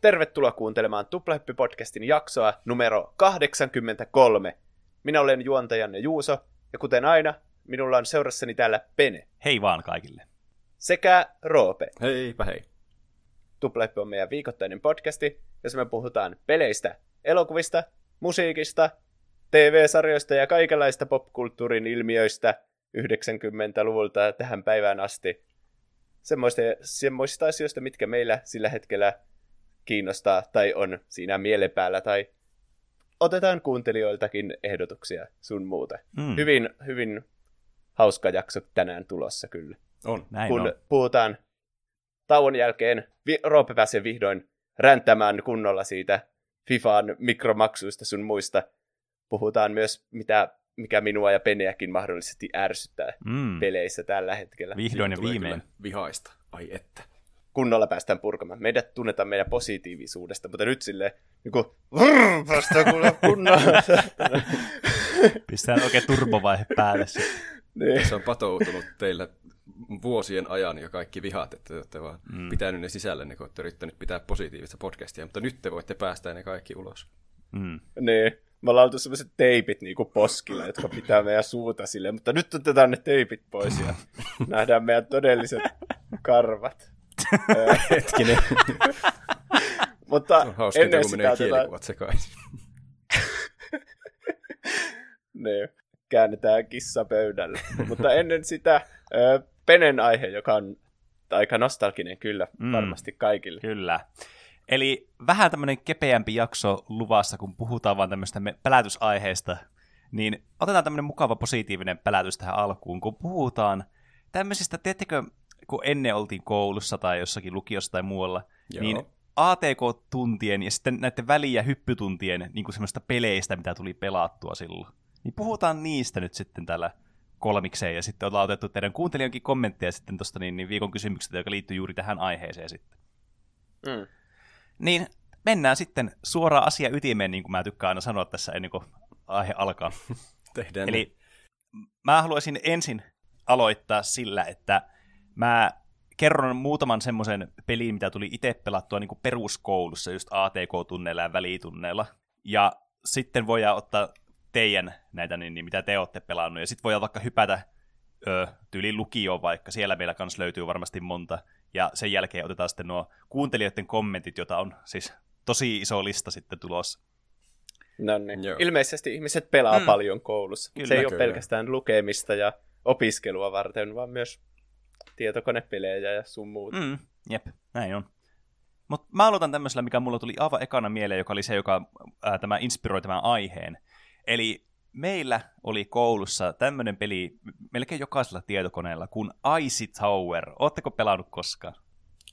Tervetuloa kuuntelemaan Tuplahyppi-podcastin jaksoa numero 83. Minä olen juontajanne Juuso, ja kuten aina, minulla on seurassani täällä Pene. Hei vaan kaikille. Sekä Roope. Heipä hei. Tuplahyppi on meidän viikoittainen podcasti, jossa me puhutaan peleistä, elokuvista, musiikista, TV-sarjoista ja kaikenlaista popkulttuurin ilmiöistä 90-luvulta tähän päivään asti. Semmoista, semmoista asioista, mitkä meillä sillä hetkellä kiinnostaa tai on siinä mielenpäällä tai otetaan kuuntelijoiltakin ehdotuksia sun muuta. Mm. Hyvin, hyvin hauska jakso tänään tulossa kyllä. On. Näin Kun on. puhutaan tauon jälkeen, vi- Roope pääsee vihdoin räntämään kunnolla siitä FIFAn mikromaksuista sun muista. Puhutaan myös, mitä, mikä minua ja Peneäkin mahdollisesti ärsyttää Mm. peleissä tällä hetkellä. Vihdoin ja viimein. Vihaista. Ai että. Kunnolla päästään purkamaan. Meidät tunnetaan meidän positiivisuudesta, mutta nyt silleen, niin kuin, vrr, päästään kunnolla. Pistetään oikein turbovaihe päälle. niin. Se on patoutunut teillä vuosien ajan jo kaikki vihat, että te olette vaan mm. pitänyt ne sisällenne, kun olette yrittänyt pitää positiivista podcastia, mutta nyt te voitte päästää ne kaikki ulos. Mm. niin. Me ollaan oltu sellaiset teipit niin kuin poskilla, jotka pitää meidän suuta silleen, mutta nyt otetaan ne teipit pois ja nähdään meidän todelliset karvat. Hetkinen. mutta on hauskaa, ennen kun sitä menee kielikuvat sekaisin. niin, käännetään kissa pöydälle. mutta ennen sitä Penen aihe, joka on aika nostalginen kyllä Mm. varmasti kaikille. Kyllä. Eli vähän tämmöinen kepeämpi jakso luvassa, kun puhutaan vaan tämmöistä pelätysaiheesta, niin otetaan tämmöinen mukava positiivinen pelätys tähän alkuun, kun puhutaan tämmöisistä, tiedättekö, kun ennen oltiin koulussa tai jossakin lukiossa tai muualla, Joo. niin ATK-tuntien ja sitten näiden väli- ja hyppytuntien niin kuin semmoista peleistä, mitä tuli pelattua silloin. Niin puhutaan niistä nyt sitten täällä kolmikseen, ja sitten ollaan otettu teidän kuuntelijankin kommentteja sitten tuosta niin, niin viikon kysymyksestä, joka liittyy juuri tähän aiheeseen sitten. Mm. Niin mennään sitten suoraan asia ytimeen, niin kuin mä tykkään aina sanoa tässä ennen kuin aihe alkaa. Tehdään Eli mä haluaisin ensin aloittaa sillä, että mä kerron muutaman semmoisen pelin, mitä tuli itse pelattua niin kuin peruskoulussa, just ATK-tunneilla ja välitunneilla. Ja sitten voidaan ottaa teidän näitä, niin, niin mitä te olette pelannut, ja sitten voidaan vaikka hypätä ö, tyyliin lukioon vaikka, siellä meillä kanssa löytyy varmasti monta, ja sen jälkeen otetaan sitten nuo kuuntelijoiden kommentit, jota on siis tosi iso lista sitten tulossa. No niin. Joo. Ilmeisesti ihmiset pelaa Mm. paljon koulussa. Kyllä, se ei ole kyllä. pelkästään lukemista ja opiskelua varten, vaan myös tietokonepelejä ja sun muuta. Mm. Mm, jep, näin on. Mutta mä aloitan tämmöisellä, mikä mulla tuli aivan ekana mieleen, joka oli se, joka ää, tämä inspiroi tämän aiheen. Eli meillä oli koulussa tämmöinen peli melkein jokaisella tietokoneella kuin Icy Tower. Ootteko pelannut koskaan?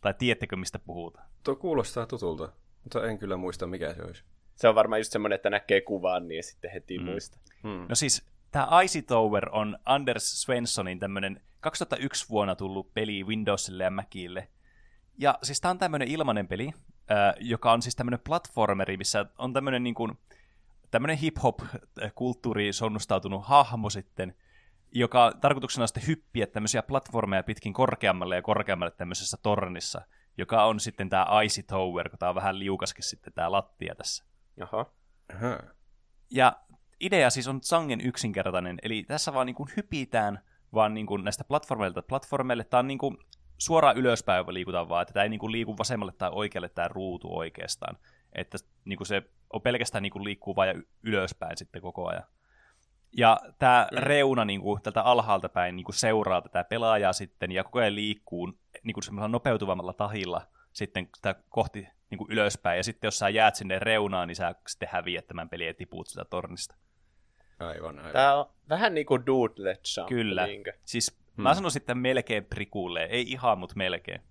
Tai tiedättekö, mistä puhutaan? Tuo kuulostaa tutulta, mutta en kyllä muista, mikä se olisi. Se on varmaan just semmoinen, että näkee kuvan, niin ja sitten heti Mm. mm. muista. Hmm. No siis, tämä Icy Tower on Anders Svenssonin tämmöinen 2001 vuonna tullut peli Windowsille ja Macille. Ja siis tämä on tämmöinen ilmainen peli, äh, joka on siis tämmöinen platformeri, missä on tämmöinen niin kuin, tämmöinen hip-hop-kulttuuri sonnustautunut hahmo sitten, joka tarkoituksena on sitten hyppiä tämmöisiä platformeja pitkin korkeammalle ja korkeammalle tämmöisessä tornissa, joka on sitten tämä Icy Tower, kun tämä on vähän liukaskin sitten tämä lattia tässä. Jaha. Aha. Ja idea siis on sangen yksinkertainen, eli tässä vaan niin kuin hypitään vaan niin kuin näistä platformeilta platformeille. Tämä on niin kuin suoraan ylöspäin liikutaan vaan, että tämä ei niin kuin liiku vasemmalle tai oikealle tämä ruutu oikeastaan. Että niin kuin se on pelkästään niin kuin liikkuu ja y- ylöspäin sitten koko ajan. Ja tämä Mm. reuna niin kuin, tältä alhaalta päin niin kuin seuraa tätä pelaajaa sitten ja koko ajan liikkuu niin kuin semmoisella nopeutuvammalla tahilla sitten sitä kohti niin kuin ylöspäin. Ja sitten jos sä jäät sinne reunaan, niin sä sitten häviät tämän pelin ja tipuut sitä tornista. Aivan, aivan. Tää on vähän niinku Doodlet Jump. Kyllä. Niinkö? Siis Hmm. mä sanoisin, että melkein prikuulee. Ei ihan, mutta melkein.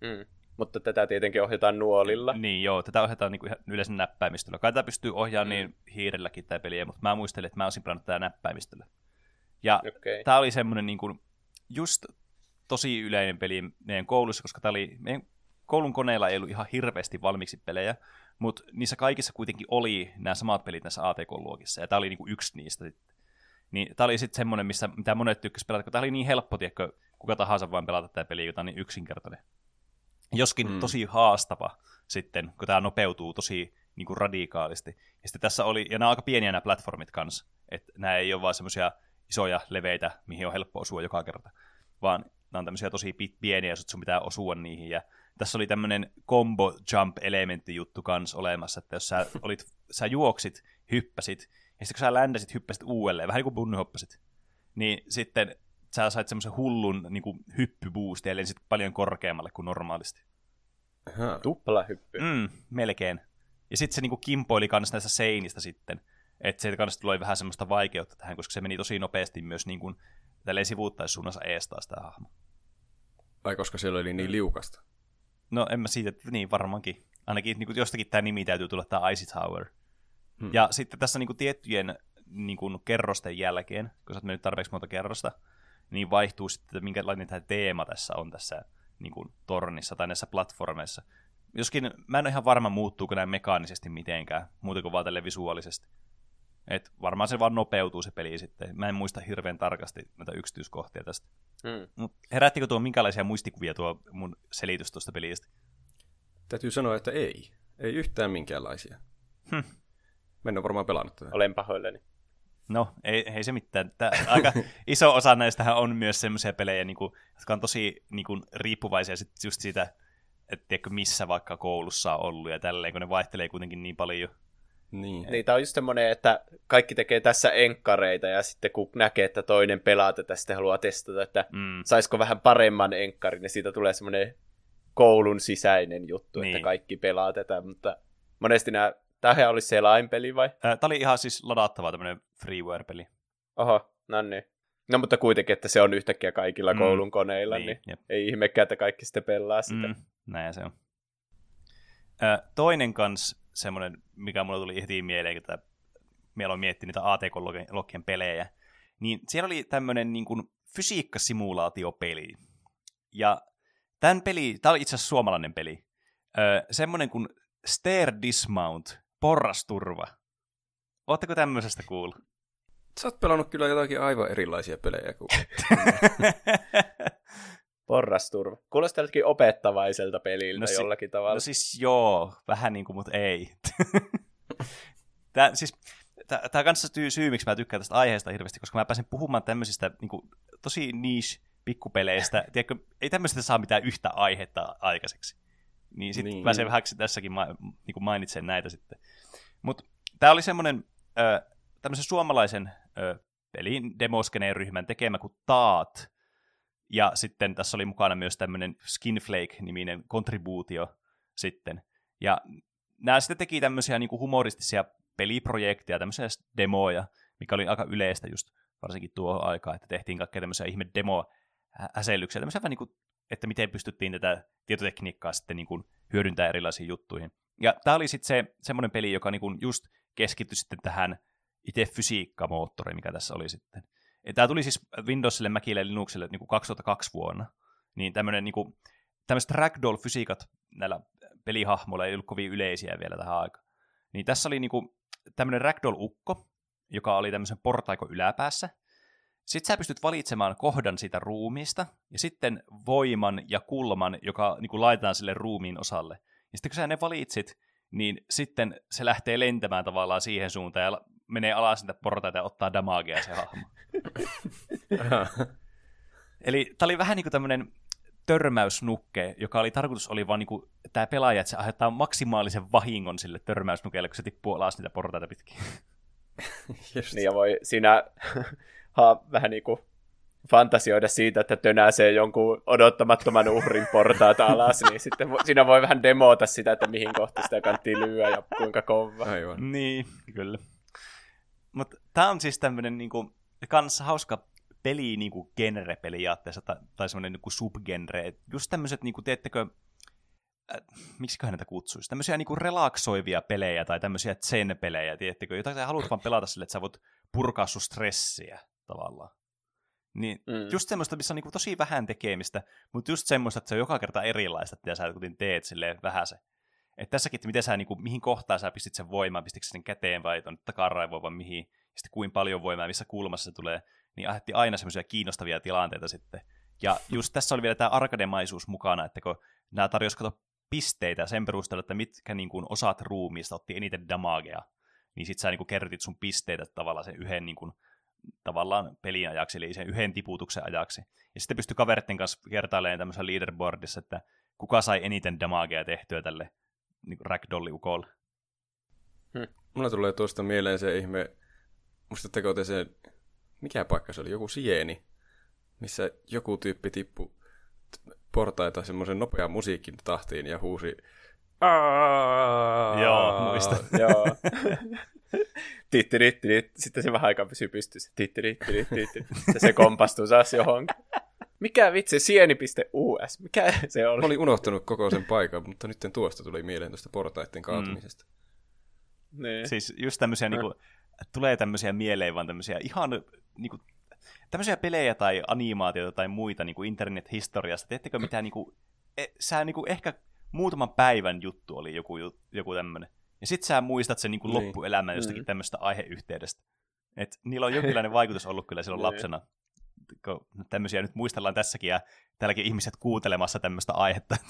Mm. Mutta tätä tietenkin ohjataan nuolilla. Niin joo, tätä ohjataan niinku ihan yleisen näppäimistöllä. Kai tätä pystyy ohjaamaan Mm. niin hiirelläkin tämä peliä, mutta mä muistelin, että mä olisin pelannut tätä näppäimistöllä. Ja. Okay. tämä oli semmoinen niin kuin, just tosi yleinen peli meidän koulussa, koska tämä oli, meidän koulun koneella ei ollut ihan hirveästi valmiiksi pelejä, mutta niissä kaikissa kuitenkin oli nämä samat pelit näissä ATK-luokissa, ja tämä oli niinku yksi niistä. Niin tämä oli sitten semmoinen, missä, mitä monet tykkäsivät pelata, kun tämä oli niin helppo, tiedätkö, kuka tahansa vain pelata tämä peli, jota on niin yksinkertainen. Joskin mm. tosi haastava sitten, kun tämä nopeutuu tosi niin kuin radikaalisti. Ja sitten tässä oli, ja nämä on aika pieniä nämä platformit kanssa, että nämä ei ole vaan semmoisia isoja leveitä, mihin on helppo osua joka kerta, vaan nämä on tämmöisiä tosi pieniä, jos sun pitää osua niihin, ja tässä oli tämmöinen combo jump elementti juttu kanssa olemassa, että jos sä, olit, sä juoksit, hyppäsit, ja sitten kun sä ländäsit, hyppäsit uudelleen, vähän niin kuin bunnyhoppasit, niin sitten sä sait semmoisen hullun niin kuin hyppyboostin, eli sitten paljon korkeammalle kuin normaalisti. Tupla hyppy. Mm, melkein. Ja sitten se niin kuin kimpoili kanssa näistä seinistä sitten. Että se kanssa tuli vähän semmoista vaikeutta tähän, koska se meni tosi nopeasti myös niin kuin, tälleen sivuuttaissuunnassa ees taas tämä hahmo. Ai koska siellä oli niin liukasta? No en mä siitä, niin varmaankin. Ainakin niin kuin jostakin tämä nimi täytyy tulla, tämä Icy Tower. Hmm. Ja sitten tässä niin kuin tiettyjen niin kuin kerrosten jälkeen, kun sä oot mennyt tarpeeksi monta kerrosta, niin vaihtuu sitten, että minkälainen tämä teema tässä on tässä niin kuin, tornissa tai näissä platformeissa. Joskin mä en ole ihan varma, muuttuuko näin mekaanisesti mitenkään, muuta kuin vaan tälle visuaalisesti. Et varmaan se vaan nopeutuu se peli sitten. Mä en muista hirveän tarkasti näitä yksityiskohtia tästä. Hmm. Mut herättikö tuo minkälaisia muistikuvia tuo mun selitys tuosta pelistä? Täytyy sanoa, että ei. Ei yhtään minkäänlaisia. Hm. Mä en ole varmaan pelannut tätä. Olen pahoillani. No, ei, ei se mitään. Tää, aika iso osa näistähän on myös semmoisia pelejä, niin kuin, jotka on tosi niin kuin, riippuvaisia sit just siitä, että missä vaikka koulussa on ollut ja tälleen, kun ne vaihtelee kuitenkin niin paljon. Niin. niin tämä on just semmoinen, että kaikki tekee tässä enkkareita ja sitten kun näkee, että toinen pelaa tätä, sitten haluaa testata, että mm. saisiko vähän paremman enkkarin, niin siitä tulee semmoinen koulun sisäinen juttu, niin. että kaikki pelaa tätä, mutta monesti nämä Tämähän olisi selainpeli vai? Tämä oli ihan siis ladattava tämmöinen freeware-peli. Oho, no niin. No mutta kuitenkin, että se on yhtäkkiä kaikilla mm, koulun koneilla, niin, niin ei ihmekään, että kaikki sitten pelaa sitä. Mm, näin se on. Ö, toinen kans semmoinen, mikä mulle tuli heti mieleen, että meillä on miettinyt niitä ATK-lokien pelejä, niin siellä oli tämmöinen niin kuin fysiikkasimulaatiopeli. Ja tämän peli, tämä oli itse asiassa suomalainen peli, ö, semmoinen kuin Stair Dismount porrasturva. Oletteko tämmöisestä kuullut? Sä oot pelannut kyllä jotakin aivan erilaisia pelejä kuin... porrasturva. Kuulostaa opettavaiselta peliltä no si- jollakin tavalla. No siis joo, vähän niin kuin, mutta ei. Tää, siis, Tämä kanssa syy, syy, miksi mä tykkään tästä aiheesta hirveästi, koska mä pääsen puhumaan tämmöisistä niin kuin, tosi niche pikkupeleistä. Tiedätkö, ei tämmöistä saa mitään yhtä aihetta aikaiseksi. Niin sitten niin. pääsee vähän tässäkin ma- niin kuin mainitsen näitä sitten. Mutta tämä oli semmoinen tämmöisen suomalaisen ö, pelin demoskeneen ryhmän tekemä kuin Taat. Ja sitten tässä oli mukana myös tämmöinen Skinflake-niminen kontribuutio sitten. Ja nämä sitten teki tämmöisiä niin kuin humoristisia peliprojekteja, tämmöisiä demoja, mikä oli aika yleistä just varsinkin tuohon aikaan, että tehtiin kaikkea tämmöisiä ihme demo äsellyksiä, tämmöisiä niin kuin että miten pystyttiin tätä tietotekniikkaa sitten niin kuin hyödyntämään erilaisiin juttuihin. Ja tämä oli sitten se semmoinen peli, joka niin kuin just keskittyi sitten tähän itse fysiikkamoottoriin, mikä tässä oli sitten. Tämä tuli siis Windowsille, Macille ja Linuxille niin kuin 2002 vuonna. Niin tämmöinen niin tämmöiset ragdoll-fysiikat näillä pelihahmoilla ei ollut kovin yleisiä vielä tähän aikaan. Niin tässä oli niin kuin tämmöinen ragdoll-ukko, joka oli tämmöisen portaiko yläpäässä, sitten sä pystyt valitsemaan kohdan siitä ruumiista, ja sitten voiman ja kulman, joka niin kuin laitetaan sille ruumiin osalle. Ja sitten kun sä ne valitsit, niin sitten se lähtee lentämään tavallaan siihen suuntaan, ja menee alas niitä portaita ja ottaa damagea se hahmo. Eli tämä oli vähän niin kuin tämmöinen törmäysnukke, joka oli tarkoitus oli vaan niin tämä pelaaja, että se aiheuttaa maksimaalisen vahingon sille törmäysnukelle, kun se tippuu alas niitä portaita pitkin. Just. Niin ja voi siinä ha, vähän niin kuin fantasioida siitä, että tönäsee jonkun odottamattoman uhrin portaata alas, niin sitten siinä voi vähän demota sitä, että mihin kohti sitä kannattaa lyödä ja kuinka kova. Aivan. Niin, kyllä. Mutta tämä on siis tämmöinen niinku, kans hauska peli niinku genre periaatteessa, tai, tai semmoinen niinku subgenre. Just tämmöiset, niinku, teettekö, äh, miksiköhän näitä kutsuisi, tämmöisiä niinku relaksoivia pelejä tai tämmöisiä zen-pelejä, tiedättekö, jotain sä haluat vaan pelata sille, että sä voit purkaa sun stressiä tavallaan. Niin mm. just semmoista, missä on niin tosi vähän tekemistä, mutta just semmoista, että se on joka kerta erilaista, että sä kuitenkin teet silleen vähän se. Että tässäkin, että miten sä, niin kuin, mihin kohtaan sä pistit sen voimaan, pistikö sen käteen vai on takaraivoon vai mihin, ja sitten kuinka paljon voimaa, missä kulmassa se tulee, niin aiheutti aina semmoisia kiinnostavia tilanteita sitten. Ja just tässä oli vielä tämä arkademaisuus mukana, että kun nämä tarjosivat pisteitä sen perusteella, että mitkä niin kuin, osat ruumiista otti eniten damagea. Niin sit sä niin kuin, kerrytit sun pisteitä tavallaan sen yhden niin kuin, tavallaan pelin ajaksi, eli sen yhden tiputuksen ajaksi. Ja sitten pystyi kaveritten kanssa kertailemaan tämmöisessä leaderboardissa, että kuka sai eniten damagea tehtyä tälle niin ragdolli-ukolle. Hmm. Mulla tulee tuosta mieleen se ihme, muistatteko te se, mikä paikka se oli, joku sieni, missä joku tyyppi tippui portaita semmoisen nopean musiikin tahtiin ja huusi Joo, muista. Joo. Sitten se vähän aikaa pysyy pystyssä. Ja se kompastuu taas johonkin. Mikä vitsi, sieni.us, mikä se oli? Mä olin unohtanut koko sen paikan, mutta nyt tuosta tuli mieleen tuosta portaiden kaatumisesta. Mm. Niin. Siis just tämmöisiä, mm. niinku, tulee tämmöisiä mieleen, vaan tämmöisiä ihan niinku, tämmöisiä pelejä tai animaatioita tai muita niin kuin internet-historiasta, teettekö mitään, niin kuin, e, sä niin kuin ehkä muutaman päivän juttu oli joku, joku tämmöinen. Ja sit sä muistat sen niin kuin niin. loppuelämän jostakin mm. tämmöistä aiheyhteydestä. Et niillä on jonkinlainen vaikutus ollut kyllä silloin niin. lapsena. Kun tämmöisiä nyt muistellaan tässäkin ja täälläkin ihmiset kuuntelemassa tämmöistä aihetta.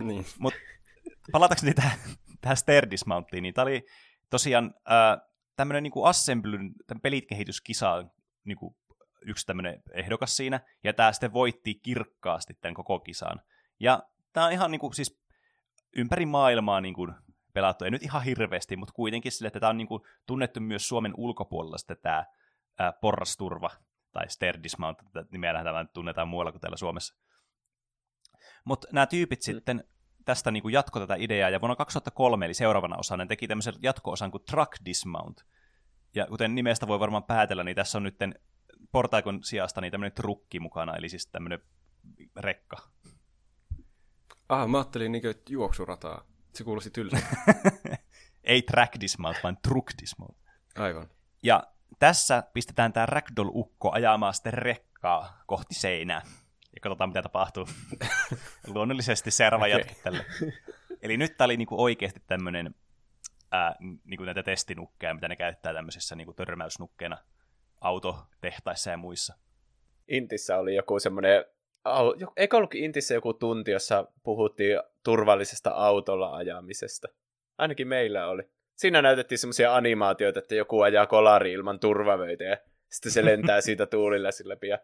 Niin. Mut palatakseni tähän, tähän Stair Dismountiin, niin tää oli tosiaan äh, tämmöinen niin Assemblyn pelikehityskisa niin kuin yksi tämmöinen ehdokas siinä, ja tämä sitten voitti kirkkaasti tämän koko kisan. Ja tämä on ihan niin kuin, siis ympäri maailmaa niin kuin pelattu, ei nyt ihan hirveästi, mutta kuitenkin sille, että tämä on niin kuin tunnettu myös Suomen ulkopuolella sitten tämä ää, porrasturva, tai stair dismount, nimellähän tämä tunnetaan muualla kuin täällä Suomessa. Mutta nämä tyypit mm. sitten tästä niin kuin jatko tätä ideaa, ja vuonna 2003, eli seuraavana osana, ne teki tämmöisen jatko-osan kuin Truck Dismount, ja kuten nimestä voi varmaan päätellä, niin tässä on nyt portaikon sijasta niin tämmöinen trukki mukana, eli siis tämmöinen rekka. Ah, mä ajattelin niin juoksurataa. Se kuulosti tylsä. Ei track dismount, vaan truck dismount. Aivan. Ja tässä pistetään tämä ragdoll-ukko ajamaan sitten rekkaa kohti seinää. Ja katsotaan, mitä tapahtuu. Luonnollisesti seuraava okay. tälle. Eli nyt tämä oli niinku oikeasti tämmöinen ää, niin kuin näitä testinukkeja, mitä ne käyttää tämmöisissä niin kuin törmäysnukkeina autotehtaissa ja muissa. Intissä oli joku semmoinen, eikö ollutkin Intissä joku tunti, jossa puhuttiin turvallisesta autolla ajamisesta? Ainakin meillä oli. Siinä näytettiin semmoisia animaatioita, että joku ajaa kolari ilman turvavöitä ja sitten se lentää siitä tuulilla sillä pian.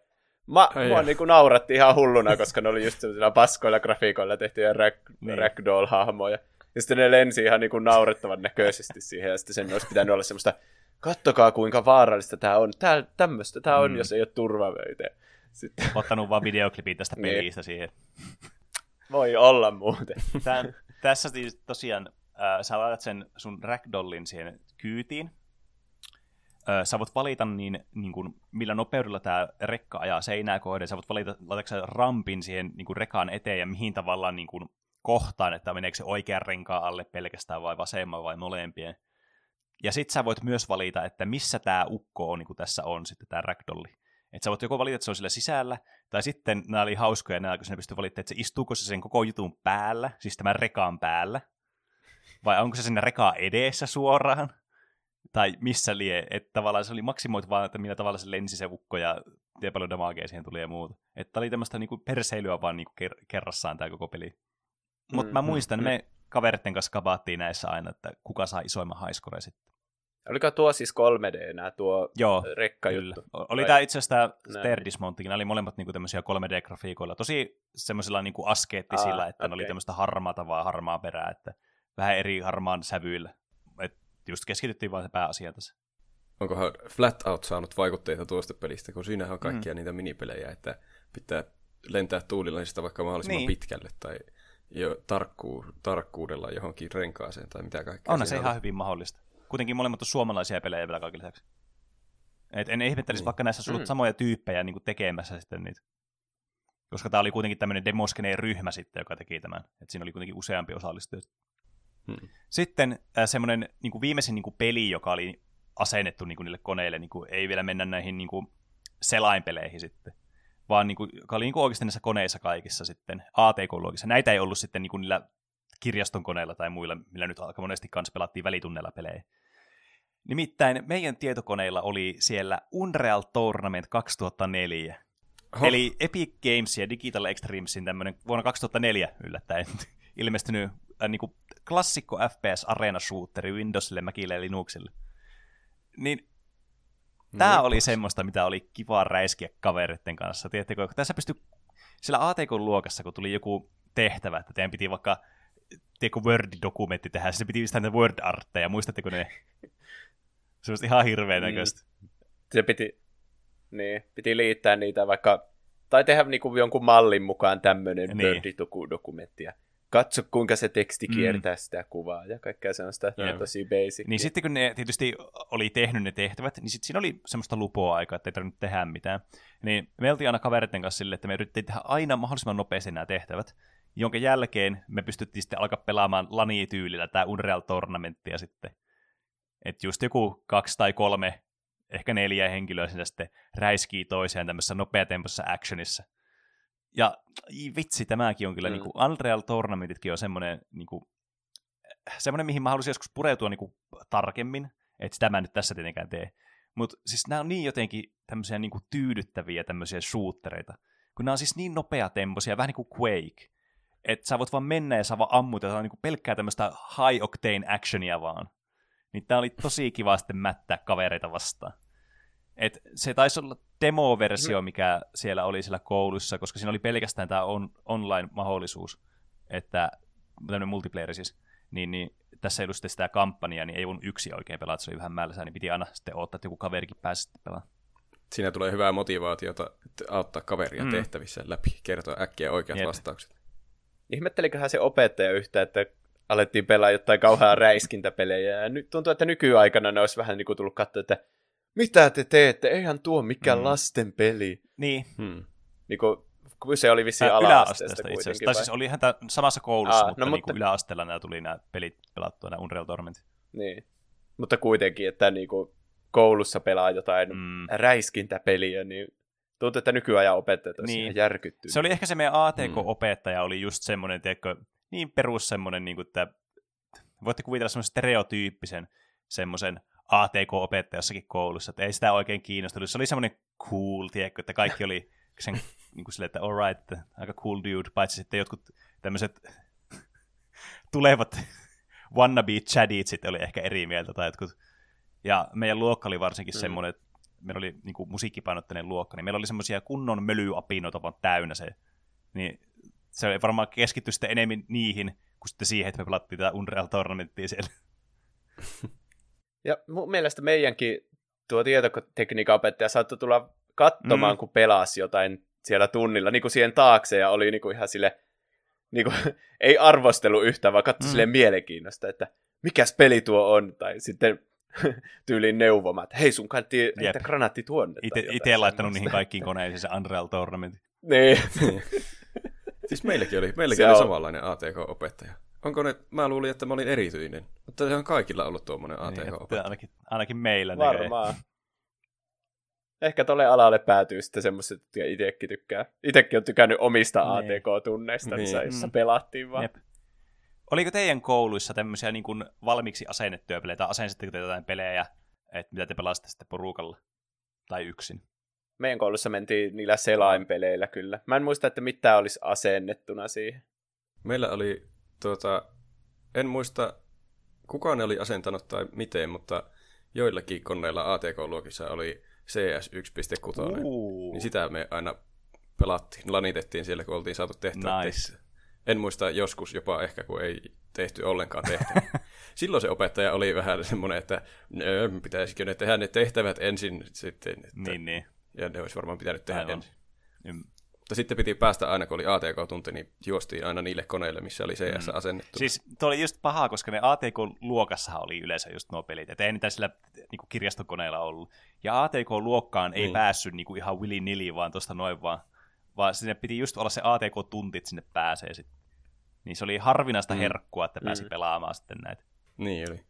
Mä, mua niin nauratti ihan hulluna, koska ne oli just sellaisilla paskoilla grafiikoilla tehtyjä rag, niin. ragdoll-hahmoja. Ja sitten ne lensi ihan niin kuin naurettavan näköisesti siihen, ja sitten sen olisi pitänyt olla semmoista, kattokaa kuinka vaarallista tämä on, tää, tämmöistä tämä on, mm. jos ei ole turvavöitä. Sitten... Ottanut vaan videoklipin tästä niin. pelistä siihen. Voi olla muuten. Tän, tässä siis tosiaan äh, sä laitat sen sun ragdollin siihen kyytiin. Sä voit valita niin, niin kuin, millä nopeudella tämä rekka ajaa seinää kohden. Sä voit valita, laitatko rampin siihen niin kuin rekaan eteen ja mihin tavallaan niin kuin, kohtaan, että meneekö se oikean renkaan alle pelkästään vai vasemman vai molempien. Ja sit sä voit myös valita, että missä tämä ukko on, niin kuin tässä on sitten tämä ragdolli. Että sä voit joko valita, että se on sillä sisällä, tai sitten nämä oli hauskoja, nämä, kun ne pystyy valittamaan, että se istuuko se sen koko jutun päällä, siis tämän rekaan päällä, vai onko se sinne rekaa edessä suoraan, tai missä lie, että tavallaan se oli maksimoitu vaan, että millä tavalla se lensi se ukko ja ja paljon damagea siihen tuli ja muuta. Että oli tämmöistä niinku perseilyä vaan niinku kerrassaan tämä koko peli. Mutta mm, mä muistan, mm, me kaveritten kanssa kabaattiin näissä aina, että kuka saa isoimman haiskore sitten. Oliko tuo siis 3D nää tuo Joo, rekkajuttu? Kyllä. Oli tämä itse asiassa tämä oli molemmat niinku tämmöisiä 3D-grafiikoilla. Tosi semmoisilla niinku askeettisilla, ah, että okay. ne oli tämmöistä harmaata vaan harmaa perää, että vähän eri harmaan sävyillä. Et just keskityttiin vaan se pääasia tässä. Onkohan Flat Out saanut vaikutteita tuosta pelistä, kun siinähän on kaikkia mm. niitä minipelejä, että pitää lentää tuulilla vaikka mahdollisimman niin. pitkälle tai jo tarkkuu, tarkkuudella johonkin renkaaseen tai mitä kaikkea. On se ihan hyvin mahdollista. Kuitenkin molemmat on suomalaisia pelejä vielä kaikille lisäksi. Et en ihmettelisi, niin. vaikka näissä on ollut mm. samoja tyyppejä niin tekemässä sitten niitä. Koska tämä oli kuitenkin tämmöinen demoskeneen ryhmä sitten, joka teki tämän. Et siinä oli kuitenkin useampi osallistuja. Hmm. Sitten äh, semmoinen niin kuin viimeisin niin kuin peli, joka oli asennettu niin kuin niille koneille, niin kuin, ei vielä mennä näihin niin kuin selainpeleihin sitten vaan niin kuin, joka oli niin kuin oikeasti näissä koneissa kaikissa sitten, ATK-luokissa. Näitä ei ollut sitten niin kuin niillä kirjaston koneilla tai muilla, millä nyt aika monesti kanssa pelattiin välitunneilla pelejä. Nimittäin meidän tietokoneilla oli siellä Unreal Tournament 2004. Oho. Eli Epic Games ja Digital Extremesin tämmöinen vuonna 2004 yllättäen ilmestynyt äh, niin kuin klassikko FPS Arena Shooteri Windowsille, Macille ja Linuxille. Niin tämä no, oli semmoista, mitä oli kiva räiskiä kavereiden kanssa. Tiedättekö, kun tässä pystyi sillä ATK-luokassa, kun tuli joku tehtävä, että teidän piti vaikka tiedätkö, Word-dokumentti tehdä, se piti pistää Word-artteja, muistatteko ne? Se on ihan hirveän mm. näköistä. Mm. Se piti, niin, piti liittää niitä vaikka, tai tehdä niinku jonkun mallin mukaan tämmöinen niin. Word-dokumentti. Katso, kuinka se teksti mm. kiertää mm. sitä kuvaa ja kaikkea sellaista ja tosi basic. Niin sitten kun ne tietysti oli tehnyt ne tehtävät, niin sitten siinä oli semmoista lupoa aikaa, että ei tarvinnut tehdä mitään. Niin me oltiin aina kavereiden kanssa sille, että me yritettiin tehdä aina mahdollisimman nopeasti nämä tehtävät, jonka jälkeen me pystyttiin sitten alkaa pelaamaan lani-tyylillä tämä Unreal Tournamenttia sitten. Että just joku kaksi tai kolme, ehkä neljä henkilöä sinä sitten räiskii toiseen tämmöisessä nopeatempoisessa actionissa. Ja vitsi, tämäkin on kyllä, mm. niin kuin Unreal Tournamentitkin on semmoinen, niin kuin, semmoinen, mihin mä haluaisin joskus pureutua niin kuin, tarkemmin, että sitä mä nyt tässä tietenkään tee. Mutta siis nämä on niin jotenkin tämmöisiä niin kuin, tyydyttäviä tämmöisiä shootereita, kun nämä on siis niin nopeatempoisia, vähän niin kuin Quake, että sä voit vaan mennä ja saa vaan ammuta, ja niin kuin pelkkää tämmöistä high octane actionia vaan. Niin tää oli tosi kiva sitten mättää kavereita vastaan. Et se taisi olla demo-versio, mikä siellä oli siellä koulussa, koska siinä oli pelkästään tämä on, online-mahdollisuus, että tämmöinen multiplayer siis, niin, niin tässä ei ollut sitä kampanjaa, niin ei voinut yksi oikein pelata, se oli vähän määrässä, niin piti aina sitten odottaa, että joku kaverikin pääsi sitten pelaamaan. Siinä tulee hyvää motivaatiota auttaa kaveria mm. tehtävissä läpi, kertoa äkkiä oikeat Jep. vastaukset. Ihmetteliköhän se opettaja yhtä, että alettiin pelaa jotain kauheaa räiskintäpelejä, ja nyt tuntuu, että nykyaikana ne olisi vähän niin kuin tullut katsoa, että mitä te teette, eihän tuo mikään mm. lasten peli. Niin. Hmm. Niin kuin, kun se oli vissiin ala-asteesta kuitenkin. Tai siis oli ihan samassa koulussa, Aa, mutta, no, mutta... Niin yläasteella nämä tuli nämä pelit pelattua, nämä Unreal Tournament. Niin, mutta kuitenkin, että niin kuin koulussa pelaa jotain mm. räiskintäpeliä, niin tuntuu, että nykyajan opettajat niin. järkyttynyt. Se oli ehkä se meidän ATK-opettaja, mm. oli just semmoinen, tiedätkö, niin perus semmoinen, niin kuin, että voitte kuvitella semmoisen stereotyyppisen semmoisen ATK-opettaja jossakin koulussa, että ei sitä oikein kiinnostunut. Se oli semmoinen cool, tiedätkö, että kaikki oli sen niin kuin silleen, että alright, että aika cool dude, paitsi sitten jotkut tämmöiset tulevat wannabe chadit sitten oli ehkä eri mieltä tai jotkut. Ja meidän luokka oli varsinkin mm. semmoinen, että meillä oli niin kuin musiikkipainotteinen luokka, niin meillä oli semmoisia kunnon mölyapinoita vaan täynnä se. Niin se oli varmaan keskitty sitten enemmän niihin, kuin sitten siihen, että me pelattiin tätä Unreal Tournamenttia siellä. Ja mun mielestä meidänkin tuo tietotekniikan opettaja saattoi tulla katsomaan, mm. kun pelasi jotain siellä tunnilla, niin kuin siihen taakse, ja oli niin kuin ihan sille, niin kuin, ei arvostelu yhtään, vaan katsoi mm. silleen mielenkiinnosta, että mikäs peli tuo on, tai sitten tyyliin neuvomaan, että hei sun kannatti heittää granaatti tuonne. Itse laittanut niihin kaikkiin koneisiin se Unreal Tournament. Niin. siis meilläkin oli, meilläkin oli samanlainen ATK-opettaja. Onko ne, mä luulin, että mä olin erityinen. Mutta ihan kaikilla ollut tuommoinen atk niin, ainakin, ainakin meillä. Varmaan. Ehkä tolle alalle päätyy sitten semmoiset, että itsekin tykkää. Itsekin on tykännyt omista niin. ATK-tunneista, niin. jossa mm. pelattiin vaan. Jep. Oliko teidän kouluissa tämmöisiä niin kuin valmiiksi asennettuja pelejä, tai asensitteko te jotain pelejä, että mitä te pelasitte sitten porukalla tai yksin? Meidän koulussa mentiin niillä selainpeleillä kyllä. Mä en muista, että mitä olisi asennettuna siihen. Meillä oli tuota, en muista kuka ne oli asentanut tai miten, mutta joillakin koneilla ATK-luokissa oli CS 1.6, uh. niin sitä me aina pelattiin, lanitettiin siellä, kun oltiin saatu tehtyä nice. En muista joskus jopa ehkä, kun ei tehty ollenkaan tehtävä. Silloin se opettaja oli vähän semmoinen, että pitäisikö ne tehdä ne tehtävät ensin sitten. Että, niin, niin. Ja ne olisi varmaan pitänyt tehdä Aivan. ensin. Mutta sitten piti päästä aina, kun oli ATK-tunti, niin juostiin aina niille koneille, missä oli CS mm. asennettu. Siis tuo oli just pahaa, koska ne ATK-luokassahan oli yleensä just nuo pelit, että ei niitä sillä niin kirjastokoneilla ollut. Ja ATK-luokkaan ei mm. päässyt niin kuin ihan willy-nili vaan tuosta noin vaan, vaan sinne piti just olla se ATK-tunti, että sinne pääsee sitten. Niin se oli harvinaista mm. herkkua, että pääsi mm. pelaamaan sitten näitä. Niin oli.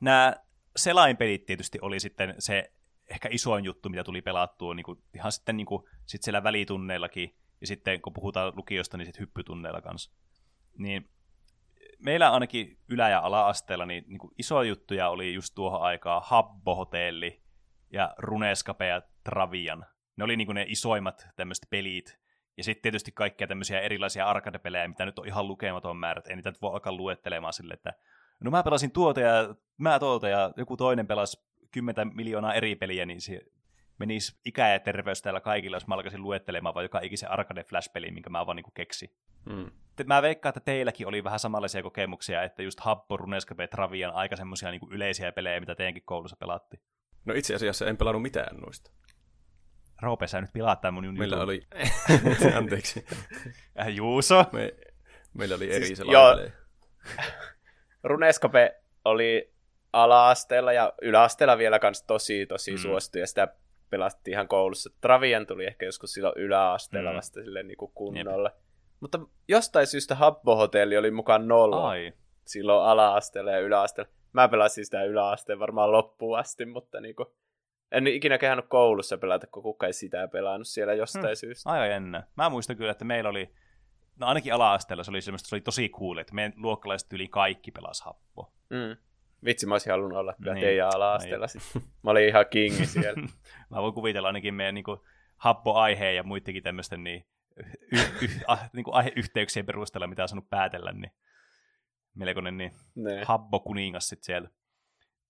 Nämä selainpelit tietysti oli sitten se ehkä isoin juttu, mitä tuli pelattua niin kuin, ihan sitten niin kuin, sit siellä välitunneillakin, ja sitten kun puhutaan lukiosta, niin sitten hyppytunneilla kanssa. Niin meillä ainakin ylä- ja ala-asteella niin, niin isoja juttuja oli just tuohon aikaan Habbo-hotelli ja Runescape ja Travian. Ne oli niin ne isoimmat tämmöiset pelit. Ja sitten tietysti kaikkia tämmöisiä erilaisia arcade-pelejä, mitä nyt on ihan lukematon määrät. Ei niitä nyt voi alkaa luettelemaan sille, että no mä pelasin tuota ja mä tuota ja joku toinen pelasi 10 miljoonaa eri peliä, niin se menisi ikä ja terveys täällä kaikilla, jos mä alkaisin luettelemaan vaan joka ikisen arcade flash-peli, minkä mä vaan niin keksin. Mm. Mä veikkaan, että teilläkin oli vähän samanlaisia kokemuksia, että just Habbo, Runescape, Travian aika semmoisia niin yleisiä pelejä, mitä teidänkin koulussa pelattiin. No itse asiassa en pelannut mitään noista. Roope, sä nyt pilaat mun jutun. Meillä oli... Anteeksi. Äh, Juuso. Me... Meillä oli eri Siis, siis, joo. pelejä. Runescape oli ala-asteella ja yläasteella vielä kans tosi tosi Mm. suosittu ja sitä pelattiin ihan koulussa. Travian tuli ehkä joskus silloin yläasteella Mm. vasta silleen niin kuin kunnolla. Mutta jostain syystä Habbo Hotelli oli mukaan nolla Ai. silloin ala-asteella ja yläasteella. Mä pelasin sitä yläasteen varmaan loppuun asti, mutta niinku, en ikinä kehannut koulussa pelata, kun kukaan ei sitä pelannut siellä jostain Hmm. hmm. syystä. Aika jännä. Mä muistan kyllä, että meillä oli, no ainakin ala-asteella se oli semmoista, se oli tosi cool, että meidän luokkalaiset yli kaikki pelas Habbo. Mm. Vitsi, mä olisin halunnut olla kyllä Niin. niin. teidän ala-asteella. Sit. Mä olin ihan kingi siellä. Mä voin kuvitella ainakin meidän niin kuin, Habbo-aiheen ja muidenkin tämmöisten niin, y- y- ah, niin kuin aiheyhteyksien perusteella, mitä on saanut päätellä, niin melkoinen niin ne. Habbo-kuningas sitten siellä.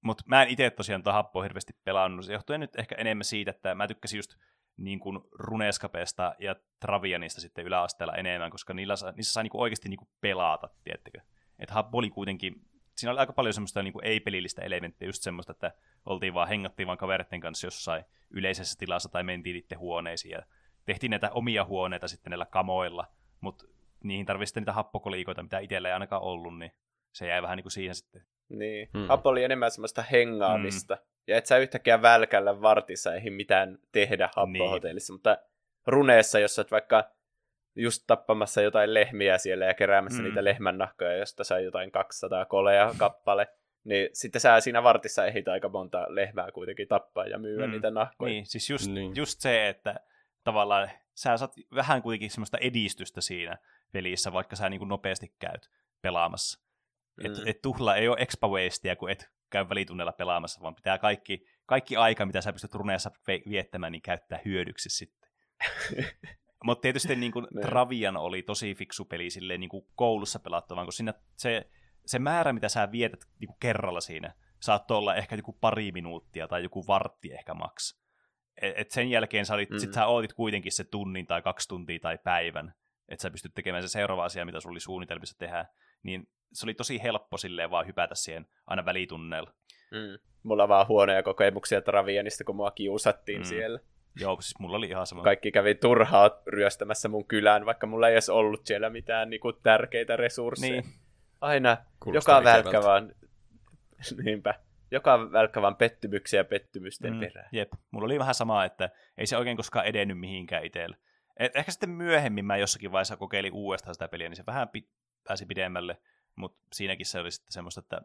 Mutta mä en itse tosiaan tuota Habboa hirveästi pelannut. Se johtuen nyt ehkä enemmän siitä, että mä tykkäsin just niin kuin Runescapesta ja Travianista sitten yläasteella enemmän, koska niillä niissä sai niinku oikeasti niinku pelata, tiettekö. Että Habbo oli kuitenkin, siinä oli aika paljon semmoista niinku ei-pelillistä elementtiä, just semmoista, että oltiin vaan, hengattiin vaan kaveritten kanssa jossain yleisessä tilassa tai mentiin itse huoneisiin ja tehtiin näitä omia huoneita sitten näillä kamoilla, mutta niihin tarvitsi sitten niitä happokoliikoita, mitä itsellä ei ainakaan ollut, niin se jäi vähän niin kuin siihen sitten. Niin. Hmm. Hmm. Habbo oli enemmän semmoista hengaamista. Mm. Ja et sä yhtäkkiä välkällä vartissa eihin mitään tehdä Niin. Habbo-hotellissa. Mutta runeessa, jos sä oot vaikka just tappamassa jotain lehmiä siellä ja keräämässä Mm. niitä lehmännahkoja, josta saa jotain 200 kolea kappale, niin sitten sä siinä vartissa ehit aika monta lehmää kuitenkin tappaa ja myyä Mm. niitä nahkoja. Niin, siis just, niin. Just se, että tavallaan sä saat vähän kuitenkin semmoista edistystä siinä pelissä, vaikka sä niin kuin nopeasti käyt pelaamassa. Mm. Et, et tuhla ei ole expa wastea, kun et käy välitunnella pelaamassa, vaan pitää kaikki, kaikki aika, mitä sä pystyt runeessa viettämään, niin käyttää hyödyksi sitten. Mutta tietysti niin kuin. Travian oli tosi fiksu peli silleen niin kuin koulussa pelattavan, kun siinä se, se määrä, mitä sä vietät niin kuin kerralla siinä, saattoi olla ehkä joku pari minuuttia tai joku vartti ehkä maks. Et, et sen jälkeen sä, olit, mm. sit sä ootit kuitenkin se tunnin tai kaksi tuntia tai päivän, että sä pystyt tekemään se seuraava asia, mitä sulla oli suunnitelmissa tehdä. Niin se oli tosi helppo silleen vaan hypätä siihen aina välitunneilla. Mm. Mulla on vaan huonoja kokemuksia Travianista, kun mua kiusattiin mm. siellä. Joo, siis mulla oli ihan sama. Kaikki kävi turhaa ryöstämässä mun kylään, vaikka mulla ei edes ollut siellä mitään niinku, tärkeitä resursseja. Niin, Aina Kuulostaa joka välkkä ikävältä. vaan, niinpä, joka välkkä vaan pettymyksiä ja pettymysten Mm, perään. Jep, mulla oli vähän sama, että ei se oikein koskaan edennyt mihinkään itselle. Et ehkä sitten myöhemmin mä jossakin vaiheessa kokeilin uudestaan sitä peliä, niin se vähän pi- pääsi pidemmälle, mutta siinäkin se oli sitten semmoista, että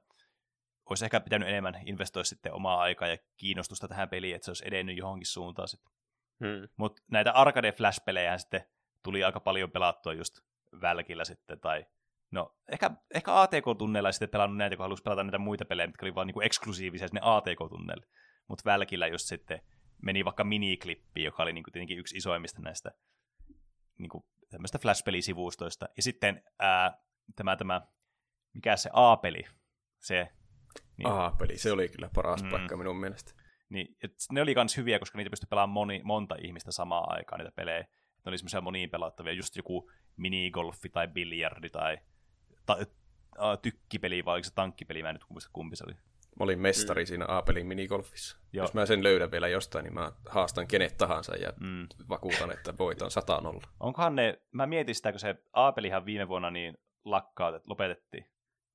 olisi ehkä pitänyt enemmän investoida sitten omaa aikaa ja kiinnostusta tähän peliin, että se olisi edennyt johonkin suuntaan sitten. Hmm. Mutta näitä arcade flash-pelejä sitten tuli aika paljon pelattua just välkillä sitten, tai no ehkä, ehkä ATK-tunneilla sitten pelannut näitä, kun halusi pelata näitä muita pelejä, mitkä oli vaan niinku eksklusiivisia sinne ATK-tunneille. Mutta välkillä just sitten meni vaikka miniklippi, joka oli niinku tietenkin yksi isoimmista näistä niinku tämmöistä flash-pelisivustoista. Ja sitten ää, tämä, tämä, mikä se A-peli, se Niin. A-peli, se oli kyllä paras mm. paikka minun mielestä. Niin, et ne oli kans hyviä, koska niitä pystyi pelaamaan moni, monta ihmistä samaan aikaan, niitä pelejä. Ne oli semmoisia moniin pelattavia, just joku minigolfi tai biljardi tai ta, ä, tykkipeli, vai oliko se tankkipeli, mä en nyt muista kumpi se oli. Mä olin mestari mm. siinä A-pelin minigolfissa. Joo. Jos mä sen löydän vielä jostain, niin mä haastan kenet tahansa ja Mm. mm. vakuutan, että voitan 100 nolla. Onkohan ne, mä mietin sitä, kun se A-pelihan viime vuonna niin lakkautet, lopetettiin,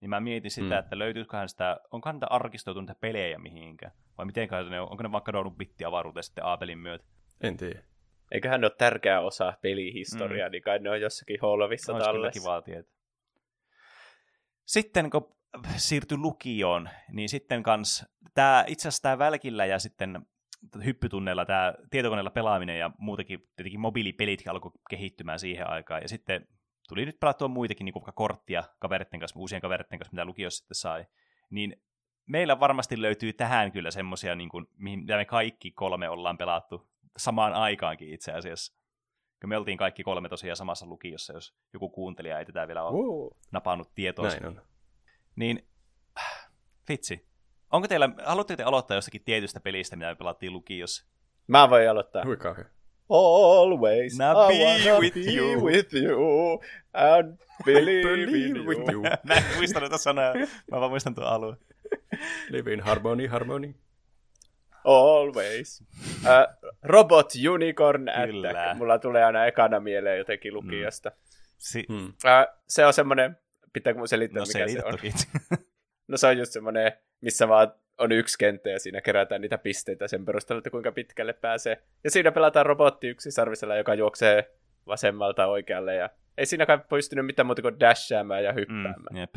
niin mä mietin sitä, mm. Että löytyyköhän sitä, onkohan niitä arkistoitu niitä pelejä mihinkään, vai miten ne on, onko ne vaan kadonnut bittiavaruuteen sitten A-pelin myötä. En tiedä. Eiköhän ne ole tärkeä osa pelihistoriaa, mm. niin kai ne on jossakin holvissa Olisi kyllä tallessa. kivaa tietää. Sitten kun siirtyi lukioon, niin sitten kans, tää, itse asiassa tämä välkillä ja sitten hyppytunneilla tämä tietokoneella pelaaminen ja muutenkin tietenkin mobiilipelit alkoi kehittymään siihen aikaan. Ja sitten tuli nyt pelattua muitakin, niin korttia kaveritten kanssa, uusien kaveritten kanssa, mitä lukiossa sitten sai. Niin meillä varmasti löytyy tähän kyllä semmoisia, niin kuin, mihin, mitä me kaikki kolme ollaan pelattu samaan aikaankin itse asiassa. Kun me oltiin kaikki kolme tosiaan samassa lukiossa, jos joku kuuntelija ei tätä vielä ole Uh. napannut tietoa. Näin on. Niin, vitsi. Onko teillä, haluatteko te aloittaa jostakin tietystä pelistä, mitä me pelattiin lukiossa? Mä voin aloittaa. Huikaa. Always Now I be wanna with be you. with you and believe, Believe in with you. Mä en muista noita sanoja, mä vaan muistan tuon alun. Live in harmony, harmony. Always. Uh, robot Unicorn Kyllä. Attack. Mulla tulee aina ekana mieleen jotenkin lukiosta. Si- Hmm. Uh, se on semmonen, pitääkö mun selittää no mikä se on? toki. No se on just semmonen, missä vaan on yksi kenttä ja siinä kerätään niitä pisteitä sen perusteella, että kuinka pitkälle pääsee. Ja siinä pelataan robotti yksisarvisella, joka juoksee vasemmalta oikealle ja ei siinä kai pystynyt mitään muuta kuin dashaamaan ja hyppäämään. mm, jep.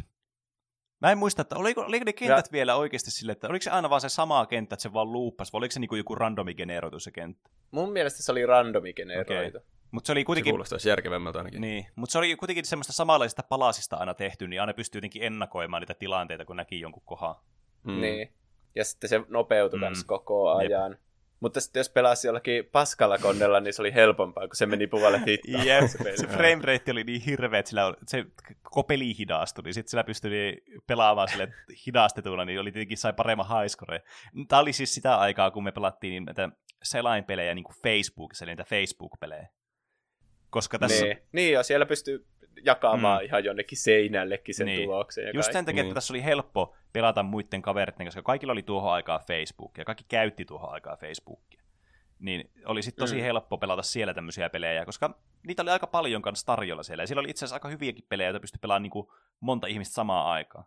Mä en muista, että oliko, oliko ne kentät ja... vielä oikeasti sille, että oliko se aina vaan se sama kenttä, että se vaan luuppasi, vai oliko se niinku joku randomi generoitu se kenttä? Mun mielestä se oli randomi generoitu. Mutta se oli Se kuitenkin... kuulostaisi järkevämmältä ainakin. Niin, mutta se oli kuitenkin semmoista samanlaisista palasista aina tehty, niin aina pystyy jotenkin ennakoimaan niitä tilanteita, kun näki jonkun kohan. Hmm. Niin. Ja sitten se nopeutui Mm. koko Jep. ajan. Mutta sitten jos pelasi jollakin paskalla koneella, niin se oli helpompaa, kun se meni puolelle hittaan. Jep, se se frame rate oli niin hirveä, että sillä oli, se koko peli hidastui, niin sitten sillä pystyi pelaamaan sille hidastetulla, niin oli tietenkin sai paremman highscore. Tämä oli siis sitä aikaa, kun me pelattiin niin näitä selainpelejä niin kuin Facebookissa, eli niitä Facebook-pelejä. Koska tässä, Niin. niin joo, siellä pystyy jakamaan Mm. ihan jonnekin seinällekin sen Niin. tuloksen. Ja Just sen takia, Niin. että tässä oli helppo pelata muiden kaveritten, koska kaikilla oli tuohon aikaa Facebook, ja kaikki käytti tuohon aikaa Facebookia. Niin oli sitten tosi mm. Helppo pelata siellä tämmöisiä pelejä, koska niitä oli aika paljon kanssa tarjolla siellä. Ja siellä oli itse asiassa aika hyviäkin pelejä, joita pystyi pelaamaan niin kuin monta ihmistä samaan aikaan.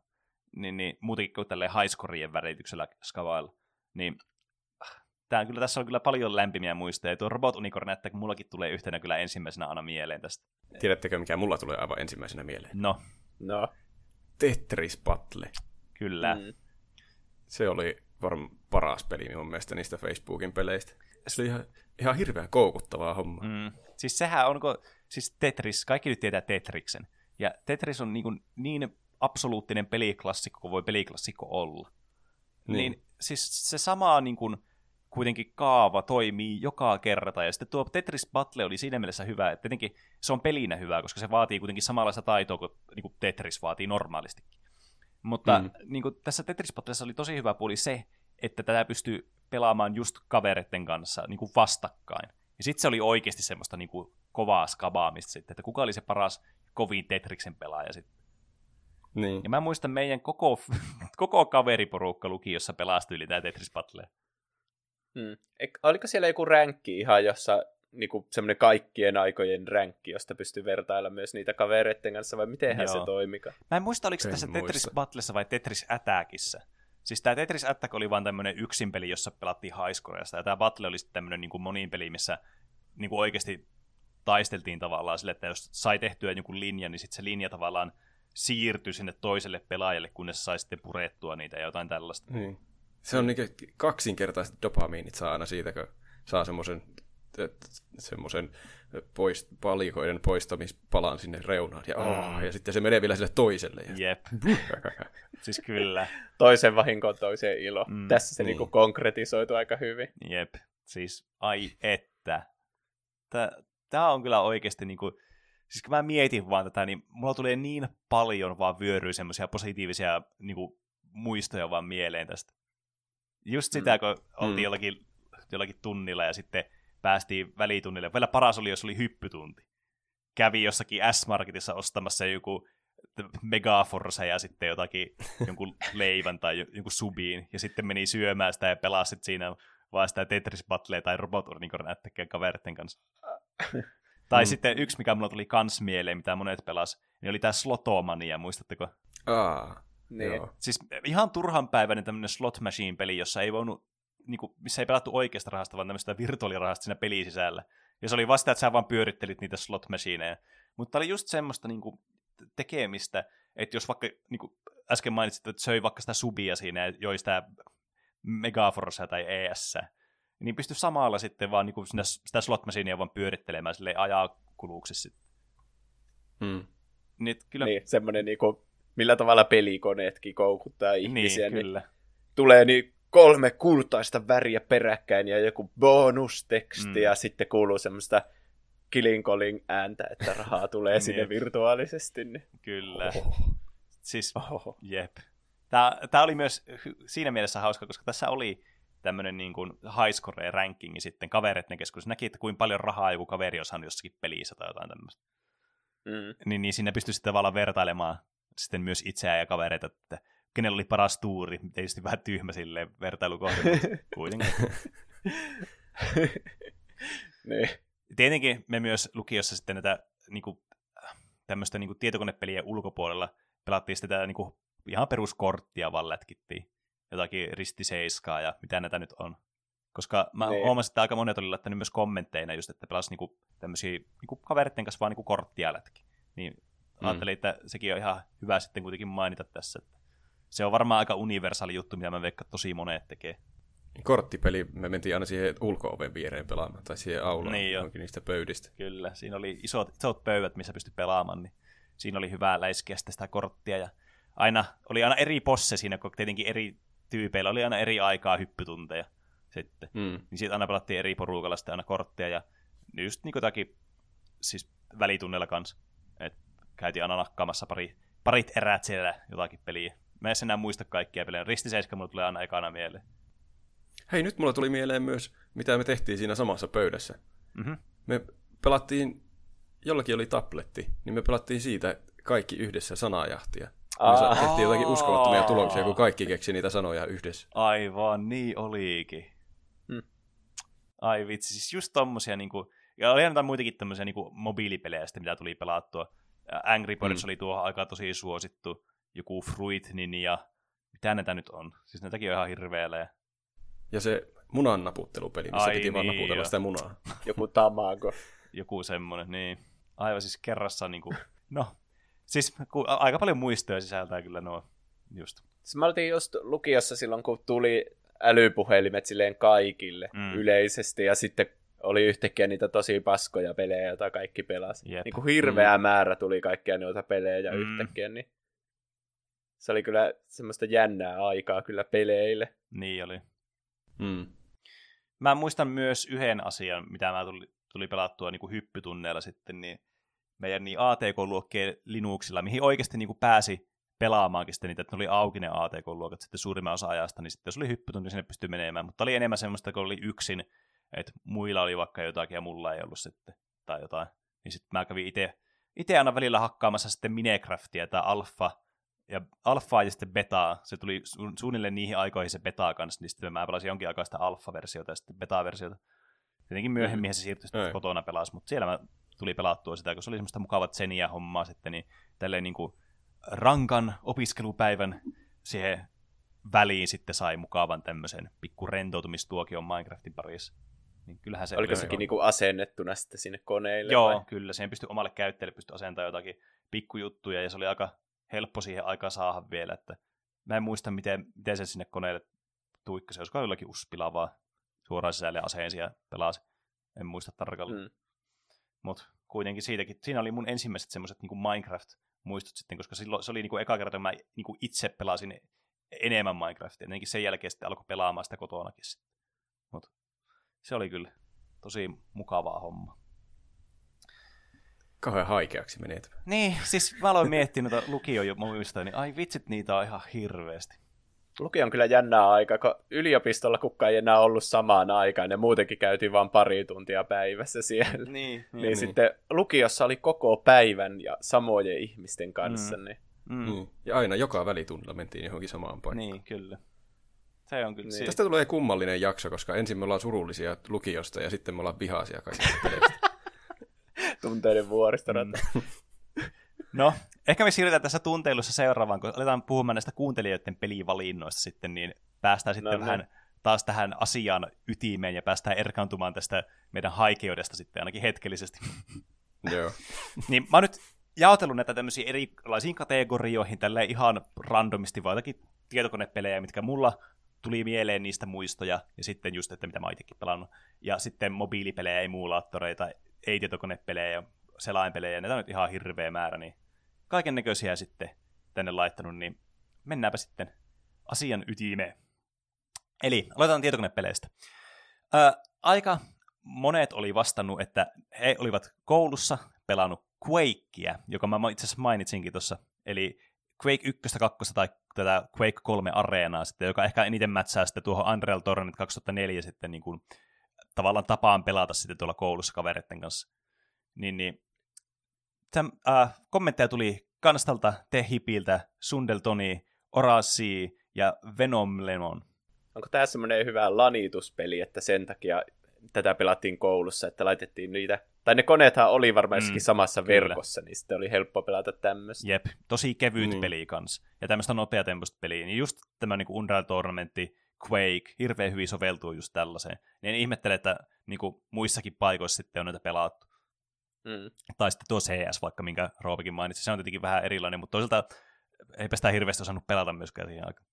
Niin, niin muutenkin kuin tälleen highscorien värityksellä skavailla. Niin Tää, kyllä tässä on kyllä paljon lämpimiä muistoja. Tuo Robot Unicorn että mullakin tulee yhtenä kyllä ensimmäisenä aina mieleen tästä. Tiedättekö, mikä mulla tulee aivan ensimmäisenä mieleen? No, No. Tetris Battle. kyllä. Mm. Se oli varmaan paras peli mun mielestä niistä Facebookin peleistä. Se oli ihan, ihan hirveän koukuttavaa homma. Mm. Mm. Siis sehän onko, siis Tetris, kaikki nyt tietää Tetriksen. Ja Tetris on niin, kuin niin absoluuttinen peliklassikko kuin voi peliklassikko olla. Niin, niin siis se sama niin kuin, kuitenkin kaava toimii joka kerta, ja sitten tuo Tetris Battle oli siinä mielessä hyvä, että tietenkin se on pelinä hyvä, koska se vaatii kuitenkin samanlaista taitoa kuin, niin kuin Tetris vaatii normaalistikin. Mutta mm. Niin kuin tässä Tetris Battlessa oli tosi hyvä puoli se, että tätä pystyy pelaamaan just kavereiden kanssa niin kuin vastakkain. Ja sitten se oli oikeasti semmoista niin kuin kovaa skabaamista sitten, että kuka oli se paras kovin Tetriksen pelaaja sitten. Niin. Ja mä muistan meidän koko, koko kaveriporukka lukiossa pelasti yli tämä Tetris Battle. Mm. Eik- Oliko siellä joku ränkki ihan, jossa niinku semmoinen kaikkien aikojen ränkki, josta pystyy vertailla myös niitä kavereiden kanssa, vai mitenhän Joo. se toimikaan? Mä en muista, oliko se tässä muista. Tetris Battlessa vai Tetris Attackissa. Siis tämä Tetris Attack oli vaan tämmöinen yksin peli, jossa pelattiin highscoresta, ja tämä Battle oli sitten tämmöinen niin monin peli, missä niin kuin oikeasti taisteltiin tavallaan sille, että jos sai tehtyä jonkun linjan, niin sitten se linja tavallaan siirtyi sinne toiselle pelaajalle, kunnes sai sitten purettua niitä ja jotain tällaista. niin. Se on niinku kaksinkertaiset dopamiinit saa aina siitä, kun saa semmoisen semmoisen poist, palikoiden poistamispalan sinne reunaan. Ja, oh, ja sitten se menee vielä sille toiselle. Ja... Jep, siis kyllä. Toisen vahinkoon toiseen ilo. Mm, Tässä se niin. niin. niinku konkretisoitu aika hyvin. Jep, siis ai että. Tämä on kyllä oikeasti niinku, siis kun mä mietin vaan tätä, niin mulla tulee niin paljon vaan vyöryy semmoisia positiivisia niinku, muistoja vaan mieleen tästä. Just sitä, kun oltiin Mm. jollakin, jollakin tunnilla ja sitten päästiin välitunnille. Vielä paras oli, jos oli hyppytunti. Kävi jossakin S-Marketissa ostamassa joku Megaforce ja sitten jotakin jonkun leivän tai jo- jonkun subiin, ja sitten meni syömään sitä ja pelasit siinä vaan sitä Tetris Battlea tai Robot Unicorn Attackia kaveritten kanssa. tai Mm. sitten yksi, mikä mulla tuli kans mieleen, mitä monet pelas, niin oli tämä Slotomania, muistatteko? Aa, Niin. joo. Siis ihan turhanpäiväinen tämmöinen slot machine-peli, jossa ei voinut, niinku, missä ei pelattu oikeasta rahasta, vaan tämmöistä virtuaalirahasta siinä pelin sisällä. Ja se oli vasta, että sä vaan pyörittelit niitä slot machineja. Mutta oli just semmoista niinku, tekemistä, että jos vaikka niinku, äsken mainitsit, että söi vaikka sitä subia siinä ja joi sitä Megaforcea tai ES, niin pystyi samalla sitten vaan niinku, sinä, sitä slot machinea vaan pyörittelemään silleen ajakuluksessa. sitten. Mm. Niin, kyllä, Niin, semmoinen niinku, millä tavalla pelikoneetkin koukuttaa ihmisiä. niin, Niin, kyllä. tulee niin kolme kultaista väriä peräkkäin ja joku bonusteksti mm. ja sitten kuuluu semmoista kilinkolin ääntä, että rahaa tulee sinne virtuaalisesti. Niin. Kyllä. Oho. Siis, Oho. jep. Tämä, tämä oli myös siinä mielessä hauska, koska tässä oli tämmöinen niin kuin highscore rankingi sitten kavereiden keskuudessa. Näki, että kuinka paljon rahaa joku kaveri on saanut jossakin pelissä tai jotain tämmöistä. Mm. Niin, niin siinä sitten tavallaan vertailemaan sitten myös itseään ja kavereita, että kenellä oli paras tuuri. Tietysti vähän tyhmä silleen vertailukohde, mutta kuitenkin. niin. Tietenkin me myös lukiossa sitten näitä niin kuin, tämmöistä niin kuin tietokonepelien ulkopuolella pelattiin sitten tätä niin kuin, ihan peruskorttia vaan lätkittiin. Jotakin ristiseiskaa ja mitä näitä nyt on. Koska mä niin. huomasin, että aika monet oli laittanut myös kommentteina just, että pelas niinku tämmöisiä niinku kaveritten kanssa vaan niinku korttia lätki. Niin mm. ajattelin, että sekin on ihan hyvä sitten kuitenkin mainita tässä. Että se on varmaan aika universaali juttu, mitä mä veikkaan tosi monet tekee. Korttipeli, me mentiin aina siihen ulko-oven viereen pelaamaan, tai siihen aulaan, niin jo. niistä pöydistä. Kyllä, siinä oli isot, isot pöydät, missä pystyi pelaamaan, niin siinä oli hyvä läiskiä sitä korttia, ja aina, oli aina eri posse siinä, kun tietenkin eri tyypeillä oli aina eri aikaa hyppytunteja sitten. Mm. Niin siitä aina pelattiin eri porukalla sitten aina kortteja, ja just niin jotakin siis välitunnella kanssa. Käytiin aina nakkaamassa pari, parit erät siellä jotakin peliä. Mä en enää muista kaikkia pelejä. Ristiseiska mulle tulee aina ekana mieleen. Hei, nyt mulla tuli mieleen myös, mitä me tehtiin siinä samassa pöydässä. Mm-hmm. Me pelattiin, jollakin oli tabletti, niin me pelattiin siitä kaikki yhdessä sanajahtia. Me tehtiin jotakin uskomattomia tuloksia, kun kaikki keksi niitä sanoja yhdessä. Aivan, niin olikin. Hmm. Ai vitsi, siis just tommosia niinku, ja oli jotain muitakin tämmöisiä niinku mobiilipelejä sitten, mitä tuli pelattua. Angry Birds hmm. oli tuohon aikaan tosi suosittu. Joku Fruit ja mitä näitä nyt on? Siis näitäkin on ihan hirveellä. Ja se munan naputtelupeli, missä Ai piti niin, vaan naputella jo. sitä munaa. Joku tamago. Joku semmonen, niin. Aivan siis kerrassa niinku, no, siis ku, aika paljon muistoja sisältää kyllä nuo just. Siis mä oltiin just lukiossa silloin, kun tuli älypuhelimet silleen kaikille mm. yleisesti, ja sitten oli yhtäkkiä niitä tosi paskoja pelejä, joita kaikki pelasi. Yep. Niin kuin hirveä mm. määrä tuli kaikkia noita pelejä mm. yhtäkkiä, niin se oli kyllä semmoista jännää aikaa kyllä peleille. Niin oli. Mm. Mä muistan myös yhden asian, mitä mä tuli, tuli pelattua niin kuin hyppytunneilla sitten, niin meidän niin ATK-luokkien Linuxilla, mihin oikeasti niin kuin pääsi pelaamaankin sitten niitä, että ne oli auki ne ATK-luokat sitten suurimman osa ajasta, niin sitten jos oli hyppytunti, niin sinne pystyi menemään, mutta oli enemmän semmoista, kun oli yksin, että muilla oli vaikka jotakin ja mulla ei ollut sitten, tai jotain. Niin sitten mä kävin itse itse aina välillä hakkaamassa sitten Minecraftia tai Alpha, ja alfaa ja sitten betaa. Se tuli su- suunnilleen niihin aikoihin se beta kanssa, niin sitten mä pelasin jonkin aikaa sitä alfa-versiota ja sitten beta-versiota. Tietenkin myöhemmin mm. se siirtyi sitten kotona pelas, mutta siellä mä tuli pelattua sitä, kun se oli semmoista mukavat seniä hommaa sitten, niin tälleen niin kuin rankan opiskelupäivän siihen väliin sitten sai mukavan tämmöisen pikku rentoutumistuokion Minecraftin parissa. Niin kyllähän se Oliko sekin niinku asennettuna sitten sinne koneille? Joo, vai? kyllä. Siihen pystyi omalle käyttäjälle pystyi asentamaan jotakin pikkujuttuja, ja se oli aika helppo siihen aikaan saada vielä, että mä en muista, miten, miten se sinne koneelle tuikka, se olisiko jollakin uspila vaan suoraan sisälle aseen ja pelasi. En muista tarkalleen. Mm. Mutta kuitenkin siitäkin, siinä oli mun ensimmäiset semmoiset niin Minecraft-muistot sitten, koska silloin, se oli niin kuin eka kerta, mä niin kuin itse pelasin enemmän Minecraftia. Ennenkin sen jälkeen sitten alkoi pelaamaan sitä kotonakin sitten. Se oli kyllä tosi mukavaa homma. Kauhean haikeaksi menee tämä. Niin, siis mä aloin miettiä noita lukio muistoja, niin ai vitsit, niitä on ihan hirveästi. Lukio on kyllä jännää aika, kun yliopistolla kukaan ei enää ollut samaan aikaan, ja muutenkin käytiin vain pari tuntia päivässä siellä. Niin, niin, niin, niin. sitten lukiossa oli koko päivän ja samojen ihmisten kanssa. Mm. Niin. Mm. Mm. Ja aina joka välitunnilla mentiin johonkin samaan paikkaan. Niin, kyllä. Se on kyllä niin. Tästä tulee kummallinen jakso, koska ensin me ollaan surullisia lukiosta ja sitten me ollaan vihaisia kaikista peleistä. Tunteiden vuoristorata. Mm. No, ehkä me siirrytään tässä tunteilussa seuraavaan, kun aletaan puhumaan näistä kuuntelijoiden pelivalinnoista sitten, niin päästään sitten no, no. vähän no. taas tähän asian ytimeen ja päästään erkaantumaan tästä meidän haikeudesta sitten ainakin hetkellisesti. Joo. niin mä oon nyt jaotellut näitä tämmöisiin erilaisiin kategorioihin tällä ihan randomisti, vaan jotakin tietokonepelejä, mitkä mulla tuli mieleen niistä muistoja, ja sitten just, että mitä mä itsekin pelannut. Ja sitten mobiilipelejä, emulaattoreita, ei tietokonepelejä, selainpelejä, näitä on nyt ihan hirveä määrä, niin kaiken näköisiä sitten tänne laittanut, niin mennäänpä sitten asian ytimeen. Eli aloitetaan tietokonepeleistä. Ö, aika monet oli vastannut, että he olivat koulussa pelannut Quakea, joka mä itse asiassa mainitsinkin tuossa. Eli Quake 1, 2 tai tätä Quake 3 areenaa sitten, joka ehkä eniten mätsää sitten tuohon Unreal Tournament 2004 sitten niin kuin, tavallaan tapaan pelata sitten tuolla koulussa kavereiden kanssa. Niin, niin Täm, äh, kommentteja tuli Kanstalta, Tehipiltä, Sundeltoni, Orasi ja Venom Lemon. Onko tämä semmoinen hyvä lanituspeli, että sen takia tätä pelattiin koulussa, että laitettiin niitä, tai ne koneethan oli varmasti mm, samassa kyllä. verkossa, niin sitten oli helppo pelata tämmöistä. Jep, tosi kevyt mm. peli kanssa. Ja tämmöistä nopeatempoista peliä, niin just tämä niin Unreal Tournamentti, Quake, hirveän hyvin soveltuu just tällaiseen. Niin en ihmettele, että niin kuin muissakin paikoissa sitten on näitä pelattu. Mm. Tai sitten tuo CS, vaikka minkä Roopikin mainitsi, se on tietenkin vähän erilainen, mutta toisaalta eipä sitä hirveästi osannut pelata myöskään siihen aikaan.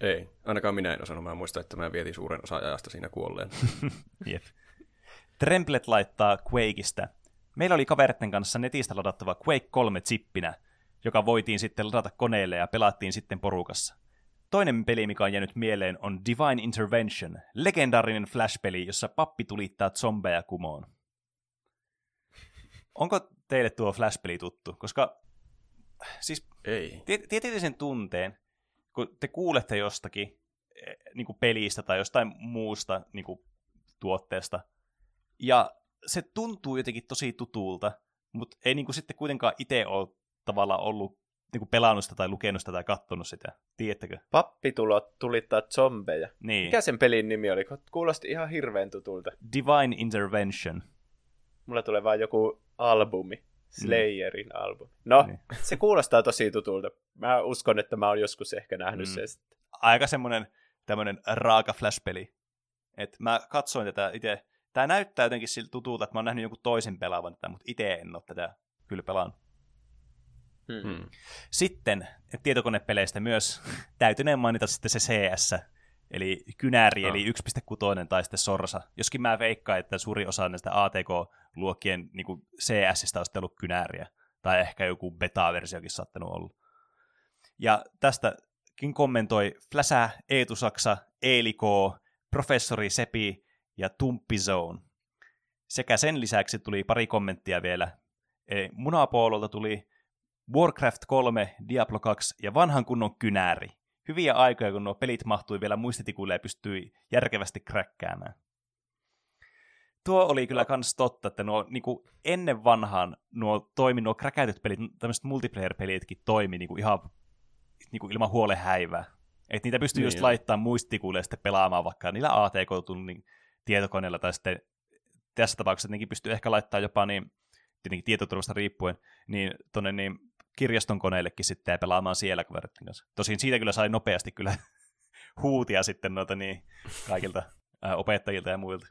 Ei, ainakaan minä en osannut. Mä muistan, että mä vietin suuren osa ajasta siinä kuolleen. Jep. Tremblet laittaa Quakeista. Meillä oli kaveritten kanssa netistä ladattava Quake 3 chippinä, joka voitiin sitten ladata koneelle ja pelattiin sitten porukassa. Toinen peli, mikä on jäänyt mieleen, on Divine Intervention, legendaarinen Flash-peli, jossa pappi tulittaa zombeja kumoon. Onko teille tuo Flash-peli tuttu? Koska siis Ei. Tietysti sen tunteen, kun te kuulette jostakin e, niin kuin pelistä tai jostain muusta niin kuin, tuotteesta, ja se tuntuu jotenkin tosi tutulta, mutta ei niin kuin, sitten kuitenkaan itse ole tavallaan ollut niin kuin pelannut sitä tai lukenut sitä tai katsonut sitä. Tiedättekö? Pappitulot tulittaa zombeja. Niin. Mikä sen pelin nimi oli? Kuulosti ihan hirveän tutulta. Divine Intervention. Mulla tulee vaan joku albumi. Slayerin mm. albumi. No, niin. se kuulostaa tosi tutulta. Mä uskon, että mä oon joskus ehkä nähnyt mm. sen sitten. Aika semmoinen tämmöinen raaka flash-peli. Et mä katsoin tätä itse. Tää näyttää jotenkin siltä tutulta, että mä oon nähnyt jonkun toisen pelaavan tätä, mutta itse en ole tätä kyllä pelannut. Hmm. hmm. Sitten tietokonepeleistä myös täytyneen mainita sitten se CS, eli Kynäri, oh. eli 1.6 tai sitten Sorsa. Joskin mä veikkaan, että suuri osa näistä ATK-luokkien niin CS-istä on ollut Kynäriä, tai ehkä joku beta-versiokin saattanut olla. Ja tästäkin kommentoi Fläsä, Eetu Saksa, Eeliko, Professori Sepi ja Zone. Sekä sen lisäksi tuli pari kommenttia vielä. Munapoololta tuli Warcraft 3, Diablo 2 ja vanhan kunnon kynäri hyviä aikoja, kun nuo pelit mahtui vielä muistitikuille ja pystyi järkevästi kräkkäämään. Tuo oli kyllä kans totta, että nuo niin kuin ennen vanhaan nuo toimi, nuo kräkäytyt pelit, tämmöiset multiplayer-pelitkin toimi niin kuin ihan niin kuin ilman huolehäivää. Että niitä pystyy niin just laittamaan muistikuille ja sitten pelaamaan vaikka niillä ATK-tunnin tietokoneella tai sitten tässä tapauksessa tietenkin pystyy ehkä laittamaan jopa niin, tietenkin tietoturvasta riippuen, niin tuonne niin kirjaston koneillekin sitten ja pelaamaan siellä kavereiden kanssa. Tosin siitä kyllä sai nopeasti kyllä huutia sitten noita niin, kaikilta ää, opettajilta ja muilta.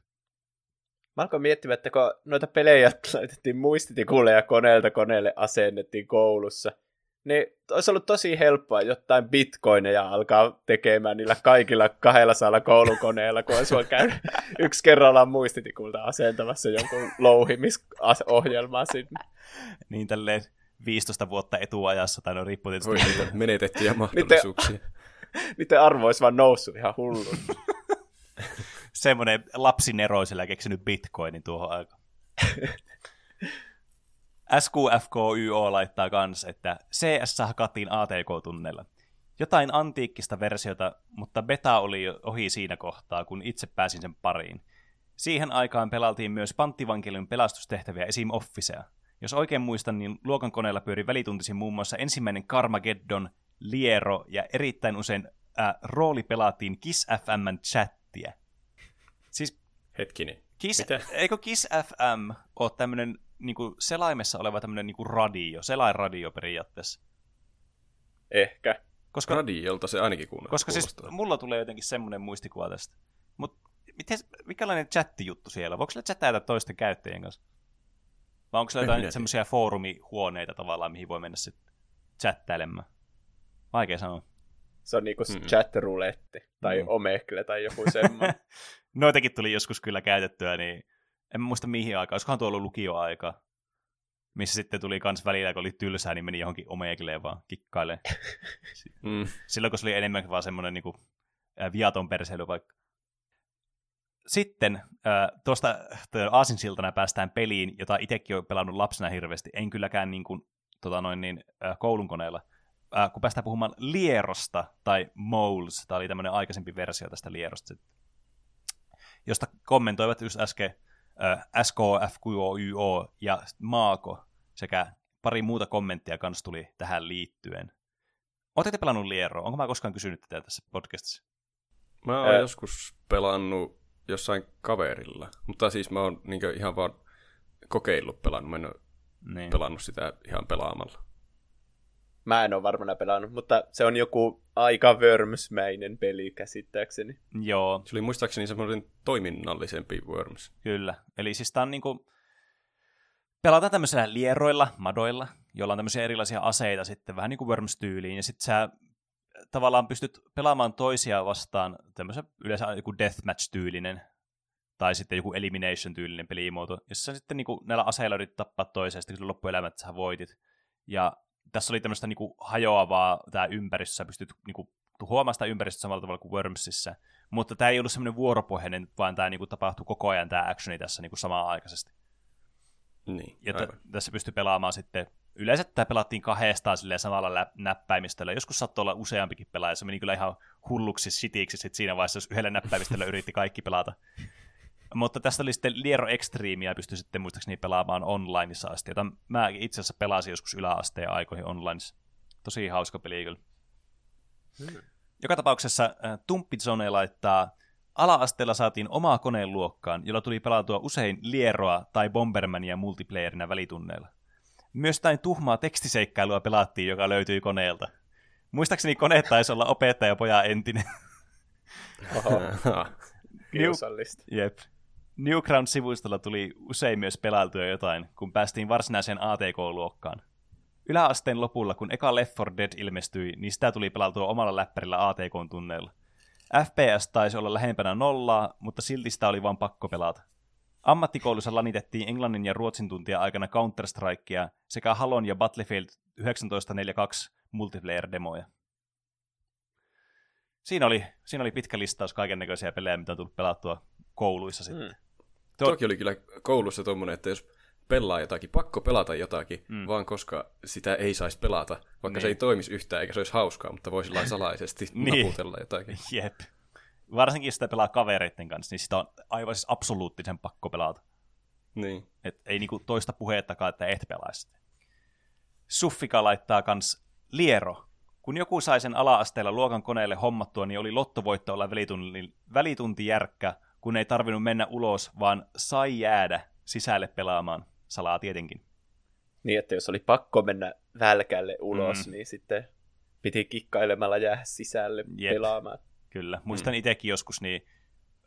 Mä alkoin miettimään, että kun noita pelejä laitettiin muistitikulle ja koneelta koneelle asennettiin koulussa, niin olisi ollut tosi helppoa jotain bitcoineja alkaa tekemään niillä kaikilla kahdella saalla koulukoneella, kun olisi vaan käydä yksi kerrallaan muistitikulta asentamassa jonkun louhimisohjelmaa sinne. Niin tälleen 15 vuotta etuajassa, tai no riippuu tietysti. niitä menetettyjä mahdollisuuksia. Niiden arvo olisi vaan noussut ihan hullu. Semmoinen lapsineroisella keksinyt bitcoinin tuohon aikaan. SQFKYO laittaa kans, että CS hakattiin ATK-tunneilla. Jotain antiikkista versiota, mutta beta oli jo ohi siinä kohtaa, kun itse pääsin sen pariin. Siihen aikaan pelaltiin myös panttivankilun pelastustehtäviä esim. Officea. Jos oikein muistan, niin luokan koneella pyöri välituntisin muun muassa ensimmäinen Carmageddon, Liero ja erittäin usein äh, rooli pelattiin Kiss FMn chattia. Siis Hetkinen. Kiss, Mitä? Eikö Kiss FM ole tämmöinen niin selaimessa oleva tämmöinen niin radio, selainradio periaatteessa? Ehkä. Koska, Radiolta se ainakin kuunnella. Koska siis mulla tulee jotenkin semmoinen muistikuva tästä. Mutta mikälainen chatti-juttu siellä? Voiko sillä chattailla toisten käyttäjien kanssa? Vai onko se jotain semmoisia foorumihuoneita tavallaan, mihin voi mennä sitten chattailemaan? Vaikea sanoa. Se on niinku mm chat roulette tai mm. omegle tai joku semmoinen. Noitakin tuli joskus kyllä käytettyä, niin en muista mihin aikaan. Olisikohan tuo ollut lukioaika, missä sitten tuli kans välillä, kun oli tylsää, niin meni johonkin omegleen vaan kikkailemaan. mm. Silloin kun se oli enemmän vaan semmoinen niinku ää, viaton perseilypaikka. Sitten äh, tuosta aasinsiltana päästään peliin, jota itsekin olen pelannut lapsena hirveästi. En kylläkään niin kuin, tota noin, niin, äh, koulun koneella. Äh, kun päästään puhumaan Lierosta tai Moles, tämä oli tämmöinen aikaisempi versio tästä Lierosta, josta kommentoivat just äsken SKFQOYO ja Maako sekä pari muuta kommenttia kanssa tuli tähän liittyen. Oletteko pelannut Lieroa? Onko mä koskaan kysynyt tätä tässä podcastissa? Mä oon Ää... joskus pelannut jossain kaverilla. Mutta siis mä oon niin ihan vaan kokeillut pelannut. Mä en ole niin. pelannut sitä ihan pelaamalla. Mä en ole varmana pelannut, mutta se on joku aika Worms-mäinen peli käsittääkseni. Joo. Se oli muistaakseni semmoinen toiminnallisempi Worms. Kyllä. Eli siis tää on niinku... Pelataan tämmöisillä lieroilla, madoilla, joilla on tämmöisiä erilaisia aseita sitten, vähän niin kuin Worms-tyyliin, ja sitten sä tavallaan pystyt pelaamaan toisia vastaan tämmöisen yleensä joku deathmatch-tyylinen tai sitten joku elimination-tyylinen pelimuoto, jossa sitten niin kuin, näillä aseilla yritit tappaa toisia, ja sitten loppuelämät sä voitit. Ja tässä oli tämmöistä niin kuin, hajoavaa tämä ympäristö, sä pystyt niin kuin, tuhoamaan sitä ympäristöä samalla tavalla kuin Wormsissa, mutta tämä ei ollut semmoinen vuoropohjainen, vaan tämä niin kuin, tapahtui koko ajan tämä actioni tässä niin kuin, samaan aikaisesti. Niin, ja t- tässä pystyy pelaamaan sitten yleensä tämä pelattiin kahdestaan silleen samalla lä- näppäimistöllä. Joskus saattoi olla useampikin pelaaja. Se meni kyllä ihan hulluksi sitiksi sit siinä vaiheessa, jos yhdellä näppäimistöllä yritti kaikki pelata. Mutta tästä oli sitten Liero Extreme ja pystyi sitten muistaakseni pelaamaan onlineissa asti, jota mä itse asiassa pelasin joskus yläasteen aikoihin onlineissa. Tosi hauska peli kyllä. Hmm. Joka tapauksessa äh, Tumpitzone laittaa Ala-asteella saatiin omaa koneen luokkaan, jolla tuli pelautua usein Lieroa tai Bombermania multiplayerina välitunneilla. Myös tain tuhmaa tekstiseikkailua pelattiin, joka löytyi koneelta. Muistaakseni kone taisi olla opettaja poja entinen. Oho. Kiusallista. Jep. Newground-sivustolla tuli usein myös pelailtua jotain, kun päästiin varsinaiseen ATK-luokkaan. Yläasteen lopulla, kun eka Left 4 Dead ilmestyi, niin sitä tuli pelautua omalla läppärillä ATK-tunneilla. FPS taisi olla lähempänä nollaa, mutta silti sitä oli vain pakko pelata. Ammattikoulussa lanitettiin englannin ja ruotsin tuntia aikana Counter-Strikea sekä Halon ja Battlefield 1942 multiplayer-demoja. Siinä oli, siinä oli pitkä listaus kaiken näköisiä pelejä, mitä on tullut pelattua kouluissa sitten. Mm. Toki oli kyllä koulussa tuommoinen, että jos pelaa jotakin, pakko pelata jotakin, mm. vaan koska sitä ei saisi pelata, vaikka niin. se ei toimisi yhtään eikä se olisi hauskaa, mutta voisi salaisesti niin. naputella jotakin. Jep varsinkin jos sitä pelaa kavereiden kanssa, niin sitä on aivan siis absoluuttisen pakko pelata. Niin. Et ei niinku toista puheettakaan, että et pelaisi Suffika laittaa kans Liero. Kun joku sai sen ala-asteella luokan koneelle hommattua, niin oli lottovoitto olla välitunti, välitunti järkkä, kun ei tarvinnut mennä ulos, vaan sai jäädä sisälle pelaamaan. Salaa tietenkin. Niin, että jos oli pakko mennä välkälle ulos, mm. niin sitten piti kikkailemalla jäädä sisälle Jep. pelaamaan. Kyllä. Muistan mm. itsekin joskus, niin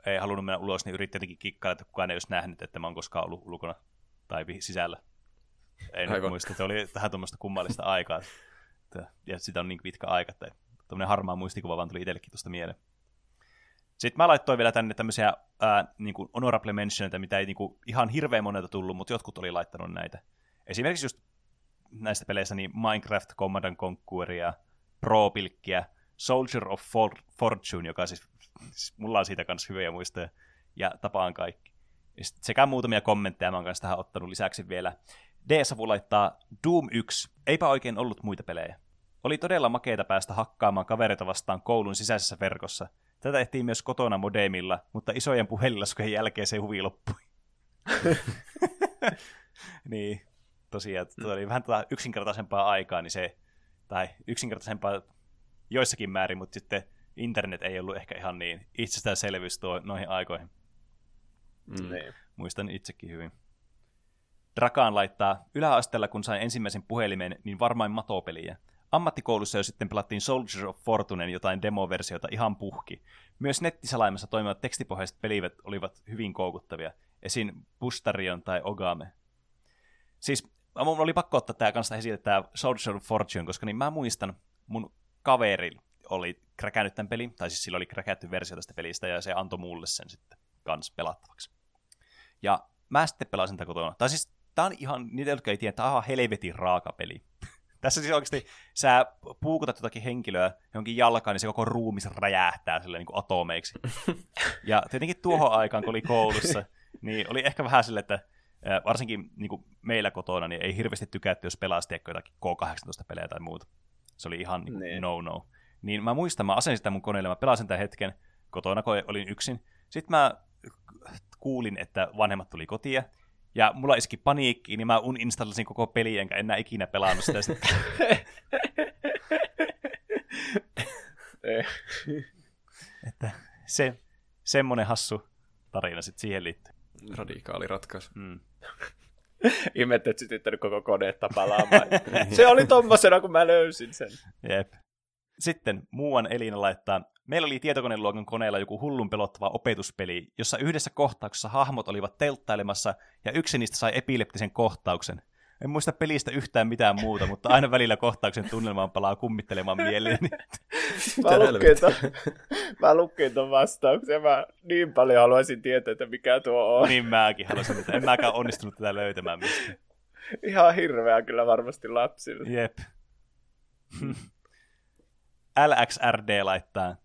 ei halunnut mennä ulos, niin yritti jotenkin kikkailla, että kukaan ei olisi nähnyt, että mä oon koskaan ollut ulkona tai sisällä. Ei nyt muista, se oli tähän tuommoista kummallista aikaa. Ja sitä on niin pitkä aika, että tuommoinen harmaa muistikuva vaan tuli itsellekin tuosta mieleen. Sitten mä laittoin vielä tänne tämmöisiä ää, niin kuin honorable mentioneita, mitä ei niin kuin, ihan hirveän monelta tullut, mutta jotkut oli laittanut näitä. Esimerkiksi just näistä peleistä niin Minecraft, Command Conqueria, Pro-pilkkiä, Soldier of For- Fortune, joka siis, siis mulla on siitä kanssa hyviä muistoja, ja tapaan kaikki. Ja sekä muutamia kommentteja mä oon kanssa tähän ottanut lisäksi vielä. D-savu laittaa Doom 1. Eipä oikein ollut muita pelejä. Oli todella makeita päästä hakkaamaan kavereita vastaan koulun sisäisessä verkossa. Tätä tehtiin myös kotona modemilla, mutta isojen puhelinlaskujen jälkeen se huvi loppui. niin, tosiaan, tuo oli vähän tuota yksinkertaisempaa aikaa, niin se, tai yksinkertaisempaa joissakin määrin, mutta sitten internet ei ollut ehkä ihan niin itsestäänselvyys tuo noihin aikoihin. Mm. Niin. Muistan itsekin hyvin. Drakaan laittaa, yläasteella kun sain ensimmäisen puhelimen, niin varmaan matopeliä. Ammattikoulussa jo sitten pelattiin Soldiers of Fortunen jotain demoversiota ihan puhki. Myös nettisalaimessa toimivat tekstipohjaiset pelivät olivat hyvin koukuttavia, esim. Bustarion tai Ogame. Siis mun oli pakko ottaa tämä kanssa esille, tämä Soldiers of Fortune, koska niin mä muistan, mun kaveri oli kräkännyt tämän pelin, tai siis sillä oli kräkätty versio tästä pelistä, ja se antoi mulle sen sitten kans pelattavaksi. Ja mä sitten pelasin tätä kotona. Tai siis tää on ihan, niitä jotka ei tiedä, tää on helvetin raaka peli. Tässä siis oikeasti sä puukutat jotakin henkilöä johonkin jalkaan, niin se koko ruumis räjähtää silleen niin kuin atomeiksi. Ja tietenkin tuohon aikaan, kun oli koulussa, niin oli ehkä vähän silleen, että varsinkin niin kuin meillä kotona, niin ei hirveästi tykätty, jos pelasi jotakin K18-pelejä tai muuta. Se oli ihan niin niin. no-no. Niin mä muistan, mä asensin sitä mun koneelle, mä pelasin tämän hetken kotona, kun olin yksin. Sitten mä kuulin, että vanhemmat tuli kotia, ja mulla iski paniikki, niin mä uninstallasin koko peli, enkä enää ikinä pelannut sitä sitten. että se, semmonen hassu tarina sitten siihen liittyy. Radikaali ratkaisu. Mm. Ihmettä, että sytyttänyt koko koneetta palaamaan. se oli tommosena, kun mä löysin sen. Jep. Sitten muuan Elina laittaa, meillä oli tietokoneluokan koneella joku hullun pelottava opetuspeli, jossa yhdessä kohtauksessa hahmot olivat telttailemassa ja yksi niistä sai epileptisen kohtauksen. En muista pelistä yhtään mitään muuta, mutta aina välillä kohtauksen tunnelmaan palaa kummittelemaan mieliin. mä, lukin ton, mä lukin ton vastauksen mä niin paljon haluaisin tietää, että mikä tuo on. Niin mäkin haluaisin, että en mäkään onnistunut tätä löytämään mistä. Ihan hirveä kyllä varmasti lapsille. Jep. LXRD laittaa.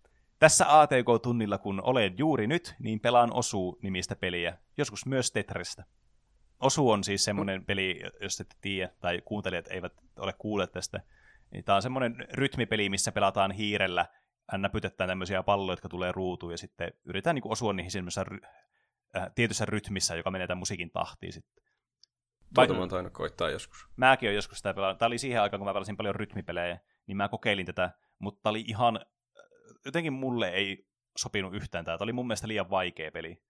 Tässä ATK-tunnilla, kun olen juuri nyt, niin pelaan Osu-nimistä peliä, joskus myös Tetristä. Osu on siis semmoinen peli, jos ette tiedä, tai kuuntelijat eivät ole kuulleet tästä. Niin tämä on semmoinen rytmipeli, missä pelataan hiirellä, näpytetään tämmöisiä palloja, jotka tulee ruutuun, ja sitten yritetään niin osua niihin semmoisessa ry- äh, tietyssä rytmissä, joka menee tämän musiikin tahtiin sitten. Tuota mä oon tainnut koittaa joskus. Mäkin olen joskus sitä pelannut. Tämä oli siihen aikaan, kun mä pelasin paljon rytmipelejä, niin mä kokeilin tätä, mutta oli ihan, jotenkin mulle ei sopinut yhtään tämä. Tämä oli mun mielestä liian vaikea peli.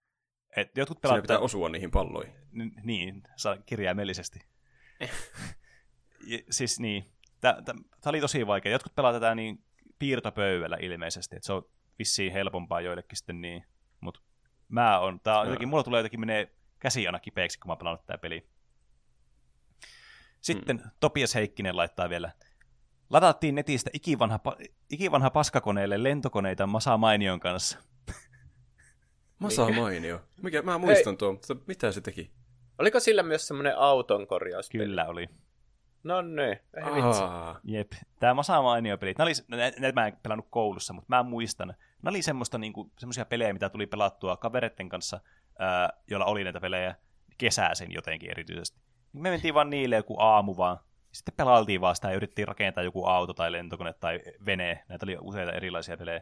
Et jotkut pelaat... Siinä pitää osua niihin palloihin. N- niin, saa kirjaimellisesti. ja, siis niin, tämä oli tosi vaikea. Jotkut pelaa tätä niin piirtopöydällä ilmeisesti, että se on vissiin helpompaa joillekin sitten niin. Mutta mä on, tää on jotenkin, mulla tulee jotenkin menee käsi aina kipeäksi, kun mä pelannut tää peli. Sitten hmm. Topias Heikkinen laittaa vielä, Ladattiin netistä ikivanha, ikivanha paskakoneelle lentokoneita Masa Mainion kanssa. Masa Mainio. Mikä, mä muistan Hei. tuon, mutta mitä se teki? Oliko sillä myös semmoinen auton korjaus? Kyllä oli. No niin, ei vitsi. Jep, tämä Masa Mainio pelit. Nämä oli, näitä mä en pelannut koulussa, mutta mä muistan. Nämä oli semmoista, niinku, semmoisia pelejä, mitä tuli pelattua kavereiden kanssa, ää, joilla oli näitä pelejä kesäisen jotenkin erityisesti. Me mentiin vaan niille joku aamu vaan sitten pelailtiin vaan sitä ja yritettiin rakentaa joku auto tai lentokone tai vene. Näitä oli useita erilaisia pelejä.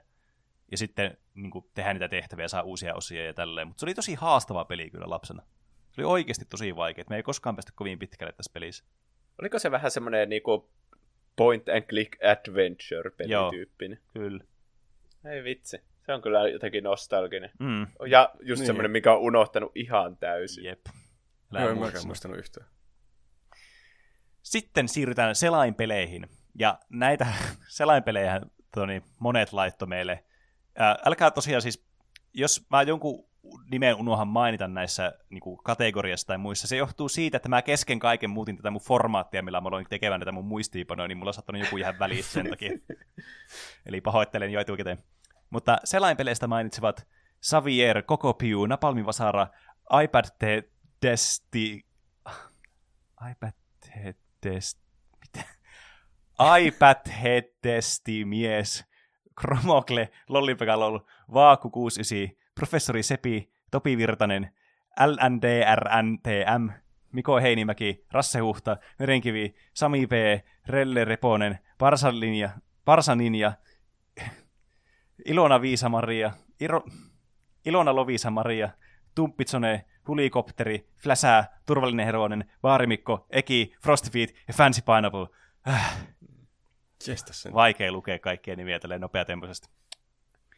Ja sitten niin kuin, tehdään niitä tehtäviä, saa uusia osia ja tälleen. Mutta se oli tosi haastava peli kyllä lapsena. Se oli oikeasti tosi vaikea. Me ei koskaan päästy kovin pitkälle tässä pelissä. Oliko se vähän semmoinen niin kuin point and click adventure pelityyppinen? Joo, kyllä. Ei vitsi. Se on kyllä jotenkin nostalginen. Mm. Ja just niin. semmoinen, mikä on unohtanut ihan täysin. Jep. Joo, en mäkään muistanut yhtään. Sitten siirrytään selainpeleihin. Ja näitä selainpelejä toni, monet laitto meille. Ää, älkää tosiaan siis, jos mä jonkun nimen unohan mainita näissä niin kuin kategoriassa tai muissa, se johtuu siitä, että mä kesken kaiken muutin tätä mun formaattia, millä mä aloin tekemään tätä mun muistiinpanoja, niin mulla on saattanut joku ihan väliin sen takia. Eli pahoittelen jo etukäteen. Mutta selainpeleistä mainitsivat Xavier, Kokopiu, Napalmivasara, iPad Testi... iPad test... Mitä? iPad-testi mies, Kromokle, Lollipeka Vaaku 69, Professori Sepi, Topi Virtanen, LNDRNTM, Miko Heinimäki, Rasse Huhta, Merenkivi, Sami P, Relle Reponen, Parsalinja, Parsaninja, Ilona Viisa-Maria, Iro, Ilona Lovisa-Maria, Tumppitsone, Hulikopteri, Fläsää, Turvallinen Heroinen, Vaarimikko, Eki, Frostfeet ja Fancy Pineapple. Äh. Vaikea lukea kaikkia nimiä tälleen nopeatempoisesti.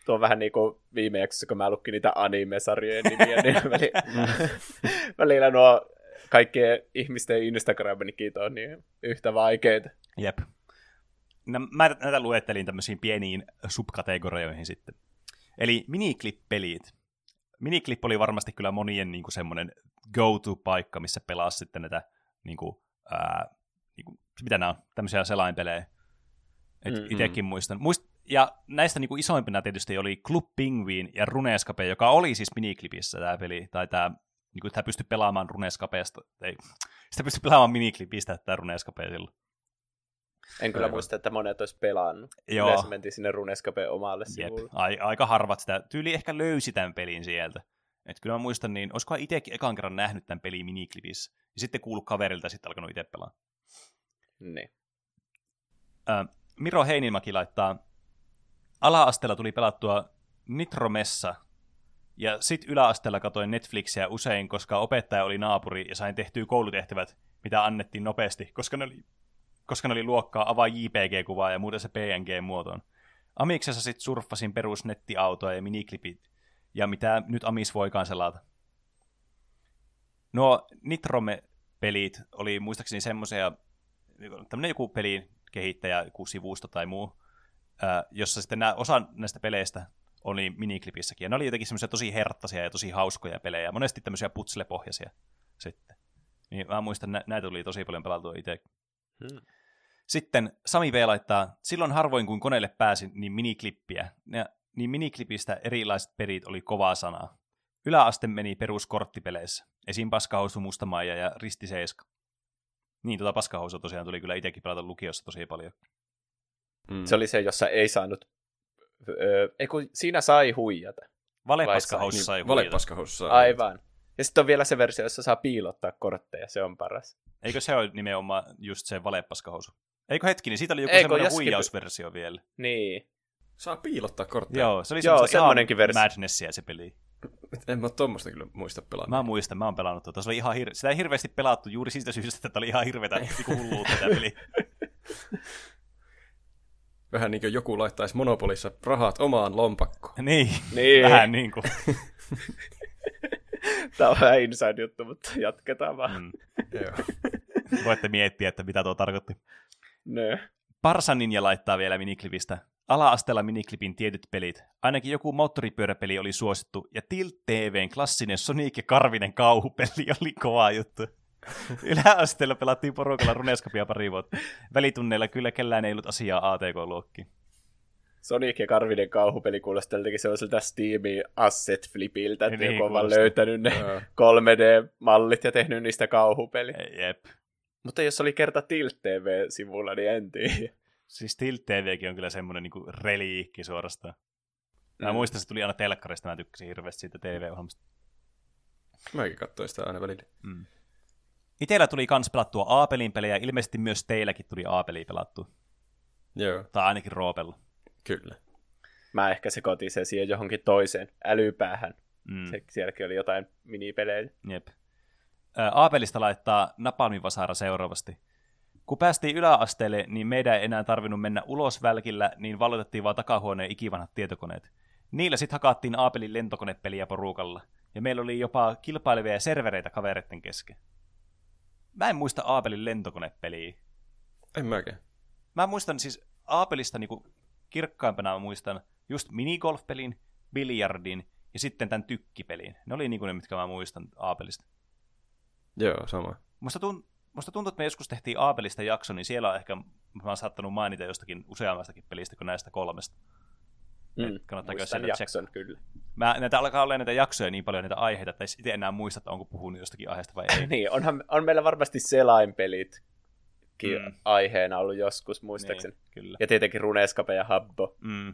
Tuo on vähän niin kuin viime jaksossa, kun mä lukin niitä anime-sarjojen nimiä, niin välillä, välillä nuo kaikkien ihmisten Instagram-nikit on niin yhtä vaikeita. Jep. No, mä näitä luettelin tämmöisiin pieniin subkategorioihin sitten. Eli miniclip-pelit miniclip oli varmasti kyllä monien niin kuin semmoinen go-to-paikka, missä pelaa sitten näitä, niin kuin, ää, niin kuin, mitä nämä on, tämmöisiä selainpelejä. Et mm-hmm. Itekin muistan. Muist, ja näistä niin kuin isoimpina tietysti oli Club Penguin ja Runescape, joka oli siis miniclipissä tämä peli, tai tämä, niin kuin, tämä pystyi pelaamaan Runescapeesta, ei, sitä pystyi pelaamaan miniclipistä tämä Runescape silloin. En kyllä Aivan. muista, että monet olisi pelannut. Joo. Yleensä mentiin sinne Runescapen omalle sivulle. Ai, aika harvat sitä, tyyli ehkä löysi tämän pelin sieltä. Et kyllä mä muistan, niin olisikohan itsekin ekan kerran nähnyt tämän pelin miniklipissä. Ja sitten kuullut kaverilta ja sitten alkanut itse pelaa. Niin. Ö, Miro Heinimäki laittaa, ala-asteella tuli pelattua Nitromessa, ja sitten yläasteella katoin Netflixiä usein, koska opettaja oli naapuri ja sain tehtyä koulutehtävät, mitä annettiin nopeasti, koska ne oli, koska ne oli luokkaa avaa JPG-kuvaa ja muuta se PNG-muotoon. Amiksessa sitten surffasin perusnettiautoa ja miniklipit, ja mitä nyt Amis voikaan selata. Nuo Nitrome-pelit oli muistaakseni semmoisia, tämmöinen joku pelin kehittäjä, joku sivusto tai muu, jossa sitten nämä, osa näistä peleistä oli miniklipissäkin. Ja ne oli jotenkin semmoisia tosi herttaisia ja tosi hauskoja pelejä. Monesti tämmöisiä putslepohjaisia sitten. Niin mä muistan, nä- näitä tuli tosi paljon pelattua itse. Hmm. Sitten Sami V laittaa, silloin harvoin kun koneelle pääsin, niin miniklippiä. Ja, niin miniklipistä erilaiset perit oli kovaa sanaa. Yläaste meni peruskorttipeleissä. Esim. Paskahousu, Mustamaija ja Risti Seiska. Niin, tuota paskahousua tosiaan tuli kyllä itsekin pelata lukiossa tosi paljon. Mm. Se oli se, jossa ei saanut... Öö, ei kun siinä sai huijata. Valepaskahousu Vai sai niin, huijata. valeppaskahousussa. Aivan. Ja sitten on vielä se versio, jossa saa piilottaa kortteja. Se on paras. Eikö se ole nimenomaan just se valepaskahousu? Eikö hetkinen, siitä oli joku Eikö, semmoinen joskin- huijausversio vielä. Niin. Saa piilottaa kortteja. Joo, se oli Joo, semmoinenkin ihan versio. Madnessia se peli. En mä tommoista kyllä muista pelata. Mä muistan, mä oon pelannut tuota. Se oli ihan hir- Sitä ei hirveästi pelattu juuri siitä syystä, että oli ihan hirveätä niinku hulluutta tämä peli. Vähän niin kuin joku laittaisi Monopolissa rahat omaan lompakkoon. niin, Niin. vähän niin kuin. Tämä on vähän inside juttu, mutta jatketaan vaan. Mm. Joo. Voitte miettiä, että mitä tuo tarkoitti. No. Parsaninja laittaa vielä miniklipistä. Ala-asteella miniklipin tietyt pelit. Ainakin joku moottoripyöräpeli oli suosittu, ja Tilt TVn klassinen Sonic ja Karvinen kauhupeli oli kova juttu. Yläasteella pelattiin porukalla Runeskapia pari vuotta. Välitunneilla kyllä kellään ei ollut asiaa ATK-luokkiin. Sonic ja Karvinen kauhupeli kuulostaa jotenkin sellaiselta Steamin asset flipiltä, että Niin, joku on vaan löytänyt ne Joo. 3D-mallit ja tehnyt niistä kauhupeli. Jep. Mutta jos oli kerta Tilt TV-sivulla, niin en tiedä. Siis Tilt TVkin on kyllä semmoinen niinku reliikki suorastaan. Mä Mm. muistan, se tuli aina telkkarista, mä tykkäsin hirveästi siitä TV-ohjelmasta. Mäkin katsoin sitä aina välillä. Mm. Itellä tuli kans pelattua A-pelin pelejä, ilmeisesti myös teilläkin tuli A-peliä pelattua. Joo, Tai ainakin Roopella. Kyllä. Mä ehkä sekoitin sen siihen johonkin toiseen älypäähän. Mm. Se, sielläkin oli jotain minipelejä. Jep. Ää, A-pelistä laittaa Napalmin Vasara seuraavasti. Kun päästiin yläasteelle, niin meidän ei enää tarvinnut mennä ulos välkillä, niin vallotettiin vaan takahuoneen ikivanhat tietokoneet. Niillä sitten hakattiin A-pelin lentokonepeliä porukalla, ja meillä oli jopa kilpailevia servereitä kavereiden kesken. Mä en muista A-pelin lentokonepeliä. En mäkään. Mä muistan siis A-pelistä niinku kirkkaimpana mä muistan just minigolf-pelin, biljardin ja sitten tämän tykkipelin. Ne oli niinku ne, mitkä mä muistan A-pelistä. Joo, sama. Musta, tunt, musta tuntuu, että me joskus tehtiin Aapelista jakso, niin siellä on ehkä, mä oon saattanut mainita jostakin useammastakin pelistä kuin näistä kolmesta. Mm. kannattaa käydä Muistan jakson kyllä. Mä, näitä alkaa olla näitä jaksoja niin paljon, näitä aiheita, että itse enää muista, että onko puhunut jostakin aiheesta vai ei. niin, onhan, on meillä varmasti selainpelit Mm. aiheena ollut joskus, muistaakseni. Niin, kyllä. Ja tietenkin Runescape ja Habbo. Mm.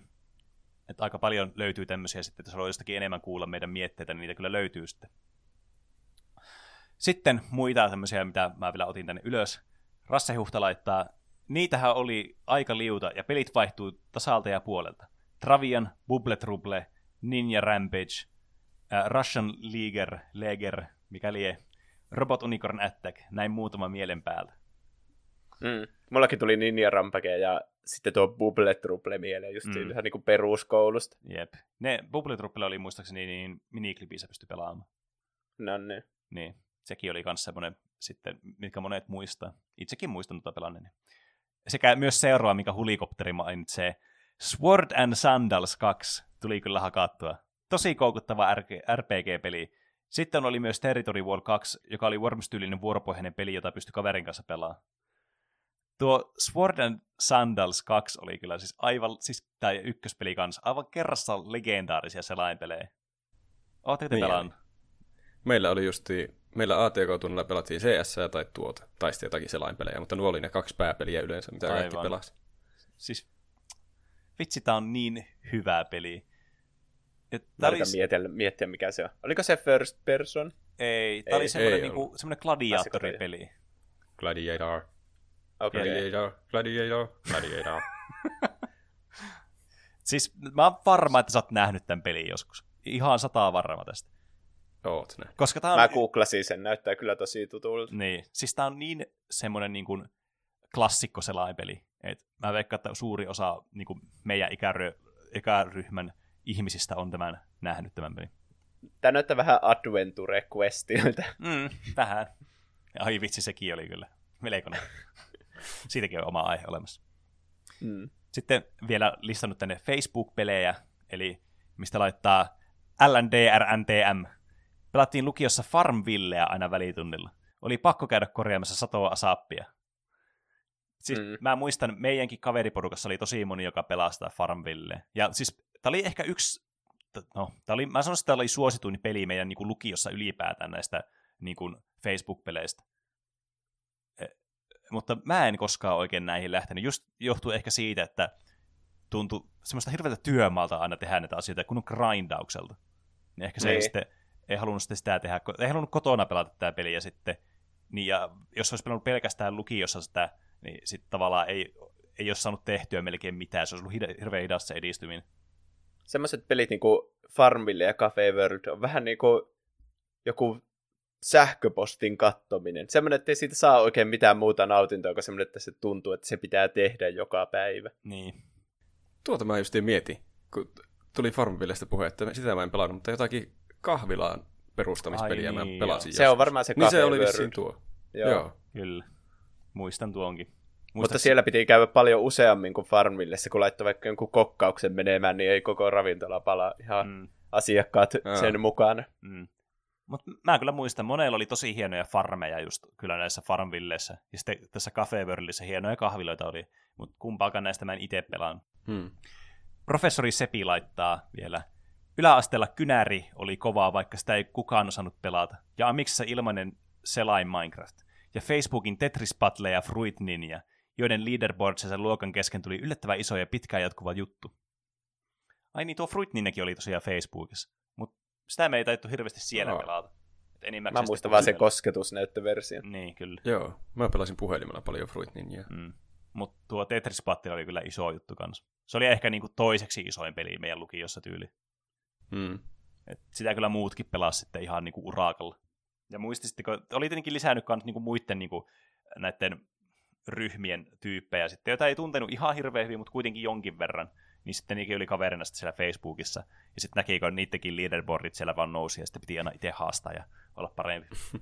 Että aika paljon löytyy tämmöisiä sitten, että jos haluaa jostakin enemmän kuulla meidän mietteitä, niin niitä kyllä löytyy sitten. Sitten muita tämmöisiä, mitä mä vielä otin tänne ylös. Rassehuhta laittaa, niitähän oli aika liuta ja pelit vaihtuu tasalta ja puolelta. Travian, Bubble Trouble, Ninja Rampage, äh, Russian Leaguer, Leger, mikä lie, Robot Unicorn Attack, näin muutama mielen päältä. Mm. Mullakin tuli Ninja Rampage ja sitten tuo Bubble Trouble mieleen just Mm. ihan niin kuin peruskoulusta. Jep. Ne Bubble Trouble oli muistaakseni niin miniklipissä pysty pelaamaan. No niin. Niin, sekin oli myös semmoinen sitten, mitkä monet muistaa. Itsekin muistan tuota pelanneeni. Sekä myös seuraava, mikä hulikopteri mainitsee. Sword and Sandals 2 tuli kyllä hakattua. Tosi koukuttava RPG-peli. Sitten oli myös Territory War 2, joka oli Worms-tyylinen vuoropohjainen peli, jota pystyi kaverin kanssa pelaamaan. Tuo Sword and Sandals 2 oli kyllä siis aivan, siis, tai ykköspeli kanssa, aivan kerrassa legendaarisia selainpelejä. Oletteko te Niin pelannut? Meillä oli justi meillä ATK-tunnilla pelattiin CS tai tuota, tai sitten jotakin selainpelejä, mutta nuo oli ne kaksi pääpeliä yleensä, mitä Aivan. kaikki pelasi. Siis vitsi, tää on niin hyvä peli. Mä olisi... miettiä, miettiä, mikä se on. Oliko se first person? Ei, tää ei, oli semmoinen, niinku, semmoinen gladiaattoripeli. Gladiator. Okay. Gladiator, gladiator, gladiator. siis mä oon varma, että sä oot nähnyt tämän pelin joskus. Ihan sataa varma tästä. Oot ne. Koska tää on... Mä googlasin sen, näyttää kyllä tosi tutulta. Niin, siis tää on niin semmoinen niin kuin klassikko selainpeli. Et mä veikkaan, että suuri osa niin kuin meidän ikäry- ikäryhmän ihmisistä on tämän nähnyt tämän pelin. Tämä näyttää vähän Adventure Questilta. Mm, vähän. Ai vitsi, sekin oli kyllä. Melkoinen. Siitäkin on oma aihe olemassa. Mm. Sitten vielä listannut tänne Facebook-pelejä, eli mistä laittaa LNDRNTM. Pelattiin lukiossa Farmvilleä aina välitunnilla. Oli pakko käydä korjaamassa satoa asappia. Siis mm. mä muistan, meidänkin kaveriporukassa oli tosi moni, joka pelastaa Farmville. Ja siis tää oli ehkä yksi, no, tää oli, mä sanoisin, että tää oli suosituin peli meidän niin kuin, lukiossa ylipäätään näistä niin kuin, Facebook-peleistä. Mutta mä en koskaan oikein näihin lähtenyt. Just johtuu ehkä siitä, että tuntui semmoista hirveätä työmaalta aina tehdä näitä asioita, kun on grindaukselta. Niin ehkä se niin. ei sitten, ei halunnut sitä tehdä, ei halunnut kotona pelata tätä peliä sitten. Niin ja jos olisi pelannut pelkästään lukiossa sitä niin sitten tavallaan ei, ei ole saanut tehtyä melkein mitään. Se olisi ollut hirveän hidasta se edistyminen. Semmoiset pelit niin kuin Farmville ja Cafe World on vähän niin kuin joku sähköpostin kattominen. Semmoinen, että ei siitä saa oikein mitään muuta nautintoa, kuin semmoinen, että se tuntuu, että se pitää tehdä joka päivä. Niin. Tuota mä just mietin, kun tuli Farmvillestä puhe, että sitä mä en pelannut, mutta jotakin kahvilaan perustamispeliä Ai niin, mä pelasin. Joo. Se on varmaan se Niin se oli vissiin tuo. Joo. joo. Kyllä. Muistan tuonkin. Muistan Mutta siellä piti käydä paljon useammin kuin farmille. kun laittoi vaikka jonkun kokkauksen menemään, niin ei koko ravintola pala ihan mm. asiakkaat Aa. sen mukaan. Mm. Mutta mä kyllä muistan, monella oli tosi hienoja farmeja just kyllä näissä farmvilleissä. Ja sitten tässä Cafe Worldissa hienoja kahviloita oli, mutta kumpaakaan näistä mä en itse pelaan. Hmm. Professori Sepi laittaa vielä. Yläasteella kynäri oli kovaa, vaikka sitä ei kukaan osannut pelata. Ja miksi se ilmainen selain Minecraft? ja Facebookin Tetris Battle ja Fruit Ninja, joiden leaderboardsensa luokan kesken tuli yllättävän iso ja pitkään jatkuva juttu. Ai niin, tuo Fruit Ninjakin oli tosiaan Facebookissa, sitä me ei taittu hirveästi siellä no. pelata. Mä muistan vaan se kosketusnäyttöversio. Niin, kyllä. Joo, mä pelasin puhelimella paljon Fruit Ninjaa. Mm. Mutta tuo Tetris Battle oli kyllä iso juttu kanssa. Se oli ehkä niinku toiseksi isoin peli meidän lukiossa tyyli. Mm. Et sitä kyllä muutkin pelasi sitten ihan niinku urakalla. Ja muistisitteko, oli tietenkin lisännyt myös niinku muiden niinku, näiden ryhmien tyyppejä sitten, joita ei tuntenut ihan hirveän hyvin, mutta kuitenkin jonkin verran. Niin sitten niikin oli kaverina sitten siellä Facebookissa. Ja sitten näki, kun niidenkin leaderboardit siellä vaan nousi, ja sitten piti aina itse haastaa ja olla parempi.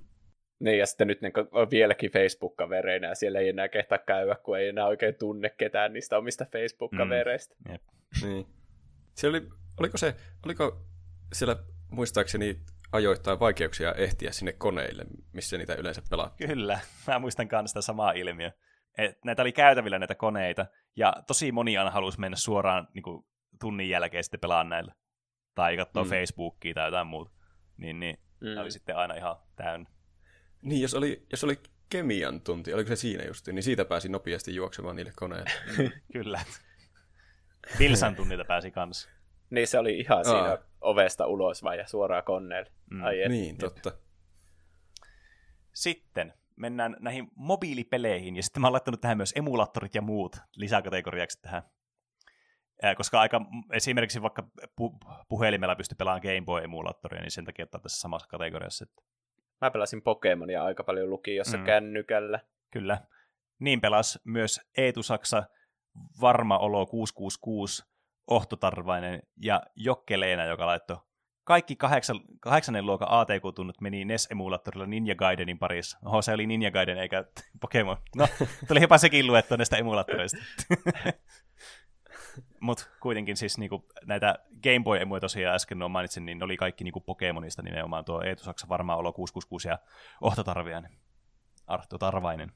niin, ja sitten nyt ne on vieläkin Facebook-kavereina, ja siellä ei enää kehtaa käydä, kun ei enää oikein tunne ketään niistä omista Facebook-kavereista. Mm. Jep. niin. Se oli, oliko se, oliko siellä muistaakseni ajoittain vaikeuksia ehtiä sinne koneille, missä niitä yleensä pelaa. Kyllä, mä muistan myös sitä samaa ilmiö. Et näitä oli käytävillä näitä koneita, ja tosi moni aina halusi mennä suoraan niin kuin, tunnin jälkeen sitten pelaan näillä. Tai katsoa mm. Facebookia tai jotain muuta. Niin, niin mm. oli sitten aina ihan täynnä. Niin, jos oli, jos oli kemian tunti, oliko se siinä just, niin siitä pääsi nopeasti juoksemaan niille koneille. Kyllä. Pilsan tunnilta pääsi kanssa. Niin se oli ihan Aa. siinä ovesta ulos vai ja suoraan koneelle. Mm. Ai niin, totta. Sitten mennään näihin mobiilipeleihin, ja sitten mä oon laittanut tähän myös emulaattorit ja muut lisäkategoriaksi tähän. Koska aika esimerkiksi vaikka pu- puhelimella pystyy pelaamaan Game Boy-emulaattoria, niin sen takia ottaa tässä samassa kategoriassa. Että... Mä pelasin Pokemonia aika paljon lukiossa mm. kännykällä. Kyllä. Niin pelas myös Eetu Saksa Varma Olo 666 Ohtotarvainen ja Jokke Leena, joka laittoi kaikki kahdeksan, kahdeksannen luokan ATK-tunnut meni NES-emulaattorilla Ninja Gaidenin parissa. Oho, se oli Ninja Gaiden eikä Pokemon. No, tuli jopa sekin luettua näistä emulaattoreista. Mutta kuitenkin siis niinku, näitä Game Boy-emuja tosiaan äsken no mainitsin, niin ne oli kaikki niinku Pokemonista nimenomaan tuo Eetu Saksa varmaan olo 666 ja Ohtotarviainen. Arto Tarvainen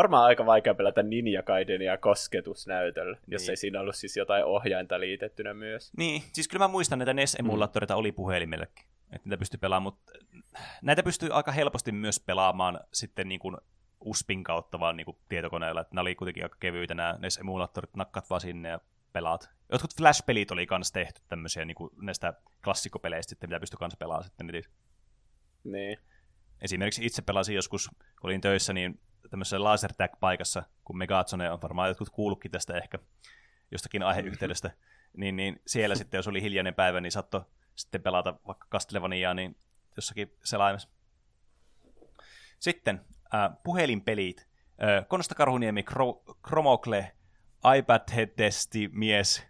varmaan aika vaikea pelata Ninja Gaidenia kosketusnäytöllä, niin. jos ei siinä ollut siis jotain ohjainta liitettynä myös. Niin, siis kyllä mä muistan, että NES-emulaattoreita mm. oli puhelimellekin. että niitä pystyy pelaamaan, mutta näitä pystyy aika helposti myös pelaamaan sitten niin kuin USPin kautta vaan niin kuin tietokoneella, että nämä oli kuitenkin aika kevyitä nämä, ne emulaattorit, nakkat vaan sinne ja pelaat. Jotkut Flash-pelit oli kanssa tehty tämmöisiä niin kuin näistä klassikkopeleistä, sitten, mitä pystyy kanssa pelaamaan sitten. Niin. Esimerkiksi itse pelasin joskus, kun olin töissä, niin tämmöisessä laser paikassa kun Megazone on varmaan jotkut kuullutkin tästä ehkä jostakin aiheyhteydestä, niin, niin siellä sitten, jos oli hiljainen päivä, niin saattoi sitten pelata vaikka Castlevaniaa niin jossakin selaimessa. Sitten äh, puhelinpelit. Äh, Konsta Karhuniemi, Kro- Chromokle, iPad-testi, mies,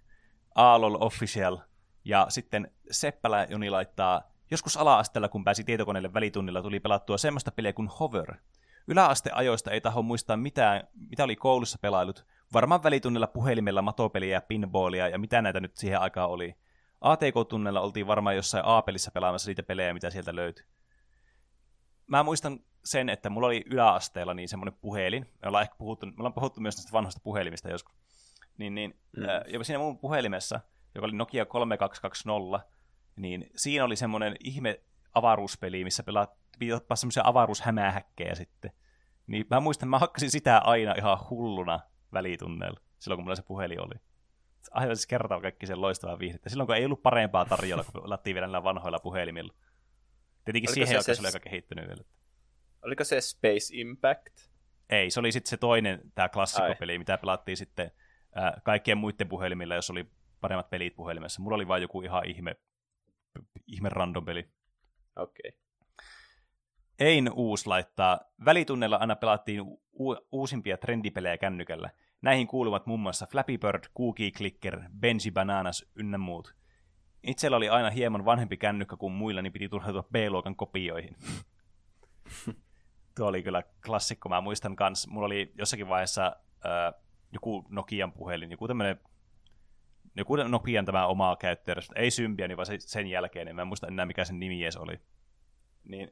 Aalol Official ja sitten Seppälä Joni laittaa Joskus ala-asteella, kun pääsi tietokoneelle välitunnilla, tuli pelattua semmoista peliä kuin Hover. Yläasteajoista ei taho muistaa mitään, mitä oli koulussa pelailut. Varmaan välitunnilla puhelimella matopeliä ja pinballia ja mitä näitä nyt siihen aikaan oli. ATK-tunnella oltiin varmaan jossain A-pelissä pelaamassa niitä pelejä, mitä sieltä löytyi. Mä muistan sen, että mulla oli yläasteella niin semmoinen puhelin. Me ollaan ehkä puhuttu, me ollaan puhuttu myös näistä vanhoista puhelimista joskus. Niin, niin, mm. ää, ja siinä mun puhelimessa, joka oli Nokia 3220, niin siinä oli semmoinen ihme avaruuspeli, missä pelaat, piti ottaa semmoisia avaruushämähäkkejä sitten. Niin mä muistan, mä hakkasin sitä aina ihan hulluna välitunneilla, silloin kun mulla se puhelin oli. Aivan siis kertaa kaikki sen loistavaa viihdettä. Silloin kun ei ollut parempaa tarjolla, kun pelattiin vielä näillä vanhoilla puhelimilla. Tietenkin Oliko siihen aikaan se, se oli aika kehittynyt vielä. Oliko se Space Impact? Ei, se oli sitten se toinen, tämä klassikkopeli, mitä pelattiin sitten ää, kaikkien muiden puhelimilla, jos oli paremmat pelit puhelimessa. Mulla oli vain joku ihan ihme, ihme random peli. Okei. Okay. Ein Uus laittaa, välitunnella aina pelattiin u- uusimpia trendipelejä kännykällä. Näihin kuuluvat muun muassa Flappy Bird, Cookie Clicker, Benji Bananas ynnä muut. Itsellä oli aina hieman vanhempi kännykkä kuin muilla, niin piti turhautua B-luokan kopioihin. Tuo oli kyllä klassikko. Mä muistan kans, mulla oli jossakin vaiheessa äh, joku Nokian puhelin, joku tämmönen joku Nokian tämä oma käyttäjärjestö, ei Symbian, vaan sen jälkeen, niin mä en muista enää mikä sen nimi edes oli. Niin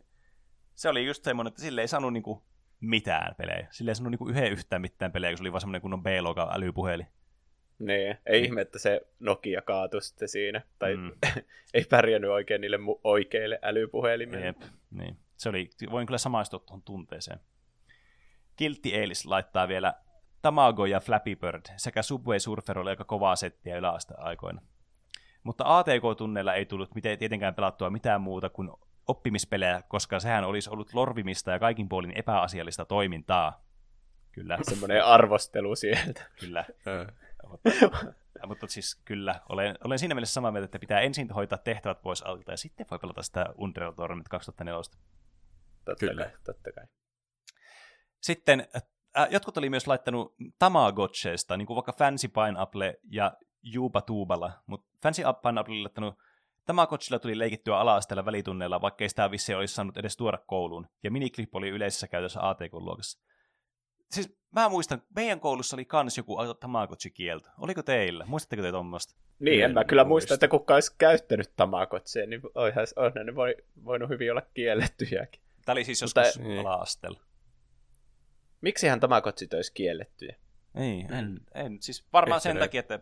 se oli just semmoinen, että sille ei saanut niinku mitään pelejä. Sille ei saanut niinku yhden yhtään mitään pelejä, kun se oli vaan semmoinen kunnon B-luokan älypuhelin. Niin, ei ihme, että se Nokia kaatui sitten siinä. Tai mm. ei pärjännyt oikein niille mu- oikeille älypuhelimille. Jep, niin. Se oli, voin kyllä samaistua tuohon tunteeseen. Kiltti Eilis laittaa vielä Tamago ja Flappy Bird sekä Subway Surfer oli aika kovaa settiä yläaste aikoina. Mutta ATK-tunneilla ei tullut miten tietenkään pelattua mitään muuta kuin oppimispelejä, koska sehän olisi ollut lorvimista ja kaikin puolin epäasiallista toimintaa. Kyllä. Semmoinen arvostelu sieltä. Kyllä. mutta, mutta siis kyllä, olen, olen siinä mielessä samaa mieltä, että pitää ensin hoitaa tehtävät pois alta ja sitten voi pelata sitä Unreal Tournament 2004. Totta kyllä. kai, totta kai. Sitten äh, jotkut oli myös laittanut Tamagotcheista, niin kuin vaikka Fancy Pineapple ja Juba Tuuballa, mutta Fancy Pineapple oli laittanut Tamagotchilla tuli leikittyä ala-asteella välitunneilla, vaikka ei sitä vissi olisi saanut edes tuoda kouluun, ja Miniclip oli yleisessä käytössä ATK-luokassa. Siis mä muistan, meidän koulussa oli kans joku Tamagotchi-kielto. Oliko teillä? Muistatteko te tuommoista? Niin, en mä kyllä muista, että kuka olisi käyttänyt Tamagotchia, niin olisi ne voi, voinut hyvin olla kiellettyjäkin. Tämä oli siis joskus Mutta, ala-asteella. Miksihän Tamagotchit olisi kiellettyjä? Ei, en, en. Siis varmaan Ehkä sen takia, että...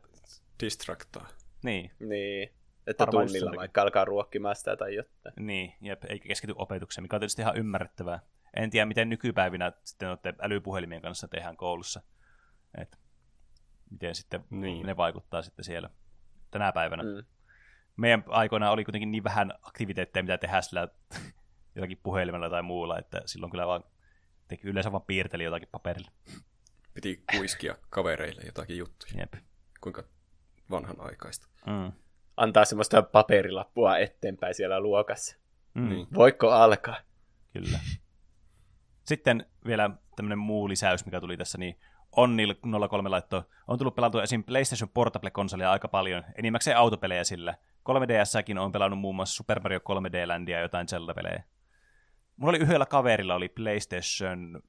Distraktaa. Niin. Niin. Että Varmaan tunnilla jossain... vaikka alkaa ruokkimaan sitä tai jotain. Niin, jep, eikä keskity opetukseen, mikä on tietysti ihan ymmärrettävää. En tiedä, miten nykypäivinä sitten olette älypuhelimien kanssa tehdään koulussa. Et miten sitten niin. ne vaikuttaa sitten siellä tänä päivänä. Mm. Meidän aikoina oli kuitenkin niin vähän aktiviteetteja, mitä tehdään sillä jotakin puhelimella tai muulla, että silloin kyllä vaan teki yleensä vaan piirteli jotakin paperille. Piti kuiskia kavereille jotakin juttuja. Jep. Kuinka vanhan aikaista. Mm antaa semmoista paperilappua eteenpäin siellä luokassa. Mm. Niin. Voiko alkaa? Kyllä. Sitten vielä tämmöinen muu lisäys, mikä tuli tässä, niin Onnil 03 laitto on tullut pelattua esim. PlayStation Portable-konsolia aika paljon, enimmäkseen autopelejä sillä. 3DS-säkin on pelannut muun muassa Super Mario 3D Landia ja jotain Zelda-pelejä. Mulla oli yhdellä kaverilla oli PlayStation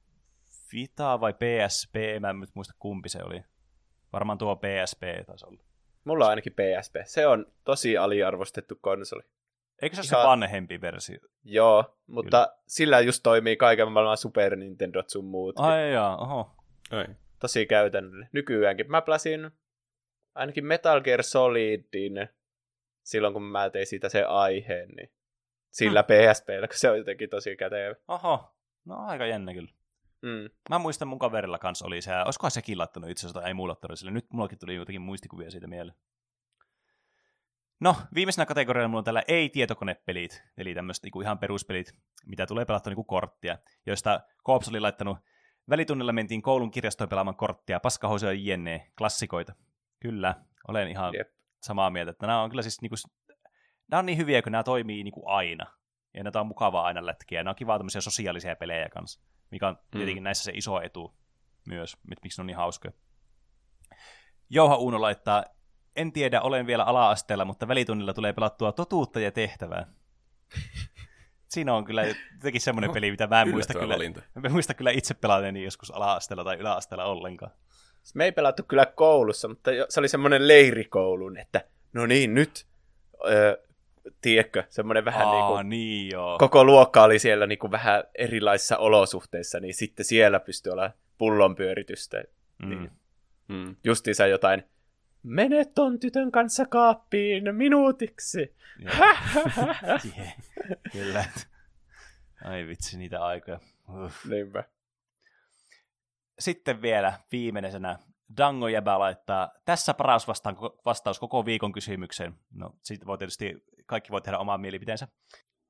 Vita vai PSP, mä en nyt muista kumpi se oli. Varmaan tuo PSP taisi olla. Mulla on ainakin PSP. Se on tosi aliarvostettu konsoli. Eikö se ole Ihan... se vanhempi versio? Joo, mutta Kyllä. sillä just toimii kaiken maailman Super Nintendo sun muut. Ai jaa, oho. Ei. Tosi käytännöllinen. Nykyäänkin. Mä pelasin ainakin Metal Gear Solidin silloin, kun mä tein siitä se aiheen, niin sillä PSPllä, kun se on jotenkin tosi kätevä. Oho, no aika jännä kyllä. Mm. Mä muistan mun kaverilla kanssa oli se, olisikohan sekin laittanut itse asiassa, ei mulla sille. Nyt mullakin tuli jotenkin muistikuvia siitä mieleen. No, viimeisenä kategoriana mulla on täällä ei-tietokonepelit, eli tämmöiset niinku ihan peruspelit, mitä tulee pelattua niinku korttia, joista Koops oli laittanut välitunnilla mentiin koulun kirjastoon pelaamaan korttia, paskahousuja jne, klassikoita. Kyllä, olen ihan Jep. samaa mieltä, että nämä on kyllä siis niinku, nämä on niin hyviä, kun nämä toimii niinku aina. Ja näitä on mukavaa aina lätkiä. Nämä on kivaa tämmöisiä sosiaalisia pelejä kanssa, mikä on tietenkin näissä se iso etu myös, mit- miksi ne on niin hauskoja. Jouha Uuno laittaa, en tiedä, olen vielä ala-asteella, mutta välitunnilla tulee pelattua totuutta ja tehtävää. Siinä on kyllä jotenkin semmoinen peli, mitä mä en muista kyllä, valinta. mä muista kyllä itse pelaneeni joskus ala-asteella tai yläasteella ollenkaan. Me ei pelattu kyllä koulussa, mutta se oli semmoinen leirikoulun, että no niin, nyt, öö, tiedätkö, semmoinen vähän Aa, niin kuin, niin joo. koko luokka oli siellä niin kuin vähän erilaisissa olosuhteissa, niin sitten siellä pystyi olla pullonpyöritystä. mm. niin. Mm. Justiinsa jotain, mene ton tytön kanssa kaappiin minuutiksi. Kyllä. Ai vitsi, niitä aikoja. Uff. Niinpä. Sitten vielä viimeisenä Dango Jäbä laittaa, tässä paras vastaan, vastaus koko viikon kysymykseen. No, siitä voi tietysti, kaikki voi tehdä omaa mielipiteensä.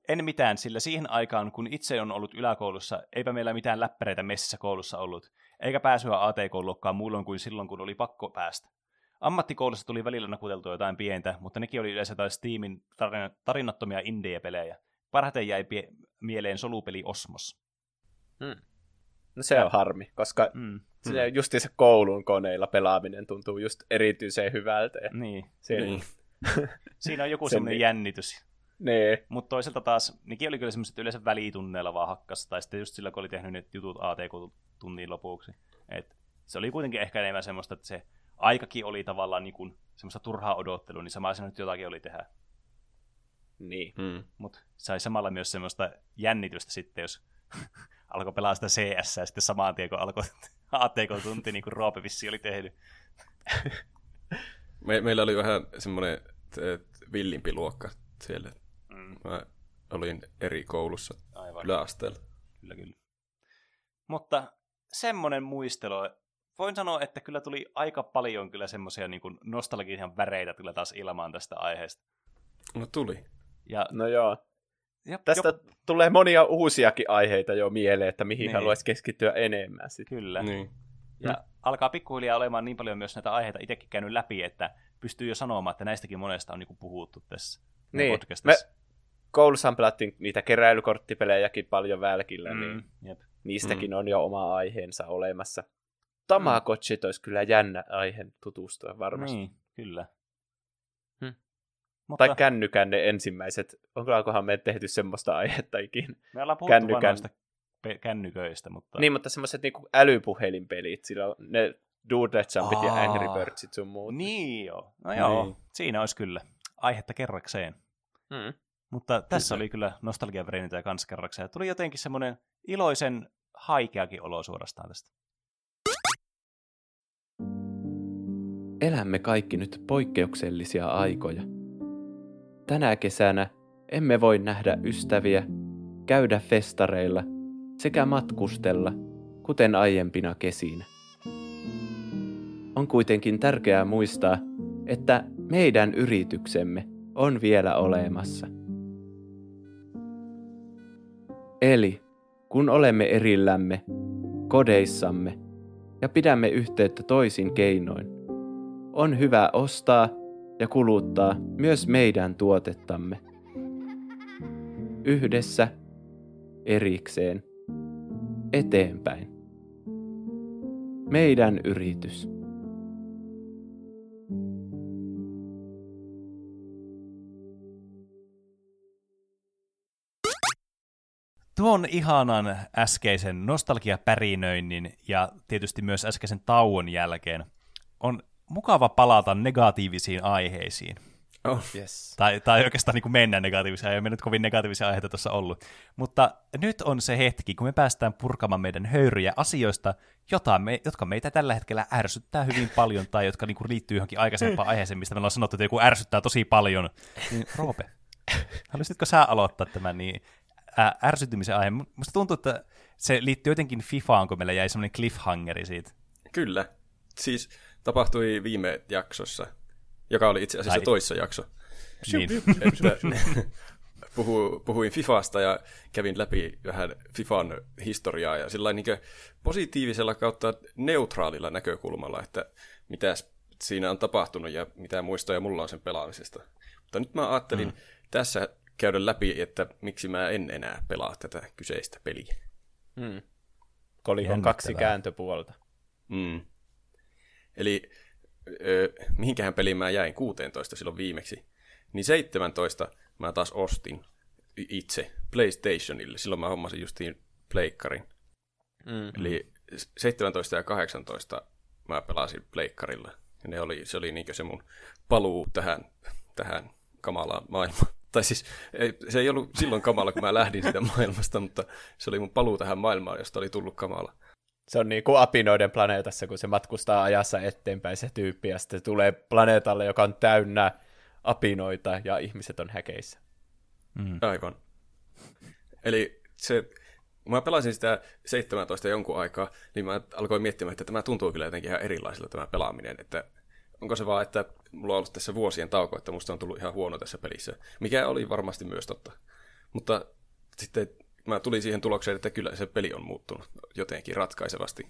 En mitään, sillä siihen aikaan, kun itse on ollut yläkoulussa, eipä meillä mitään läppäreitä messissä koulussa ollut, eikä pääsyä AT-kouluokkaan muulloin kuin silloin, kun oli pakko päästä. Ammattikoulussa tuli välillä nakuteltua jotain pientä, mutta nekin oli yleensä taas Steamin tarina- tarinattomia indie-pelejä. Parhaiten jäi pie- mieleen solupeli Osmos. Hmm. No se on harmi, koska Mm. se justiinsa koulun koneilla pelaaminen tuntuu just erityisen hyvältä. Ja Niin. siinä, Niin. Siinä on joku Sen semmoinen niin. jännitys. niin. Mutta toisaalta taas, nekin oli kyllä semmoiset yleensä välitunneilla vaan hakkas, tai sitten just sillä, kun oli tehnyt ne jutut ATK-tunnin lopuksi. Et se oli kuitenkin ehkä enemmän semmoista, että se aikakin oli tavallaan niin kuin semmoista turhaa odottelua, niin sama nyt jotakin oli tehdä. niin. Mm. Mutta sai samalla myös semmoista jännitystä sitten, jos alkoi pelaa sitä CS ja sitten samaan tien, kun alkoi ATK-tunti, niin kuin Roope vissi oli tehnyt. Me, meillä oli vähän semmoinen villimpi luokka siellä. Mm, Mä olin eri koulussa aivan. yläasteella. Kyllä, kyllä. Mutta semmoinen muistelu. Voin sanoa, että kyllä tuli aika paljon kyllä semmoisia niin nostalgisia väreitä kyllä taas ilmaan tästä aiheesta. No tuli. Ja, No joo. Ja Tästä jo, tulee monia uusiakin aiheita jo mieleen, että mihin Niin. haluaisi keskittyä enemmän. Sit. kyllä. Niin. Ja alkaa pikkuhiljaa olemaan niin paljon myös näitä aiheita itsekin käynyt läpi, että pystyy jo sanomaan, että näistäkin monesta on niin puhuttu tässä Niin. podcastissa. Me koulussahan pelattiin niitä keräilykorttipelejäkin paljon välkillä, mm. niin Mm, jep. niistäkin on jo oma aiheensa olemassa. Tamagotchit olisi kyllä jännä aihe tutustua varmasti. Niin, kyllä. Mutta Tai kännykän ne ensimmäiset. Onkohan me tehty semmoista aihetta ikinä? me ollaan puhuttu kännykän- pe- kännyköistä, mutta... Niin, mutta semmoiset niinku älypuhelinpelit, sillä on ne Doodle Jumpit ja. Angry Birdsit sun muut. Niin joo. No joo, Niin. siinä olisi kyllä aihetta kerrakseen. Mm. Mutta tässä Kyllä. oli kyllä nostalgiaverenitä kans kerrakseen. Tuli jotenkin semmoinen iloisen haikeakin olo suorastaan tästä. Elämme kaikki nyt poikkeuksellisia aikoja. Tänä kesänä emme voi nähdä ystäviä, käydä festareilla sekä matkustella, kuten aiempina kesinä. On kuitenkin tärkeää muistaa, että meidän yrityksemme on vielä olemassa. Eli kun olemme erillämme, kodeissamme ja pidämme yhteyttä toisin keinoin, on hyvä ostaa ja kuluttaa myös meidän tuotettamme. Yhdessä, erikseen, eteenpäin. Meidän yritys. Tuon ihanan äskeisen nostalgiapärinöinnin ja tietysti myös äskeisen tauon jälkeen on mukava palata negatiivisiin aiheisiin. Oh. Yes. Tai, tai oikeastaan niin kuin mennä negatiivisia, ei me nyt kovin negatiivisia aiheita tuossa ollut. Mutta nyt on se hetki, kun me päästään purkamaan meidän höyryjä asioista, jota me, jotka meitä tällä hetkellä ärsyttää hyvin paljon, tai jotka niin kuin liittyy johonkin aikaisempaan aiheeseen, mistä me ollaan sanottu, että joku ärsyttää tosi paljon. Niin Roope, Haluaisitko sä aloittaa tämän niin ää, ärsytymisen aihe? Musta tuntuu, että se liittyy jotenkin Fifaan, kun meillä jäi semmoinen cliffhangeri siitä. Kyllä. Siis tapahtui viime jaksossa, joka oli itse asiassa Ai. toissa jakso. Niin. Että, puhu, puhuin Fifasta ja kävin läpi vähän Fifan historiaa ja sillä niin positiivisella kautta neutraalilla näkökulmalla, että mitä siinä on tapahtunut ja mitä muistoja mulla on sen pelaamisesta. Mutta nyt mä ajattelin mm. tässä käydä läpi, että miksi mä en enää pelaa tätä kyseistä peliä. Mm. Kolikon kaksi kääntöpuolta. Mm. Eli ö, mihinkähän peliin mä jäin 16 silloin viimeksi. Niin 17 mä taas ostin itse PlayStationille. Silloin mä hommasin justiin pleikkarin. Mm-hmm. Eli 17 ja 18 mä pelasin pleikkarilla. Ja ne oli, se oli niin se mun paluu tähän, tähän kamalaan maailmaan. Tai siis se ei ollut silloin kamala, kun mä lähdin siitä maailmasta, mutta se oli mun paluu tähän maailmaan, josta oli tullut kamala. Se on niin kuin apinoiden planeetassa, kun se matkustaa ajassa eteenpäin se tyyppi, ja sitten tulee planeetalle, joka on täynnä apinoita, ja ihmiset on häkeissä. Mm. Aivan. Eli se, kun mä pelasin sitä 17 jonkun aikaa, niin mä alkoin miettimään, että tämä tuntuu kyllä jotenkin ihan erilaiselta tämä pelaaminen, että onko se vaan, että mulla on ollut tässä vuosien tauko, että musta on tullut ihan huono tässä pelissä, mikä oli varmasti myös totta. Mutta sitten mä tulin siihen tulokseen, että kyllä se peli on muuttunut jotenkin ratkaisevasti.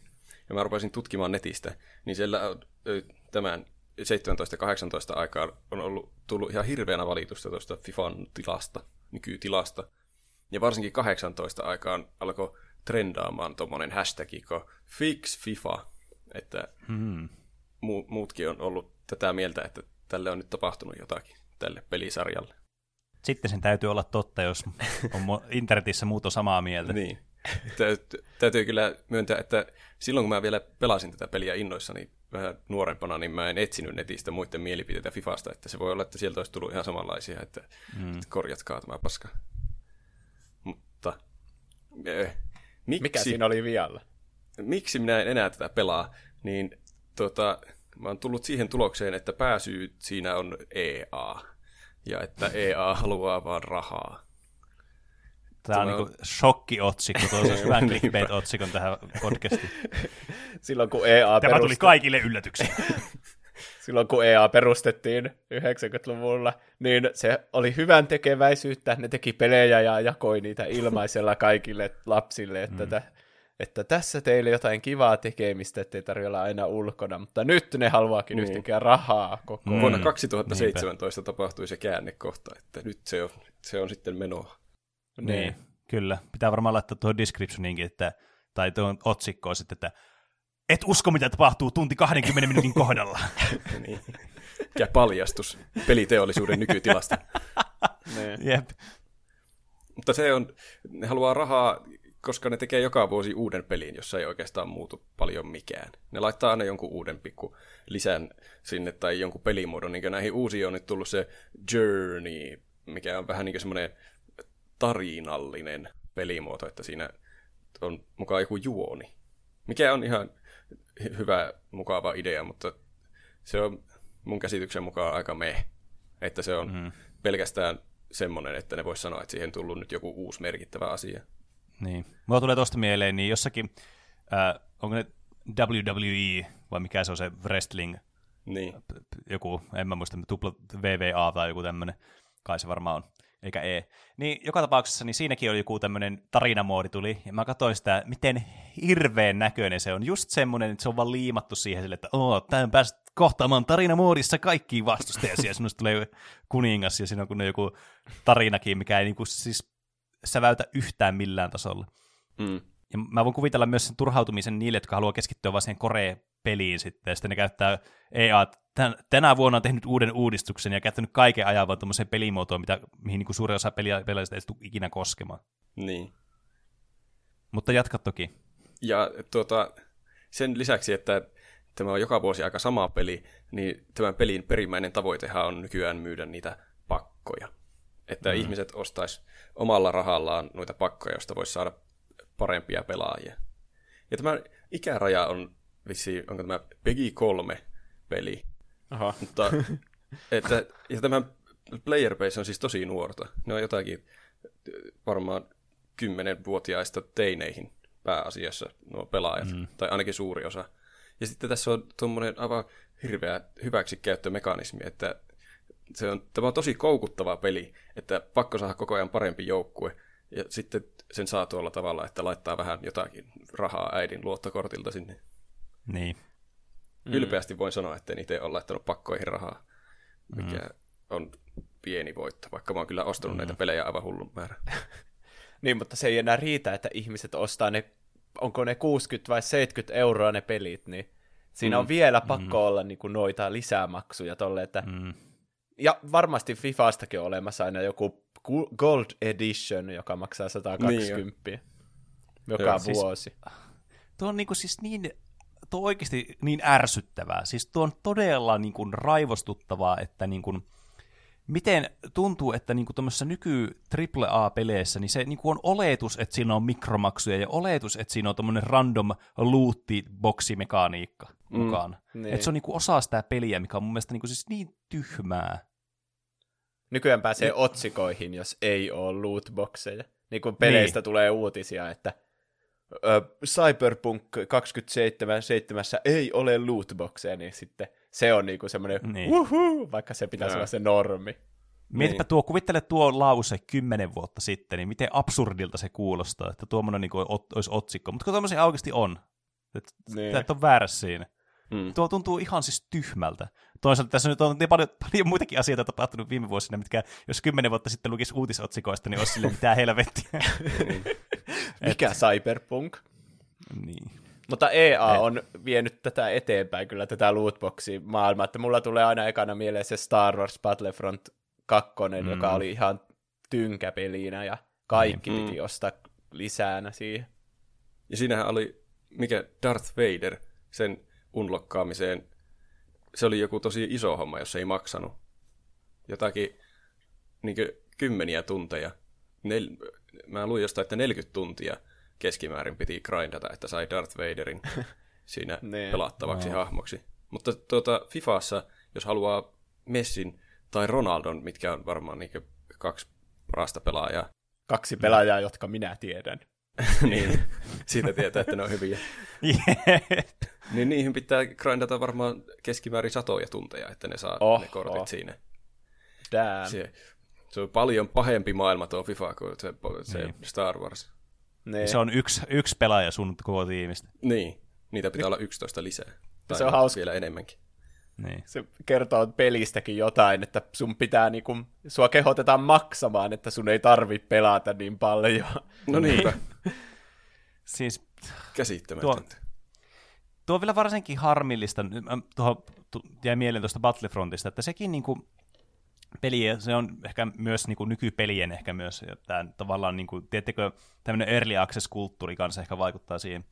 Ja mä rupesin tutkimaan netistä, niin siellä tämän 17-18 aikaa on ollut, tullut ihan hirveänä valitusta tuosta FIFAn tilasta, nykytilasta. Ja varsinkin 18 aikaan alkoi trendaamaan tuommoinen hashtag Fix FIFA, että hmm. mu- muutkin on ollut tätä mieltä, että tälle on nyt tapahtunut jotakin tälle pelisarjalle. Sitten sen täytyy olla totta, jos on internetissä muut on samaa mieltä. niin. Täytyy kyllä myöntää, että silloin kun mä vielä pelasin tätä peliä innoissa, niin vähän nuorempana, niin mä en etsinyt netistä muiden mielipiteitä Fifasta, että se voi olla, että sieltä olisi tullut ihan samanlaisia, että, mm. korjatkaa tämä paska. Mutta eh, miksi, Mikä siinä oli vialla? Miksi minä en enää tätä pelaa, niin tota, mä oon tullut siihen tulokseen, että pääsy siinä on EA, ja että EA haluaa vaan rahaa. Tämä on niin shokki-otsikko, tuossa hyvän clickbait-otsikon tähän podcastiin. Silloin kun EA Tämä tuli kaikille yllätyksiä. Silloin kun EA perustettiin 90-luvulla, niin se oli hyvän tekeväisyyttä. Ne teki pelejä ja jakoi niitä ilmaisella kaikille lapsille, että, mm. Että tässä teille jotain kivaa tekemistä, ettei tarvitse olla aina ulkona. Mutta nyt ne haluaakin niin. yhtäkkiä rahaa koko mm. Vuonna 2017 Niinpä. tapahtui se käännekohta, että nyt se on, se on sitten menoa. Niin. niin, kyllä. Pitää varmaan laittaa tuohon descriptioniinkin, että, tai tuohon otsikkoon sitten, että et usko, mitä tapahtuu tunti 20 minuutin kohdalla. niin. Ja paljastus peliteollisuuden nykytilasta. niin. Jep. Mutta se on, ne haluaa rahaa, koska ne tekee joka vuosi uuden pelin, jossa ei oikeastaan muutu paljon mikään. Ne laittaa aina jonkun uuden pikku lisän sinne tai jonkun pelimuodon. Niin näihin uusiin on nyt tullut se Journey, mikä on vähän niin kuin semmoinen tarinallinen pelimuoto, että siinä on mukaan joku juoni. Mikä on ihan hyvä, mukava idea, mutta se on mun käsityksen mukaan aika me, että se on mm. pelkästään semmoinen, että ne voisi sanoa, että siihen tullut nyt joku uusi merkittävä asia. Niin. Mulla tulee tuosta mieleen, niin jossakin, äh, onko ne WWE vai mikä se on se wrestling, niin. joku, en mä muista, tupla VVA tai joku tämmöinen, kai se varmaan on eikä E. Niin joka tapauksessa niin siinäkin oli joku tämmöinen tarinamoodi tuli, ja mä katsoin sitä, miten hirveän näköinen se on. Just semmoinen, että se on vaan liimattu siihen sille, että oo, tämän päästä kohtaamaan tarinamoodissa kaikkiin vastustajasi, ja sinusta tulee kuningas, ja siinä on kun joku tarinakin, mikä ei niinku siis säväytä yhtään millään tasolla. Mm. Ja mä voin kuvitella myös sen turhautumisen niille, jotka haluaa keskittyä vaan siihen Koree-peliin sitten, ja sitten ne käyttää EA tän, tänä vuonna on tehnyt uuden uudistuksen ja käyttänyt kaiken ajan vaan tuommoiseen pelimuotoon, mitä, mihin niin suurin osa peliä, pelaajista ei tule ikinä koskemaan. Niin. Mutta jatka toki. Ja tuota, sen lisäksi, että tämä on joka vuosi aika sama peli, niin tämän pelin perimmäinen tavoitehan on nykyään myydä niitä pakkoja. Että mm. ihmiset ostais omalla rahallaan noita pakkoja, joista voisi saada parempia pelaajia. Ja tämä ikäraja on vissi, onko tämä PEGI 3 peli. Aha. Mutta että, ja tämän player base on siis tosi nuorta. Ne on jotakin varmaan kymmenenvuotiaista teineihin pääasiassa nuo pelaajat, mm. tai ainakin suuri osa. Ja sitten tässä on tuommoinen aivan hirveä hyväksikäyttömekanismi, että se on, tämä on tosi koukuttava peli, että pakko saada koko ajan parempi joukkue, ja sitten sen saa tuolla tavalla, että laittaa vähän jotakin rahaa äidin luottokortilta sinne. Niin. Ylpeästi voin sanoa, että en itse ole laittanut pakkoihin rahaa, mikä mm. on pieni voitto, vaikka mä oon kyllä ostanut mm. näitä pelejä aivan hullun määrä. niin, mutta se ei enää riitä, että ihmiset ostaa ne, onko ne 60 vai 70 euroa ne pelit, niin siinä mm. on vielä pakko mm. olla niin kuin noita lisämaksuja tolle, että mm. Ja varmasti Fifastakin on olemassa aina joku Gold Edition, joka maksaa 120 niin joka Joo, vuosi. Siis, tuo on niinku siis niin, tuo oikeasti niin ärsyttävää. Siis tuo on todella niinku raivostuttavaa, että niinku, miten tuntuu, että niinku tuommoisessa nyky AAA-peleissä, niin se niinku on oletus, että siinä on mikromaksuja ja oletus, että siinä on tuommoinen random loot-boksi-mekaniikka mm, mukaan. Niin. Että se on niinku osa sitä peliä, mikä on mun mielestä niinku siis niin tyhmää. Nykyään pääsee niin. otsikoihin, jos ei ole lootboxeja. Niin kuin peleistä niin. tulee uutisia, että ö, Cyberpunk 2077 ei ole lootboxeja, niin sitten se on niinku semmoinen niin. uhu, vaikka se pitäisi olla se normi. Mietipä niin. tuo, kuvittele tuo lause kymmenen vuotta sitten, niin miten absurdilta se kuulostaa, että tuommoinen niin olisi otsikko. Mutta kun tuommoisia oikeasti on. Että niin. et on väärässä siinä. Mm. Tuo tuntuu ihan siis tyhmältä. Toisaalta tässä nyt on niin paljon, paljon muitakin asioita tapahtunut viime vuosina, mitkä jos kymmenen vuotta sitten lukisi uutisotsikoista, niin olisi sille mitään helvettiä. Mikä Cyberpunk? Niin. Mutta EA on vienyt tätä eteenpäin kyllä, tätä lootboxia maailmaa, että mulla tulee aina ekana mieleen se Star Wars Battlefront 2, mm. joka oli ihan tynkäpelinä ja kaikki mm. piti ostaa lisänä siihen. Ja siinähän oli, mikä Darth Vader, sen unlokkaamiseen, se oli joku tosi iso homma, jos ei maksanut. Jotakin niin kymmeniä tunteja. Nel, mä luin jostain, että 40 tuntia keskimäärin piti grindata, että sai Darth Vaderin siinä niin. pelattavaksi no. hahmoksi. Mutta tuota, Fifassa, jos haluaa Messin tai Ronaldon, mitkä on varmaan niin kaksi parasta pelaajaa. Kaksi pelaajaa, jotka minä tiedän. niin, siitä tietää, että ne on hyviä. Niin niihin pitää grindata varmaan keskimäärin satoja tunteja, että ne saa oh, ne kortit oh. siinä. Damn. Se, se on paljon pahempi maailma tuo FIFA kuin se, se niin. Star Wars. Niin. Se on yksi, yksi pelaaja sun koko tiimistä. Niin, niitä pitää niin. olla 11 lisää. Tai se on hauska. vielä enemmänkin. Niin. Se kertoo pelistäkin jotain, että sun pitää niinku, sua kehotetaan maksamaan, että sun ei tarvi pelata niin paljon. No niinpä. siis käsittämätöntä. Tuo, tuo on vielä varsinkin harmillista, tuohon jäi mieleen tuosta Battlefrontista, että sekin niinku, peli, se on ehkä myös niinku nykypelien ehkä myös, että tavallaan, niinku, tiedättekö, tämmöinen early access-kulttuuri kanssa ehkä vaikuttaa siihen.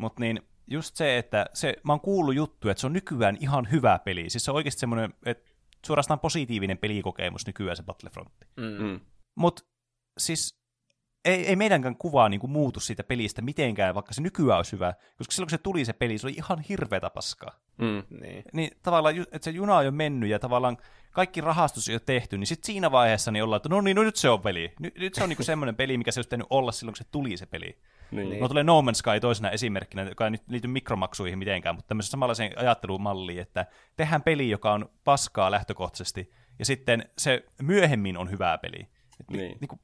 Mutta niin, just se, että se, mä oon kuullut juttu, että se on nykyään ihan hyvä peli. Siis se on oikeasti semmoinen, että suorastaan positiivinen pelikokemus nykyään se Battlefrontti. Mm. Mutta siis ei, ei meidänkään kuvaa niin kuin muutu siitä pelistä mitenkään, vaikka se nykyään olisi hyvä, koska silloin kun se tuli se peli, se oli ihan hirveätä paskaa. Mm. Niin. niin tavallaan, että se juna on jo mennyt ja tavallaan kaikki rahastus on jo tehty, niin sitten siinä vaiheessa niin ollaan, että no niin, no nyt se on peli. Nyt, nyt se on niin semmoinen peli, mikä se olisi tehnyt olla silloin, kun se tuli se peli. Niin. No tulee No Man's Sky toisena esimerkkinä, joka ei nyt liity mikromaksuihin mitenkään, mutta tämmöisen samanlaisen ajattelumalliin, että tehdään peli, joka on paskaa lähtökohtaisesti, ja sitten se myöhemmin on hyvää peli. Et niin. Niin kuin,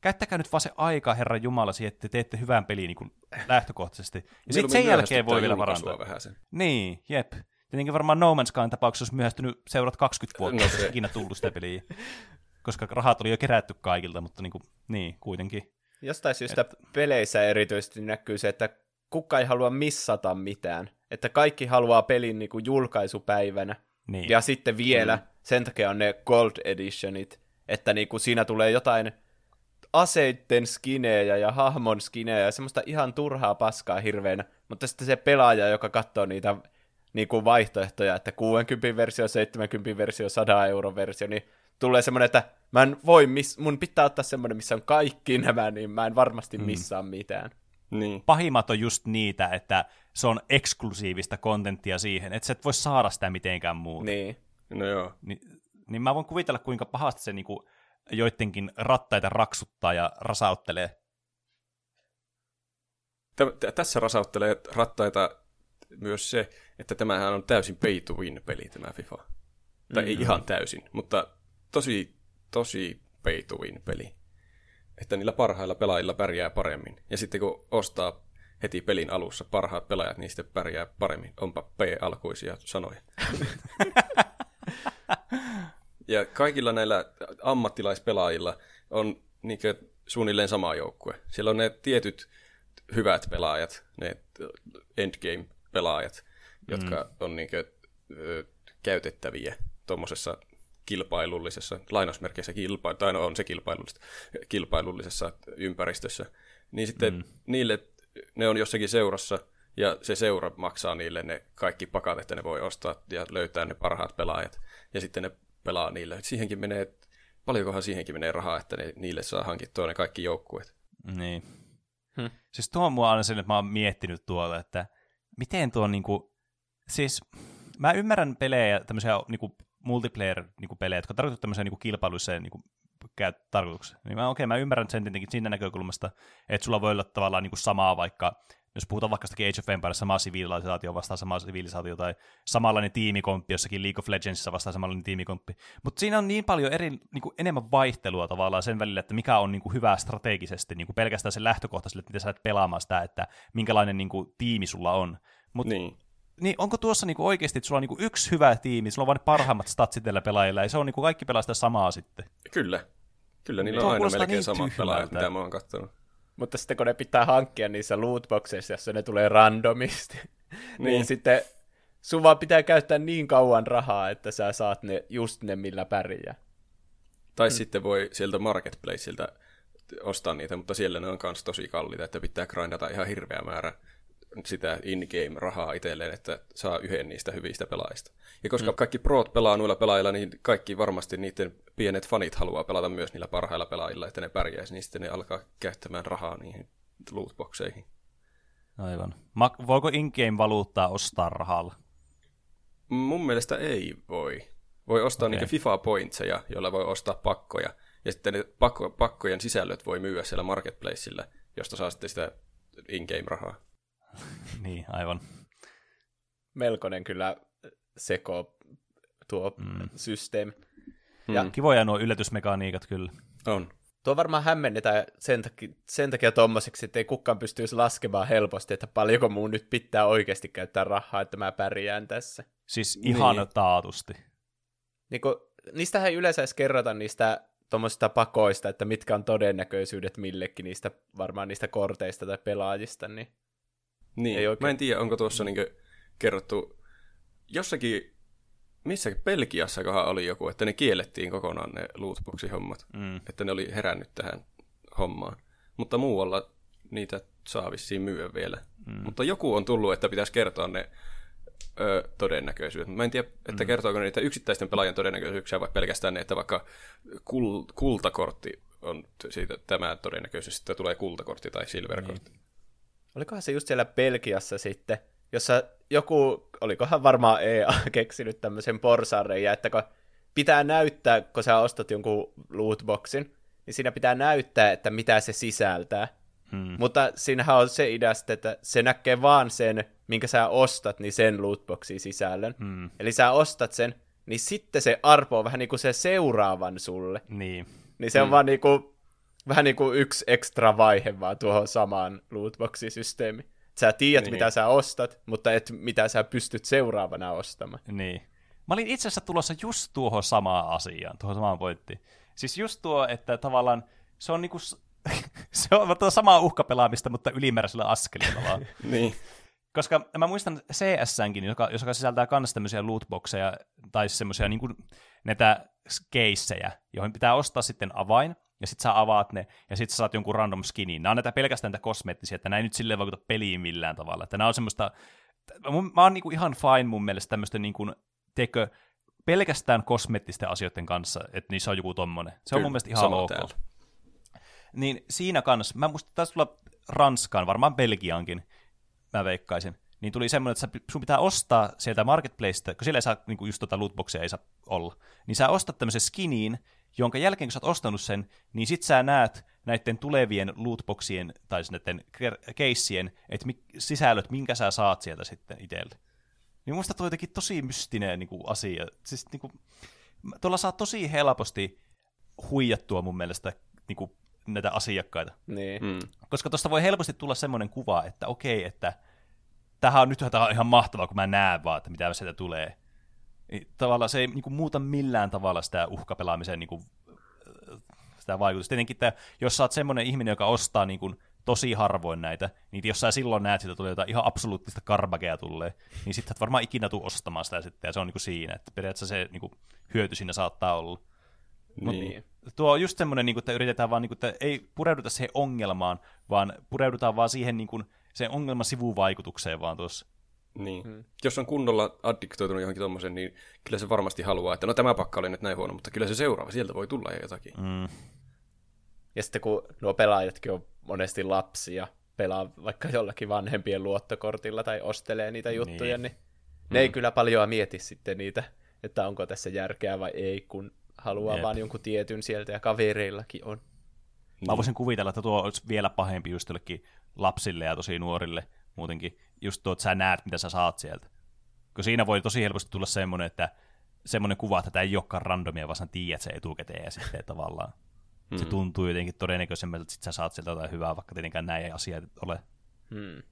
käyttäkää nyt vaan se aika, Herra Jumala, siihen, että teette hyvän pelin niin kuin lähtökohtaisesti. Ja sitten sen jälkeen voi vielä varantaa. Vähän sen. Niin, jep. Tietenkin varmaan No Man's Skyn tapauksessa olisi myöhästynyt seurat 20 vuotta, no se. ikinä tullut sitä peliä. Koska rahat oli jo kerätty kaikilta, mutta niin, kuin, niin kuitenkin. Jostain syystä Et... peleissä erityisesti näkyy se, että kuka ei halua missata mitään. Että kaikki haluaa pelin niin kuin julkaisupäivänä. Niin. Ja sitten vielä, mm. sen takia on ne Gold Editionit, että niin kuin siinä tulee jotain aseitten skinejä ja hahmon skinejä ja semmoista ihan turhaa paskaa hirveänä, mutta sitten se pelaaja, joka katsoo niitä niin kuin vaihtoehtoja, että 60 versio, 70 versio, 100 euro versio, niin tulee semmoinen, että mä en voi, miss, mun pitää ottaa semmoinen, missä on kaikki nämä, niin mä en varmasti mm. missaa mm. mitään. Niin. Pahimmat on just niitä, että se on eksklusiivista kontenttia siihen, että sä et voi saada sitä mitenkään muuta. Niin. No joo. Ni, niin mä voin kuvitella, kuinka pahasti se niinku joidenkin rattaita raksuttaa ja rasauttelee. Tä- tässä rasauttelee rattaita myös se, että tämähän on täysin pay to win peli tämä FIFA. Tai mm-hmm. ei ihan täysin, mutta tosi, tosi pay to win peli. Että niillä parhailla pelaajilla pärjää paremmin. Ja sitten kun ostaa heti pelin alussa parhaat pelaajat, niin sitten pärjää paremmin. Onpa P-alkuisia sanoja. ja kaikilla näillä ammattilaispelaajilla on niinkö suunnilleen sama joukkue. Siellä on ne tietyt hyvät pelaajat, ne endgame-pelaajat, jotka mm. on niinkö, ö, käytettäviä tuommoisessa kilpailullisessa, lainausmerkeissä kilpa, tai no on se kilpailullisessa, kilpailullisessa ympäristössä, niin sitten mm. niille, ne on jossakin seurassa, ja se seura maksaa niille ne kaikki pakat, että ne voi ostaa ja löytää ne parhaat pelaajat, ja sitten ne pelaa niille. Siihenkin menee, paljonkohan siihenkin menee rahaa, että ne, niille saa hankittua ne kaikki joukkueet. Niin. Hmm. Siis tuo on mua aina sen, että mä oon miettinyt tuolla, että miten tuo niinku, siis mä ymmärrän pelejä, tämmöisiä niinku multiplayer-pelejä, jotka tarkoittavat tämmöiseen niin kilpailuiseen niin tarkoitukseen. Niin okei, okay, mä ymmärrän sen tietenkin siitä näkökulmasta, että sulla voi olla tavallaan niin samaa vaikka, jos puhutaan vaikka Age of Empires, samaa sivilisaatio vastaan samaa sivilisaatio, tai samanlainen tiimikomppi jossakin League of Legendsissa vastaan samanlainen tiimikomppi. Mutta siinä on niin paljon eri, niin kuin enemmän vaihtelua tavallaan sen välillä, että mikä on niin kuin hyvä strategisesti, niin kuin pelkästään se lähtökohtaiselle, että miten sä et pelaamaan sitä, että minkälainen niin kuin, tiimi sulla on. Mut niin niin onko tuossa niinku oikeasti, että sulla on niinku yksi hyvä tiimi, sulla on vain parhaimmat statsit tällä pelaajilla, ja se on niinku kaikki pelaa sitä samaa sitten? Kyllä. Kyllä, niillä on aina melkein niin samat pelaajat, mitä mä oon katsonut. Mutta sitten kun ne pitää hankkia niissä lootboxeissa, jossa ne tulee randomisti, niin. niin sitten sun vaan pitää käyttää niin kauan rahaa, että sä saat ne just ne, millä pärjää. Tai hmm. sitten voi sieltä marketplaceilta ostaa niitä, mutta siellä ne on myös tosi kalliita, että pitää grindata ihan hirveä määrä sitä in-game-rahaa itselleen, että saa yhden niistä hyvistä pelaajista. Ja koska mm. kaikki proot pelaa noilla pelaajilla, niin kaikki varmasti niiden pienet fanit haluaa pelata myös niillä parhailla pelaajilla, että ne pärjäisi, niin sitten ne alkaa käyttämään rahaa niihin lootboxeihin. Aivan. Ma- voiko in-game-valuuttaa ostaa rahalla? Mun mielestä ei voi. Voi ostaa okay. niitä FIFA pointseja, joilla voi ostaa pakkoja. Ja sitten ne pakko- pakkojen sisällöt voi myyä siellä marketplaceilla, josta saa sitten sitä in-game-rahaa. niin, aivan. Melkoinen kyllä seko tuo mm. systeemi. Hmm. Ja, Kivoja nuo yllätysmekaniikat kyllä. On. Tuo varmaan hämmennetään sen takia, sen takia tommoseksi, että ei kukaan pystyisi laskemaan helposti, että paljonko mun nyt pitää oikeasti käyttää rahaa, että mä pärjään tässä. Siis ihan niin. taatusti. Niin kun, niistähän ei yleensä edes kerrota niistä tuommoisista pakoista, että mitkä on todennäköisyydet millekin niistä, varmaan niistä korteista tai pelaajista, niin niin, ei oikein. mä en tiedä, onko tuossa niin kerrottu jossakin, missä Belgiassa kohan oli joku, että ne kiellettiin kokonaan ne lootboxi-hommat, mm. että ne oli herännyt tähän hommaan. Mutta muualla niitä saa vissiin myyä vielä. Mm. Mutta joku on tullut, että pitäisi kertoa ne ö, todennäköisyydet. Mä en tiedä, että mm. kertooko niitä yksittäisten pelaajien todennäköisyyksiä vai pelkästään ne, että vaikka kul- kultakortti on siitä tämä todennäköisyys, että tulee kultakortti tai silverkortti. Niin olikohan se just siellä Belgiassa sitten, jossa joku, olikohan varmaan EA keksinyt tämmöisen porsareja, että kun pitää näyttää, kun sä ostat jonkun lootboxin, niin siinä pitää näyttää, että mitä se sisältää. Hmm. Mutta siinähän on se idea, että se näkee vaan sen, minkä sä ostat, niin sen lootboxin sisällön. Hmm. Eli sä ostat sen, niin sitten se arpo on vähän niin kuin se seuraavan sulle. Niin. Niin se on hmm. vaan niin kuin vähän niin kuin yksi ekstra vaihe vaan tuohon samaan lootbox-systeemiin. Sä tiedät, niin. mitä sä ostat, mutta et mitä sä pystyt seuraavana ostamaan. Niin. Mä olin itse asiassa tulossa just tuohon samaan asiaan, tuohon samaan pointtiin. Siis just tuo, että tavallaan se on niinku, se on tuo samaa uhkapelaamista, mutta ylimääräisellä askelilla vaan. niin. Koska mä muistan CSNkin, joka, joka sisältää myös tämmöisiä lootboxeja, tai semmoisia niin näitä keissejä, joihin pitää ostaa sitten avain, ja sit sä avaat ne, ja sit sä saat jonkun random skinin. Nämä on näitä pelkästään näitä kosmeettisia, että näin nyt silleen vaikuta peliin millään tavalla. Että nämä on semmoista, mä oon niinku ihan fine mun mielestä tämmöistä niinku, teikö, pelkästään kosmeettisten asioiden kanssa, että niissä on joku tommonen. Se Kyllä, on mun mielestä ihan ok. Täällä. Niin siinä kanssa, mä muistan taisi tulla Ranskaan, varmaan Belgiankin, mä veikkaisin, niin tuli semmoinen, että sun pitää ostaa sieltä marketplacesta, kun siellä ei saa niin just tota lootboxia ei saa olla, niin sä ostat tämmöisen skiniin, jonka jälkeen kun sä oot ostanut sen, niin sit sä näet näiden tulevien lootboxien tai siis näiden keissien, että mi- sisällöt, minkä sä saat sieltä sitten itselle. Niin musta toi jotenkin tosi mystinen niin kuin, asia. Siis, niin kuin, tuolla saa tosi helposti huijattua mun mielestä niin kuin, näitä asiakkaita. Niin. Mm. Koska tuosta voi helposti tulla semmoinen kuva, että okei, että tämähän on, nythän tämä on ihan mahtavaa, kun mä näen vaan, että mitä sieltä tulee. Niin, tavallaan se ei niin kuin, muuta millään tavalla sitä uhkapelaamisen niin kuin, sitä vaikutusta. Tietenkin, että jos sä oot semmoinen ihminen, joka ostaa niin kuin, tosi harvoin näitä, niin jos sä silloin näet, että tulee jotain ihan absoluuttista karbagea tulee, niin sitten et varmaan ikinä tuu ostamaan sitä sitten, ja se on niin kuin siinä, että periaatteessa se niin kuin, hyöty siinä saattaa olla. Niin. Tuo on just semmoinen, niin että yritetään vaan, niin kuin, että ei pureuduta siihen ongelmaan, vaan pureudutaan vaan siihen niin kuin, sen ongelman sivuvaikutukseen vaan tuossa. Niin. Hmm. Jos on kunnolla addiktoitunut johonkin tommosen, niin kyllä se varmasti haluaa, että no tämä pakka oli nyt näin huono, mutta kyllä se seuraava, sieltä voi tulla jotakin. Mm. Ja sitten kun nuo pelaajatkin on monesti lapsia, pelaa vaikka jollakin vanhempien luottokortilla tai ostelee niitä juttuja, niin, niin ne ei kyllä paljon mieti sitten niitä, että onko tässä järkeä vai ei, kun haluaa Jep. vaan jonkun tietyn sieltä ja kavereillakin on. Mä voisin kuvitella, että tuo olisi vielä pahempi just jollekin lapsille ja tosi nuorille muutenkin, just tuo, että sä näet, mitä sä saat sieltä. Kun siinä voi tosi helposti tulla semmoinen, että semmoinen kuva, että tämä ei olekaan randomia, vaan sä tiedät se etukäteen ja sitten tavallaan mm. se tuntuu jotenkin todennäköisemmältä, että sit sä saat sieltä jotain hyvää, vaikka tietenkään näin ei asiat ole. Hmm.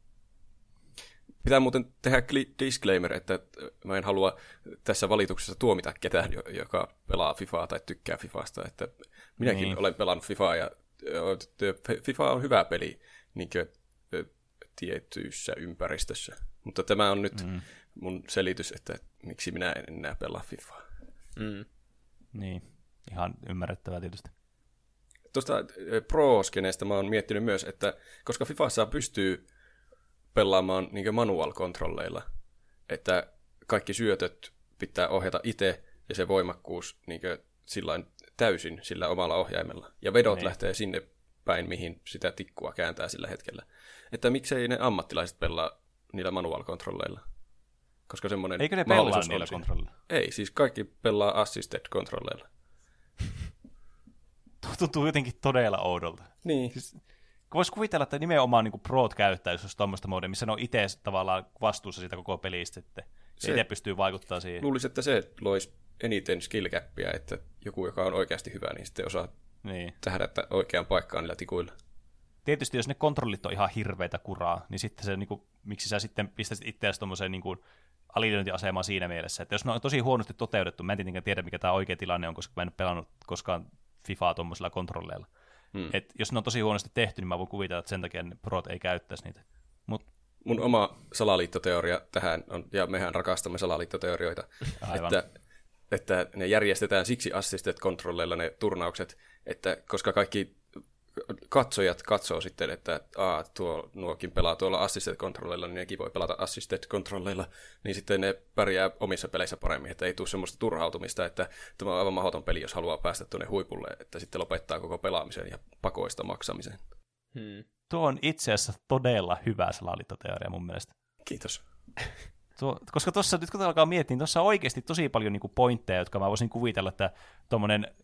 Pitää muuten tehdä disclaimer, että mä en halua tässä valituksessa tuomita ketään, joka pelaa FIFAa tai tykkää FIFAsta. Että minäkin niin. olen pelannut FIFAa ja FIFA on hyvä peli niin tietyissä ympäristössä. Mutta tämä on nyt mm. mun selitys, että miksi minä en enää pelaa FIFAa. Mm. Niin, ihan ymmärrettävää tietysti. Tuosta pro-skeneestä mä oon miettinyt myös, että koska FIFAssa pystyy pelaamaan niin manual-kontrolleilla, että kaikki syötöt pitää ohjata itse ja se voimakkuus niin sillain täysin sillä omalla ohjaimella. Ja vedot niin. lähtee sinne päin, mihin sitä tikkua kääntää sillä hetkellä. Että miksei ne ammattilaiset pelaa niillä manual-kontrolleilla? Koska semmoinen Eikö ne pelaa niillä kontrolleilla? Ei, siis kaikki pelaa assisted-kontrolleilla. Tuntuu jotenkin todella oudolta. Niin. Siis, Voisi kuvitella, että nimenomaan niin Proot käyttäisi just tuommoista modia, missä ne on itse tavallaan vastuussa siitä koko pelistä, että se itse pystyy vaikuttamaan siihen. Luulisin, että se loisi eniten skill että joku, joka on oikeasti hyvä, niin sitten osaa niin. tähdätä oikeaan paikkaan niillä tikuilla. Tietysti jos ne kontrollit on ihan hirveitä kuraa, niin sitten se, niin kuin, miksi sä sitten pistäisit itseäsi tuommoiseen niin kuin, alilyöntiasemaan siinä mielessä, että jos ne on tosi huonosti toteutettu, mä en tietenkään tiedä, mikä tämä oikea tilanne on, koska mä en ole pelannut koskaan FIFAa tuommoisilla kontrolleilla. Hmm. Et jos ne on tosi huonosti tehty, niin mä voin kuvitella, että sen takia ne prot ei käyttäisi niitä. Mut... Mun oma salaliittoteoria tähän on, ja mehän rakastamme salaliittoteorioita, että, että ne järjestetään siksi assisted kontrolleilla ne turnaukset, että koska kaikki katsojat katsoo sitten, että Aa, tuo, nuokin pelaa tuolla assisted kontrolleilla, niin nekin voi pelata assisted kontrolleilla, niin sitten ne pärjää omissa peleissä paremmin, että ei tule semmoista turhautumista, että tämä on aivan mahdoton peli, jos haluaa päästä tuonne huipulle, että sitten lopettaa koko pelaamisen ja pakoista maksamisen. Hmm. Tuo on itse asiassa todella hyvä salaliittoteoria mun mielestä. Kiitos. Tuo, koska tuossa, nyt kun alkaa miettiä, niin tuossa on oikeasti tosi paljon niin pointteja, jotka mä voisin kuvitella, että tuommoinen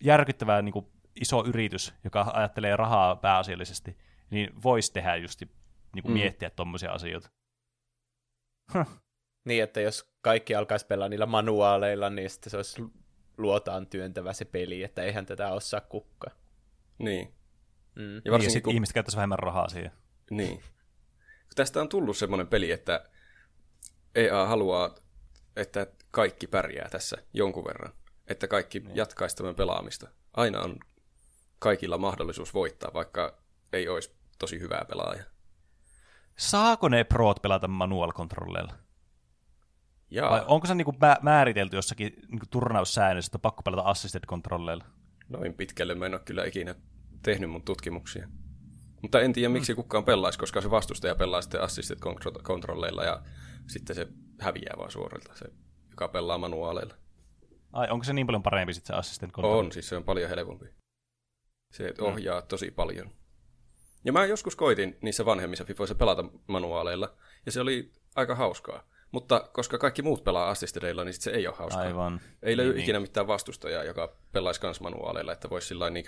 järkyttävä niin kuin iso yritys, joka ajattelee rahaa pääasiallisesti, niin voisi tehdä just niin kuin mm. miettiä tuommoisia asioita. Niin, että jos kaikki alkaisi pelaa niillä manuaaleilla, niin sitten se olisi luotaan työntävä se peli, että eihän tätä osaa kukka. Niin. Mm. Ja, niin, ja sitten kun... ihmiset käyttäisi vähemmän rahaa siihen. Niin. Tästä on tullut semmoinen peli, että EA haluaa, että kaikki pärjää tässä jonkun verran. Että kaikki niin. jatkaisi tämän pelaamista. Aina on kaikilla mahdollisuus voittaa, vaikka ei olisi tosi hyvää pelaaja. Saako ne proot pelata manual controlleilla? Jaa. Vai onko se niinku määritelty jossakin niinku turnaussäännössä, että on pakko pelata assisted controlleilla? Noin pitkälle mä en ole kyllä ikinä tehnyt mun tutkimuksia. Mutta en tiedä, miksi mm. kukaan pelaisi, koska se vastustaja pelaa sitten assisted controlleilla ja sitten se häviää vaan suorilta, se, joka pelaa manuaaleilla. Ai, onko se niin paljon parempi sitten se assistant control? On, siis se on paljon helpompi. Se ohjaa tosi paljon. Ja mä joskus koitin niissä vanhemmissa FIFOissa pelata manuaaleilla, ja se oli aika hauskaa. Mutta koska kaikki muut pelaa assistereilla, niin sit se ei ole hauskaa. Aivan. Ei löydy Niin, ikinä mitään vastustajaa, joka pelaisi kans manuaaleilla, että voisi sillä niin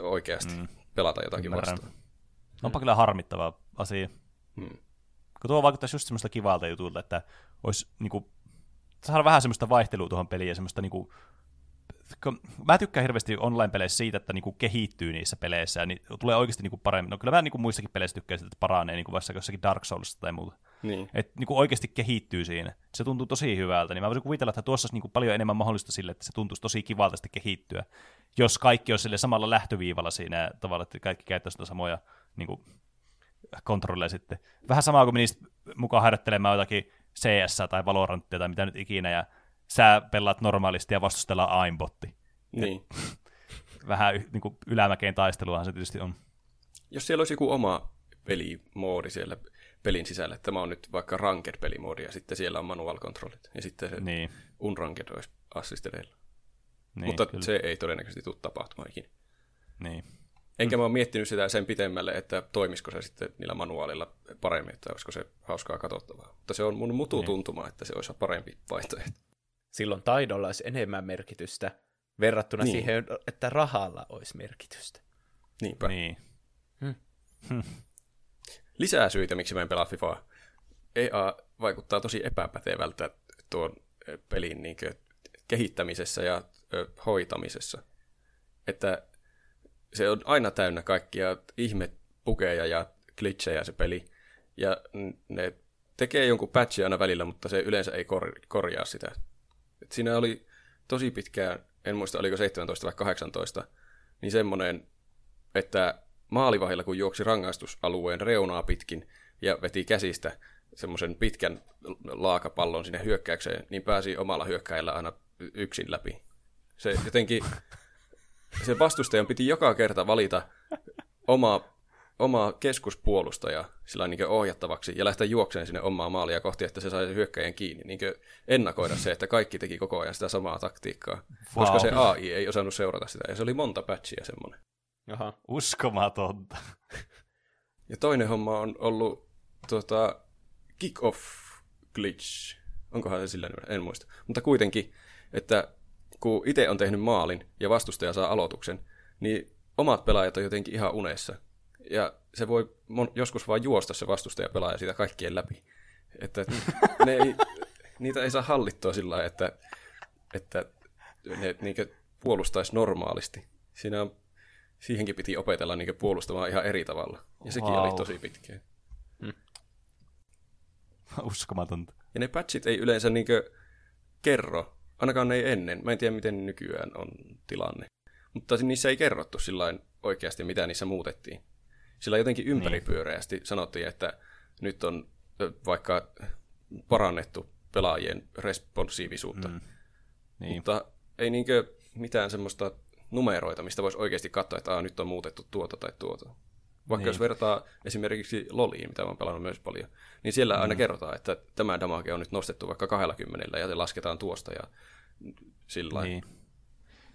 oikeasti mm. pelata jotakin Ymmärrän. vastaan. Onpa kyllä harmittava asia. Hmm. Kun tuo vaikuttaisi just semmoista kivalta jutulta, että olisi niinku, saada vähän semmoista vaihtelua tuohon peliin ja semmoista niinku, mä tykkään hirveästi online-peleissä siitä, että niinku kehittyy niissä peleissä ja niin tulee oikeasti niinku paremmin. No kyllä mä niinku muissakin peleissä tykkään siitä, että paranee niinku vaikka jossakin Dark Soulsissa tai muuta. Niin. Että niinku oikeasti kehittyy siinä. Se tuntuu tosi hyvältä. Niin mä voisin kuvitella, että tuossa olisi niinku paljon enemmän mahdollista sille, että se tuntuisi tosi kivalta sitten kehittyä. Jos kaikki olisi sille samalla lähtöviivalla siinä tavalla, että kaikki käyttäisi samoja niinku, kontrolleja sitten. Vähän samaa kuin menisi mukaan harjoittelemaan jotakin CS tai Valoranttia tai mitä nyt ikinä, ja sä pelaat normaalisti ja vastustellaan aimbotti. niin. Vähän y- niinku ylämäkeen taisteluahan se tietysti on. Jos siellä olisi joku oma pelimoodi siellä pelin sisällä, että tämä on nyt vaikka ranked-pelimoodi, ja sitten siellä on manual controlit, ja sitten se Niin, unranked olisi assistereilla. niin, Mutta kyllä. se ei todennäköisesti tule tapahtumaan ikinä. Niin. Enkä mä oon miettinyt sitä sen pitemmälle, että toimisiko se sitten niillä manuaalilla paremmin, että olisiko se hauskaa katsottavaa. Mutta se on mun mututuntuma, että se olisi parempi vaihtoehto. Silloin taidolla olisi enemmän merkitystä verrattuna Niin. niin. siihen, että rahalla olisi merkitystä. Niinpä. Niin. Lisää syitä, miksi mä en pelaa FIFAa. EA vaikuttaa tosi epäpätevältä tuon ö, pelin niin kehittämisessä ja hoitamisessa. Että se on aina täynnä kaikkia ihme pukeja ja glitchejä se peli. Ja ne tekee jonkun patchin aina välillä, mutta se yleensä ei kor- korjaa sitä. Et siinä oli tosi pitkään, en muista oliko 17 vai 18, niin semmoinen, että maalivahilla kun juoksi rangaistusalueen reunaa pitkin ja veti käsistä semmoisen pitkän laakapallon sinne hyökkäykseen, niin pääsi omalla hyökkäjällä aina yksin läpi. Se jotenkin, se vastustajan piti joka kerta valita oma, oma keskuspuolustaja sillä niin ohjattavaksi ja lähteä juokseen sinne omaa maalia kohti, että se sai hyökkäjän kiinni. Niin ennakoida se, että kaikki teki koko ajan sitä samaa taktiikkaa, wow. koska se AI ei osannut seurata sitä. Ja se oli monta patchia semmoinen. Aha. Uskomatonta. Ja toinen homma on ollut tuota, kick-off glitch. Onkohan se sillä nimellä? En muista. Mutta kuitenkin, että kun itse on tehnyt maalin ja vastustaja saa aloituksen, niin omat pelaajat on jotenkin ihan unessa. Ja se voi joskus vaan juosta se vastustaja pelaaja siitä kaikkien läpi. Että ne ei, niitä ei saa hallittua sillä lailla, että, että ne niinkö puolustaisi normaalisti. Siinä on, siihenkin piti opetella niinkö puolustamaan ihan eri tavalla. Ja sekin Vau. oli tosi pitkä. Uskomatonta. Ja ne patchit ei yleensä niinkö kerro, ainakaan ne ei ennen. Mä en tiedä, miten nykyään on tilanne. Mutta niissä ei kerrottu sillä oikeasti, mitä niissä muutettiin. Sillä jotenkin ympäripyöreästi sanottiin, että nyt on vaikka parannettu pelaajien responsiivisuutta. Mm. Niin. Mutta ei niinkö mitään semmoista numeroita, mistä voisi oikeasti katsoa, että Aa, nyt on muutettu tuota tai tuota. Vaikka Niin. jos vertaa esimerkiksi Loliin, mitä oon pelannut myös paljon, niin siellä aina kerrotaan, että tämä damage on nyt nostettu vaikka 20 ja se lasketaan tuosta ja sillä. Niin.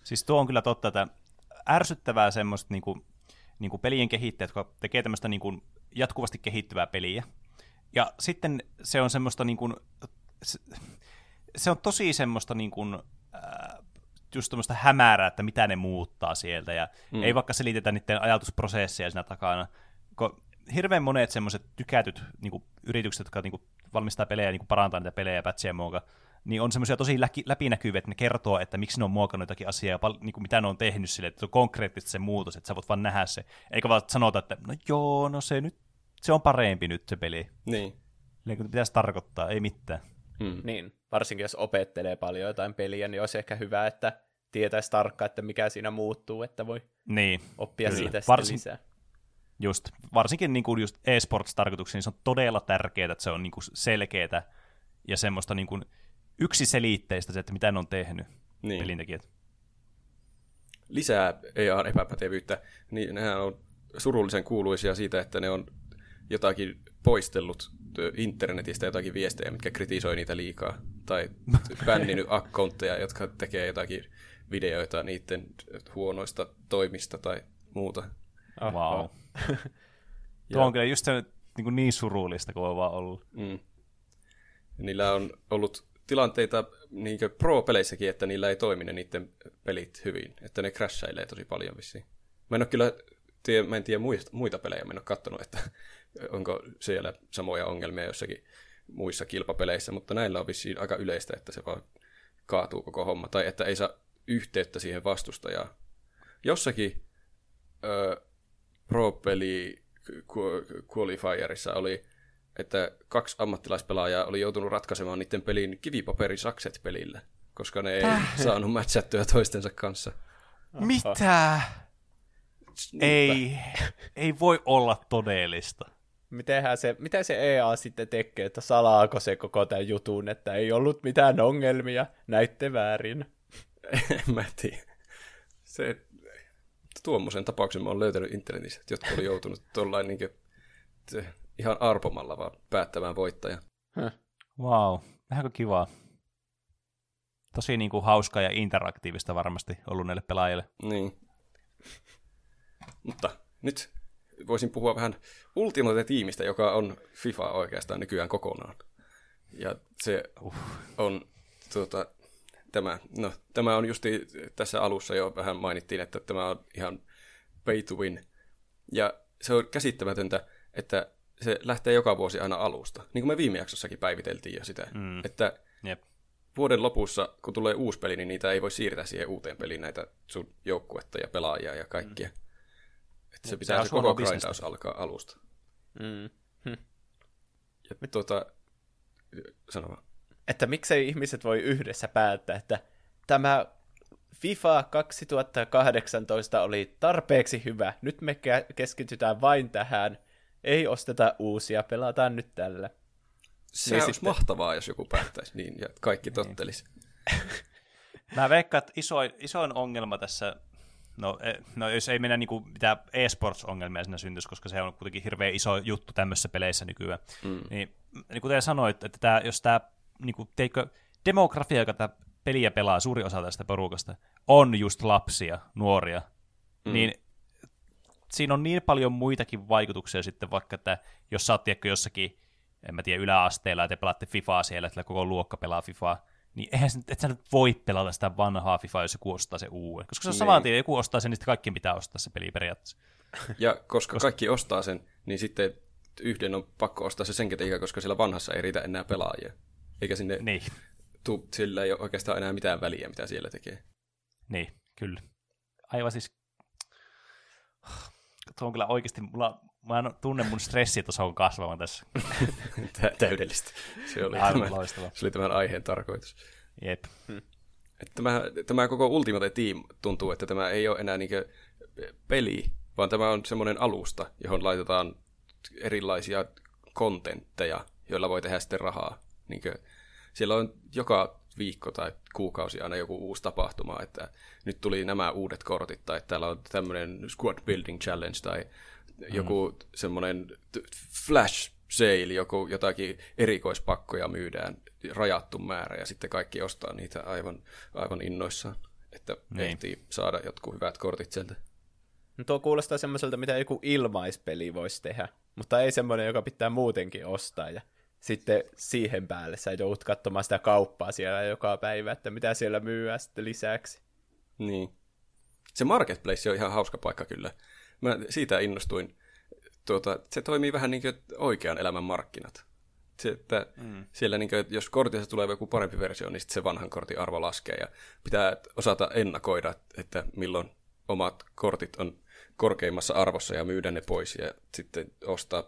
Siis tuo on kyllä totta, että ärsyttävää semmoista niinku, niinku pelien kehittäjät, jotka tekee tämmöistä niinku jatkuvasti kehittyvää peliä. Ja sitten se on semmoista niinku, se, se on tosi semmoista niinku, äh, just tämmöistä hämärää, että mitä ne muuttaa sieltä, ja mm. ei vaikka selitetä niiden ajatusprosesseja siinä takana. Kun hirveän monet semmoiset tykätyt niinku, yritykset, jotka niinku, valmistaa pelejä ja niinku, parantaa niitä pelejä ja patcheja muoka, niin on semmoisia tosi läki, läpinäkyviä, että ne kertoo, että miksi ne on muokannut jotakin asiaa ja pal- niin kuin mitä ne on tehnyt sille, että se on konkreettisesti se muutos, että sä voit vaan nähdä se. Eikä vaan sanota, että no joo, no se nyt, se on parempi nyt se peli. Niin. Eli pitäisi tarkoittaa, ei mitään. Mm. Niin, varsinkin jos opettelee paljon jotain peliä, niin olisi ehkä hyvä, että tietäisi tarkkaan, että mikä siinä muuttuu, että voi Niin, oppia Kyllä. siitä Varsin- lisää. just. Varsinkin niin kuin just e-sports-tarkoituksiin se on todella tärkeää, että se on niin kuin selkeää ja semmoista niin kuin yksiselitteistä se, että mitä ne on tehnyt Niin. pelintekijät. Lisää AR-epäpätevyyttä, niin nehän on surullisen kuuluisia siitä, että ne on jotakin poistellut internetistä jotakin viestejä, mitkä kritisoi niitä liikaa. Tai bänninyt accountteja, jotka tekee jotakin videoita niiden huonoista toimista tai muuta. Oh, Wow. oh. Tuo on kyllä just se, niin, niin surullista kuin on vaan ollut. Mm. Niillä on ollut tilanteita niin pro-peleissäkin, että niillä ei toimi ne niiden pelit hyvin, että ne crashailee tosi paljon vissiin. Mä en ole kyllä, tie, mä en tiedä muista, muita pelejä, mä en ole katsonut, että onko siellä samoja ongelmia jossakin muissa kilpapeleissä, mutta näillä on vissiin aika yleistä, että se vaan kaatuu koko homma, tai että ei saa yhteyttä siihen vastustajaan. Jossakin ö, pro-peli qualifierissa oli, että kaksi ammattilaispelaajaa oli joutunut ratkaisemaan niiden pelin kivipaperisakset pelillä, koska ne ei Täh. saanut matchattua toistensa kanssa. Mitä? Ei, ei voi olla todellista. Mitenhän se, mitä se EA sitten tekee, että salaako se koko tämän jutun, että ei ollut mitään ongelmia, näitte väärin. en mä tiedä. Se, tuommoisen tapauksen mä oon löytänyt internetissä, että jotkut oli joutunut tuollain niin ihan arpomalla vaan päättämään voittaja. Huh. Wow, vähänkö kivaa. Tosi niin kuin hauskaa ja interaktiivista varmasti ollut näille pelaajille. Niin. Mutta nyt voisin puhua vähän Ultimate-tiimistä, joka on FIFA oikeastaan nykyään kokonaan. Ja se uh. on tuota, tämä, no, tämä on justi tässä alussa jo vähän mainittiin, että tämä on ihan pay to win. Ja se on käsittämätöntä, että se lähtee joka vuosi aina alusta. Niin kuin me viime jaksossakin päiviteltiin jo sitä. Mm. Että Jep. vuoden lopussa, kun tulee uusi peli, niin niitä ei voi siirtää siihen uuteen peliin näitä sun joukkuetta ja pelaajia ja kaikkia. Mm. Se pitää se, koko grindaus alkaa alusta. Mm. Hm. Ja tuota, sano vaan. Että miksei ihmiset voi yhdessä päättää, että tämä FIFA 2018 oli tarpeeksi hyvä. Nyt me keskitytään vain tähän. Ei osteta uusia, pelataan nyt tällä. Se niin olisi sitten... mahtavaa, jos joku päättäisi niin ja kaikki tottelisi. Mä veikkaan, että isoin, isoin ongelma tässä No, e, no jos ei mennä niinku mitään e-sports-ongelmia siinä syntyisi, koska se on kuitenkin hirveän iso juttu tämmöisissä peleissä nykyään. Mm. Niin, niin kuten sanoit, että tää, jos tämä niinku, teikö, demografia, joka tämä peliä pelaa, suuri osa tästä porukasta, on just lapsia, nuoria, mm. niin siinä on niin paljon muitakin vaikutuksia sitten, vaikka että jos sä oot jossakin, en mä tiedä, yläasteella, ja te pelaatte FIFAa siellä, että koko luokka pelaa FIFAa, niin eihän sä, et sä nyt voi pelata sitä vanhaa FIFA, jos joku ostaa se uuden. Koska se on niin. saman tien, joku ostaa sen, niin sitten kaikki pitää ostaa se peli periaatteessa. Ja koska, koska kaikki ostaa sen, niin sitten yhden on pakko ostaa se sen takia, koska siellä vanhassa ei riitä enää pelaajia. Eikä sinne niin. tu, sillä ei ole oikeastaan enää mitään väliä, mitä siellä tekee. Niin, kyllä. Aivan siis... Tuo on kyllä oikeasti, mulla, mä tunnen mun stressitaso on kasvavan tässä. Täydellistä. Se oli, Aivan tämän, loistava. se oli tämän aiheen tarkoitus. Jep. Hmm. Että tämä, tämä koko Ultimate Team tuntuu, että tämä ei ole enää niinkö peli, vaan tämä on semmoinen alusta, johon laitetaan erilaisia kontentteja, joilla voi tehdä sitten rahaa. Niinkö, siellä on joka viikko tai kuukausi aina joku uusi tapahtuma, että nyt tuli nämä uudet kortit, tai täällä on tämmöinen Squad Building Challenge, tai joku mm. semmoinen flash sale, joku, jotakin erikoispakkoja myydään rajattu määrä ja sitten kaikki ostaa niitä aivan, aivan innoissaan, että niin. ehtii saada jotkut hyvät kortit sieltä. No tuo kuulostaa semmoiselta, mitä joku ilmaispeli voisi tehdä, mutta ei semmoinen, joka pitää muutenkin ostaa ja sitten siihen päälle sä joudut katsomaan sitä kauppaa siellä joka päivä, että mitä siellä myyä sitten lisäksi. Niin. Se marketplace on ihan hauska paikka kyllä. Mä siitä innostuin. Tuota, se toimii vähän niin kuin oikean elämän markkinat. Se, että mm. siellä niin kuin, jos kortissa tulee joku parempi versio, niin se vanhan kortin arvo laskee ja pitää osata ennakoida, että milloin omat kortit on korkeimmassa arvossa ja myydä ne pois ja sitten ostaa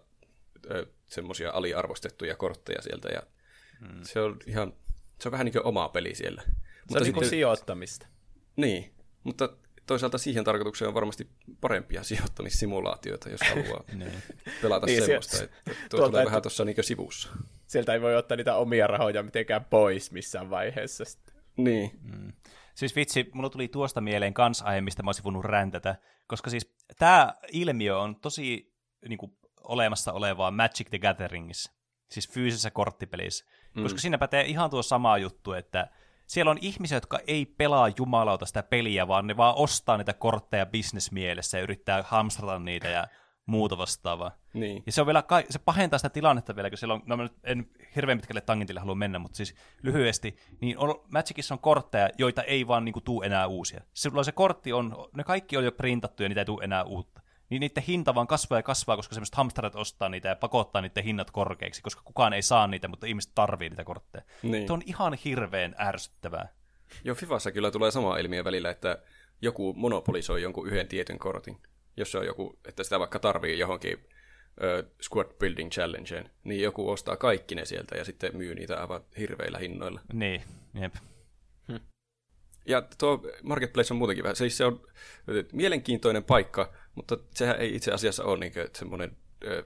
semmoisia aliarvostettuja kortteja sieltä ja mm. se on ihan, se on vähän niin kuin omaa peli siellä. Se mutta on niin kuin sijoittamista. Niin, mutta toisaalta siihen tarkoitukseen on varmasti parempia sijoittamissimulaatioita, jos haluaa niin. pelata niin, semmoista. Se, että tuo tulee vähän tuossa niin sivussa. Sieltä ei voi ottaa niitä omia rahoja mitenkään pois missään vaiheessa. Niin. Mm. Siis vitsi, mulla tuli tuosta mieleen kans aihe, mistä mä olisin voinut räntätä, koska siis tämä ilmiö on tosi niin kuin, olemassa olevaa Magic the Gatheringissa, siis fyysisessä korttipelissä, mm. koska siinä pätee ihan tuo sama juttu, että siellä on ihmisiä, jotka ei pelaa jumalauta sitä peliä, vaan ne vaan ostaa niitä kortteja bisnesmielessä ja yrittää hamstrata niitä ja muuta vastaavaa. Niin. Ja se, on vielä, ka- se pahentaa sitä tilannetta vielä, kun siellä on, no mä nyt en hirveän pitkälle tangentille halua mennä, mutta siis lyhyesti, niin on, Magicissa on kortteja, joita ei vaan niin kuin, tuu enää uusia. Silloin se kortti on, ne kaikki on jo printattu ja niitä ei tule enää uutta. Niin niiden hinta vaan kasvaa ja kasvaa, koska semmoiset hamsterit ostaa niitä ja pakottaa niiden hinnat korkeiksi, koska kukaan ei saa niitä, mutta ihmiset tarvii niitä kortteja. Niin. Se on ihan hirveän ärsyttävää. Joo, Fifassa kyllä tulee sama ilmiö välillä, että joku monopolisoi jonkun yhden tietyn kortin. Jos se on joku, että sitä vaikka tarvii johonkin ö, Squad Building Challengeen, niin joku ostaa kaikki ne sieltä ja sitten myy niitä aivan hirveillä hinnoilla. Niin, jep. Ja tuo Marketplace on muutenkin vähän, siis se on mielenkiintoinen paikka, mutta sehän ei itse asiassa ole niin semmoinen ö,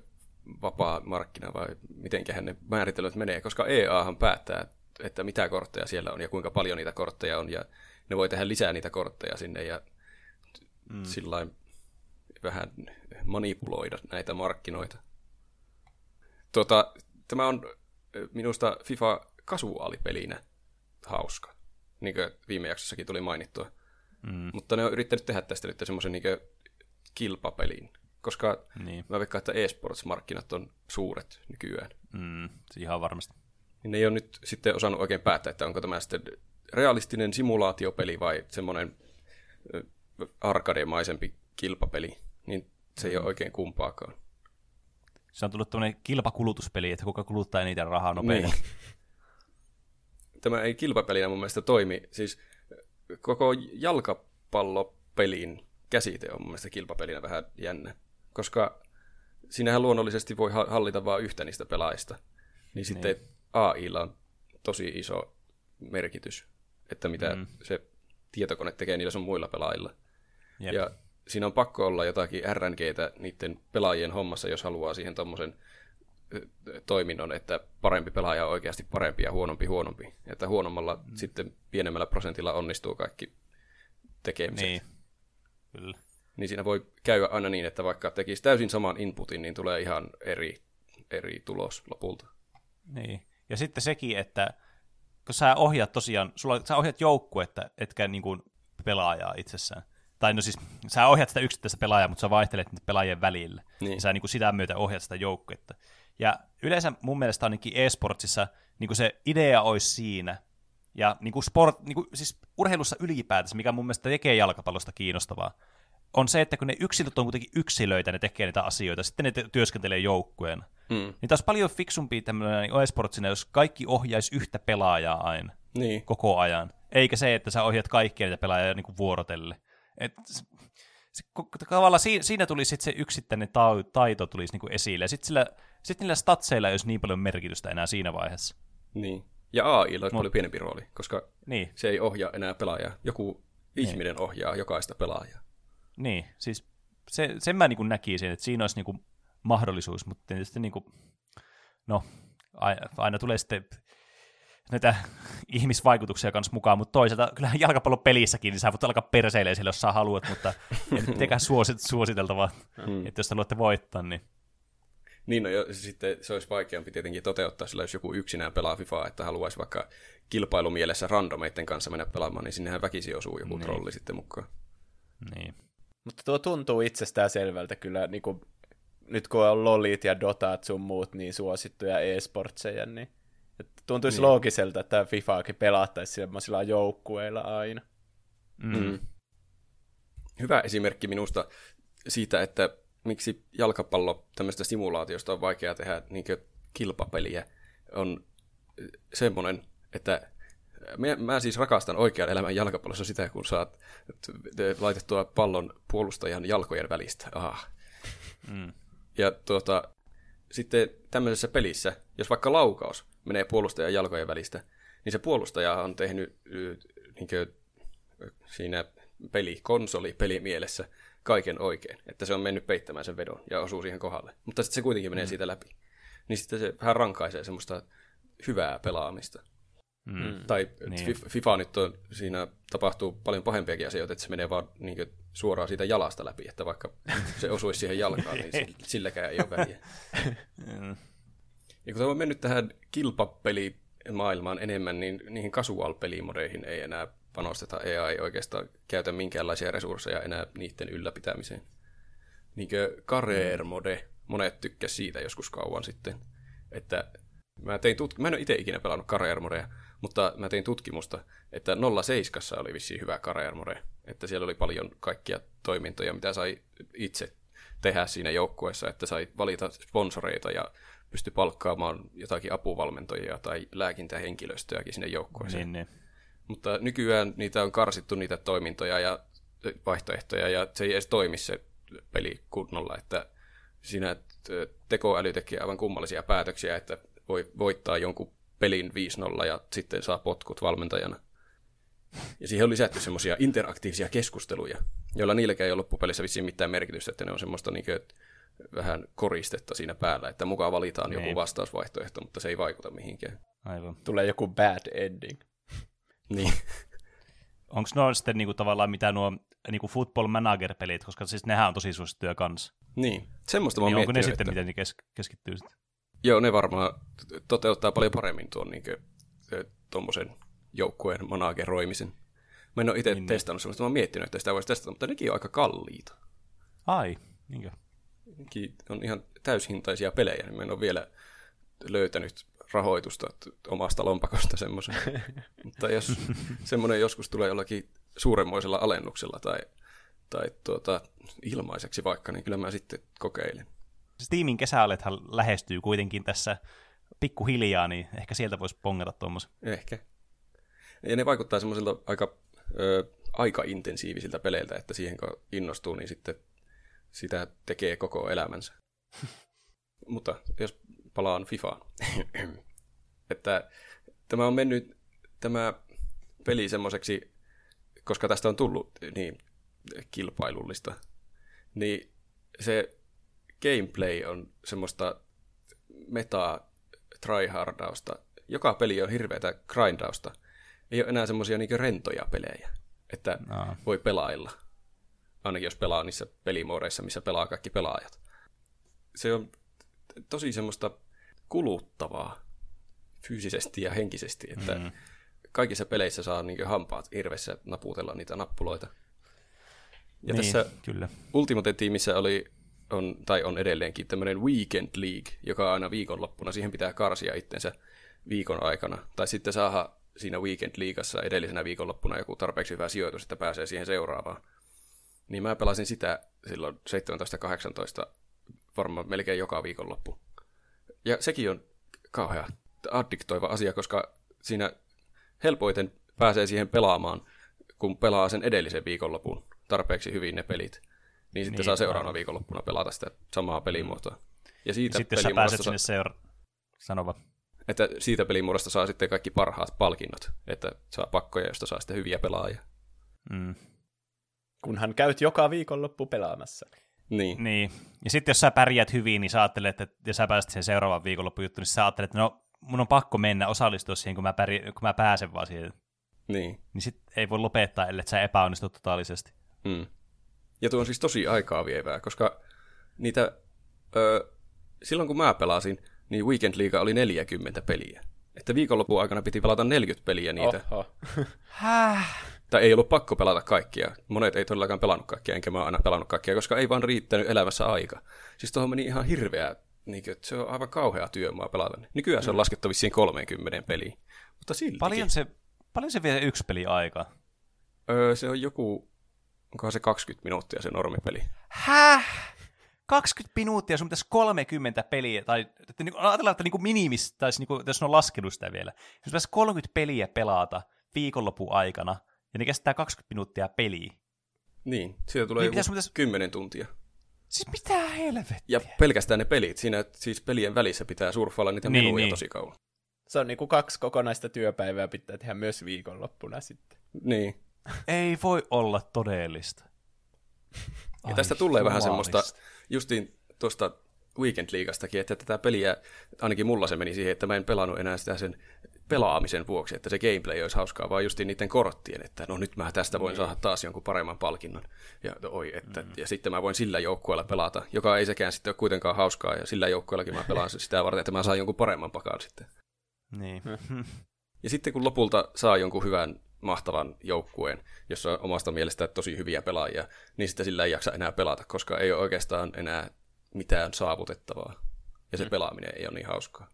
vapaa markkina, vai mitenköhän ne määritelmät menee, koska EAhan päättää, että mitä kortteja siellä on ja kuinka paljon niitä kortteja on, ja ne voi tehdä lisää niitä kortteja sinne ja mm. sillä vähän manipuloida näitä markkinoita. Tota, tämä on minusta FIFA kasuaalipelinä hauska, niin kuin viime jaksossakin tuli mainittua. Mm. Mutta ne on yrittänyt tehdä tästä nyt semmoisen niin kilpapelin, koska Niin. mä veikkaan, että e-sports-markkinat on suuret nykyään. Mm, ihan varmasti. Niin ne ei ole nyt sitten osannut oikein päättää, että onko tämä sitten realistinen simulaatiopeli vai semmoinen ö, arcade-maisempi kilpapeli. Niin se ei ole oikein kumpaakaan. Se on tullut tämmöinen kilpakulutuspeli, että kuka kuluttaa eniten rahaa nopeammin. Niin. Tämä ei kilpapelinä mun mielestä toimi. Siis koko jalkapallopelin käsite on mun mielestä kilpapelinä vähän jännä. Koska siinähän luonnollisesti voi ha- hallita vain yhtä niistä pelaajista. Niin sitten AIlla on tosi iso merkitys, että mitä Mm. se tietokone tekee niillä sun muilla pelaajilla. Jep. Ja siinä on pakko olla jotakin RNGtä niiden pelaajien hommassa, jos haluaa siihen tommosen toiminnon, että parempi pelaaja on oikeasti parempi ja huonompi huonompi. Että huonommalla mm. sitten pienemmällä prosentilla onnistuu kaikki tekemiset. Niin. Niin. Kyllä. niin siinä voi käydä aina niin, että vaikka tekisi täysin saman inputin, niin tulee ihan eri, eri tulos lopulta. Niin. Ja sitten sekin, että kun sä ohjaat tosiaan, sulla, sä ohjaat joukkuetta, etkä niin kuin pelaajaa itsessään. Tai no siis, sä ohjaat sitä yksittäistä pelaajaa, mutta sä vaihtelet niitä pelaajien välillä. Niin. Ja sä niin kuin sitä myötä ohjaat sitä joukkuetta. Ja yleensä mun mielestä ainakin e-sportsissa niin kuin se idea olisi siinä, ja niin kuin sport, niin kuin, siis urheilussa ylipäätänsä, mikä mun mielestä tekee jalkapallosta kiinnostavaa, on se, että kun ne yksilöt on kuitenkin yksilöitä, ne tekee niitä asioita, sitten ne te- työskentelee joukkueena. Mm. Niin taas paljon fiksumpi tämmöinen niin e-sportsina, jos kaikki ohjaisi yhtä pelaajaa aina, Niin. koko ajan. Eikä se, että sä ohjaat kaikkia niitä pelaajia niin kuin vuorotelle. Et, se, se, tavallaan siinä, siinä tuli sitten se yksittäinen ta- taito tulisi niin kuin esille. Ja sitten sit niillä statseilla ei olisi niin paljon merkitystä enää siinä vaiheessa. Niin. Ja AIlla olisi Mut- paljon pienempi rooli, koska Niin, se ei ohjaa enää pelaajaa. Joku ihminen ohjaa jokaista pelaajaa. niin siis se, sen mä niin näkisin, että siinä olisi niin mahdollisuus, mutta tietysti niin kuin, no, aina, aina tulee sitten näitä ihmisvaikutuksia kanssa mukaan, mutta toisaalta kyllähän jalkapallopelissäkin, niin sä voit alkaa perseilemään sille, jos sä haluat, mutta ei mitenkään suosit, suositeltavaa, Mm. että jos haluatte voittaa, niin Niin, no jo, sitten se olisi vaikeampi tietenkin toteuttaa sillä, jos joku yksinään pelaa FIFAa, että haluaisi vaikka kilpailumielessä randomeiden kanssa mennä pelaamaan, niin sinnehän väkisin osuu joku Niin. trolli sitten mukaan. niin. Mutta tuo tuntuu itsestään selvältä kyllä, niin kuin, nyt kun on lolit ja dotat sun muut niin suosittuja e-sportseja, niin että tuntuisi Niin. loogiselta, että FIFAakin pelattaisi semmoisilla joukkueilla aina. Mm. Mm. Hyvä esimerkki minusta siitä, että miksi jalkapallo tämmöistä simulaatiosta on vaikea tehdä niin kilpapeliä, on semmoinen, että mä, mä siis rakastan oikean elämän jalkapallossa sitä, kun saat laitettua pallon puolustajan jalkojen välistä. Ah. Mm. Ja tuota, sitten tämmöisessä pelissä, jos vaikka laukaus menee puolustajan jalkojen välistä, niin se puolustaja on tehnyt y, niinkö, ö, siinä peli, konsoli pelimielessä kaiken oikein, että se on mennyt peittämään sen vedon ja osuu siihen kohdalle. Mutta sitten se kuitenkin menee mm. siitä läpi. Niin sitten se vähän rankaisee semmoista hyvää pelaamista. Mm. Mm. Tai Niin. niin. FIFA nyt on, siinä tapahtuu paljon pahempiakin asioita, että se menee vaan niin suoraan siitä jalasta läpi, että vaikka se osuisi siihen jalkaan, niin si- silläkään ei ole väliä. Mm. Ja kun tämä on mennyt tähän kilpapelimaailmaan enemmän, niin niihin casual-pelimodeihin ei enää panosteta. EA ei oikeastaan käytä minkäänlaisia resursseja enää niiden ylläpitämiseen. niinkö career mode. Monet tykkäsivät siitä joskus kauan sitten. Että mä, tein tut- mä en ole itse ikinä pelannut career modea, mutta mä tein tutkimusta, että 07 oli vissiin hyvä career mode. Että siellä oli paljon kaikkia toimintoja, mitä sai itse tehdä siinä joukkueessa, että sai valita sponsoreita ja pysty palkkaamaan jotakin apuvalmentajia tai lääkintähenkilöstöäkin sinne joukkueeseen. Niin, niin. Mutta nykyään niitä on karsittu niitä toimintoja ja vaihtoehtoja, ja se ei edes toimi se peli kunnolla, että siinä tekoäly tekee aivan kummallisia päätöksiä, että voi voittaa jonkun pelin 5-0 ja sitten saa potkut valmentajana. Ja siihen on lisätty semmoisia interaktiivisia keskusteluja, joilla niilläkään ei ole loppupelissä vissiin mitään merkitystä, että ne on semmoista niin kuin, vähän koristetta siinä päällä, että mukaan valitaan niin. joku vastausvaihtoehto, mutta se ei vaikuta mihinkään. Aivan. Tulee joku bad ending. Niin. Onko nuo sitten niinku tavallaan mitä nuo niinku football manager-pelit, koska siis nehän on tosi suosittuja kanssa. Niin, semmoista mä Niin onko ne miettinyt, sitten, että... miten ne kes- keskittyy sitten? Joo, ne varmaan toteuttaa paljon paremmin tuon niin tuommoisen joukkueen manageroimisen. Mä en ole itse niin, niin. testannut semmoista, mä oon miettinyt, että sitä voisi testata, mutta nekin on aika kalliita. Ai, niinkö? Nekin on ihan täyshintaisia pelejä, niin mä en ole vielä löytänyt rahoitusta omasta lompakosta semmoisen. mutta jos semmoinen joskus tulee jollakin suuremmoisella alennuksella tai, tai tuota, ilmaiseksi vaikka, niin kyllä mä sitten kokeilen. Steamin kesäalethan lähestyy kuitenkin tässä pikkuhiljaa, niin ehkä sieltä voisi pongata tuommoisen. Ehkä. Ja ne vaikuttaa semmoisilta aika ö, aika-intensiivisiltä peleiltä, että siihen kun innostuu, niin sitten sitä tekee koko elämänsä. Mutta jos palaan Fifaan, että tämä on mennyt tämä peli semmoiseksi, koska tästä on tullut niin kilpailullista, niin se gameplay on semmoista metaa tryhardausta. Joka peli on hirveätä grindausta. Ei ole enää semmoisia niin rentoja pelejä, että Aa. voi pelailla. Ainakin jos pelaa niissä pelimoodeissa, missä pelaa kaikki pelaajat. Se on tosi semmoista kuluttavaa fyysisesti ja henkisesti, että mm. kaikissa peleissä saa niin hampaat hirvessä naputella niitä nappuloita. Ja niin, tässä kyllä. Ultimate-tiimissä oli, on, tai on edelleenkin tämmöinen Weekend League, joka on aina viikonloppuna. Siihen pitää karsia itsensä viikon aikana. Tai sitten saada siinä Weekend Leagueassa edellisenä viikonloppuna joku tarpeeksi hyvä sijoitus, että pääsee siihen seuraavaan. Niin mä pelasin sitä silloin 17-18 varmaan melkein joka viikonloppu. Ja sekin on kauhea addiktoiva asia, koska siinä helpoiten pääsee siihen pelaamaan, kun pelaa sen edellisen viikonlopun tarpeeksi hyvin ne pelit. Niin sitten Niin, saa seuraavana viikonloppuna pelata sitä samaa pelimuotoa. Ja siitä Sitten jos sä pääset sinne seura... Sanova. että siitä pelimuodosta saa sitten kaikki parhaat palkinnot, että saa pakkoja, josta saa sitten hyviä pelaajia. Mm. Kunhan käyt joka viikonloppu pelaamassa. Niin, Niin. Ja sitten jos sä pärjäät hyvin, niin sä ajattelet, että ja sä pääset sen seuraavan viikonloppujuttuun, niin sä ajattelet, että no mun on pakko mennä osallistua siihen, kun mä, pärjä, kun mä pääsen vaan siihen. niin. Niin sit ei voi lopettaa, ellei sä epäonnistu totaalisesti. Mm. Ja tuo on siis tosi aikaa vievää, koska niitä, ö, silloin kun mä pelasin, niin Weekend League oli 40 peliä. Että viikonlopun aikana piti pelata 40 peliä niitä. Oh. Oho. Häh? Tai ei ollut pakko pelata kaikkia. Monet ei todellakaan pelannut kaikkia, enkä mä oon aina pelannut kaikkia, koska ei vaan riittänyt elämässä aika. Siis tuohon meni ihan hirveä, niin kuin, että se on aivan kauhea työmaa pelata. Nykyään se on laskettu vissiin 30 peliä. Mutta siltikin. Paljon se, paljon se vie yksi peli aikaa? Öö, se on joku, onkohan se 20 minuuttia se normipeli. Häh? 20 minuuttia, sun pitäisi 30 peliä, tai että niin, ajatellaan, että niin minimis, tai niin kuin, jos on laskenut sitä vielä, jos pitäisi 30 peliä pelata viikonlopun aikana, ja ne kestää 20 minuuttia peliä. Niin, siitä tulee Niin pitäis- joku pitäis- 10 tuntia. Siis mitä helvettiä? Ja pelkästään ne pelit, siinä siis pelien välissä pitää surffailla niitä Niin, menuja niin. tosi kauan. Se on niinku kaksi kokonaista työpäivää pitää tehdä myös viikonloppuna sitten. Niin. Ei voi olla todellista. Ja tästä tulee vähän jumalista. semmoista, justiin tuosta Weekend Leaguestakin, että tätä peliä, ainakin mulla se meni siihen, että mä en pelannut enää sitä sen pelaamisen vuoksi, että se gameplay olisi hauskaa, vaan justiin niiden korttien, että no nyt mä tästä voin saada taas jonkun paremman palkinnon. Ja, oi, että, mm. ja sitten mä voin sillä joukkueella pelata, joka ei sekään sitten ole kuitenkaan hauskaa, ja sillä joukkueellakin mä pelaan sitä varten, että mä saan jonkun paremman pakan sitten. Niin. Ja sitten kun lopulta saa jonkun hyvän mahtavan joukkueen, jossa on omasta mielestä tosi hyviä pelaajia, niin sitten sillä ei jaksa enää pelata, koska ei ole oikeastaan enää mitään saavutettavaa. Ja se mm. pelaaminen ei ole niin hauskaa.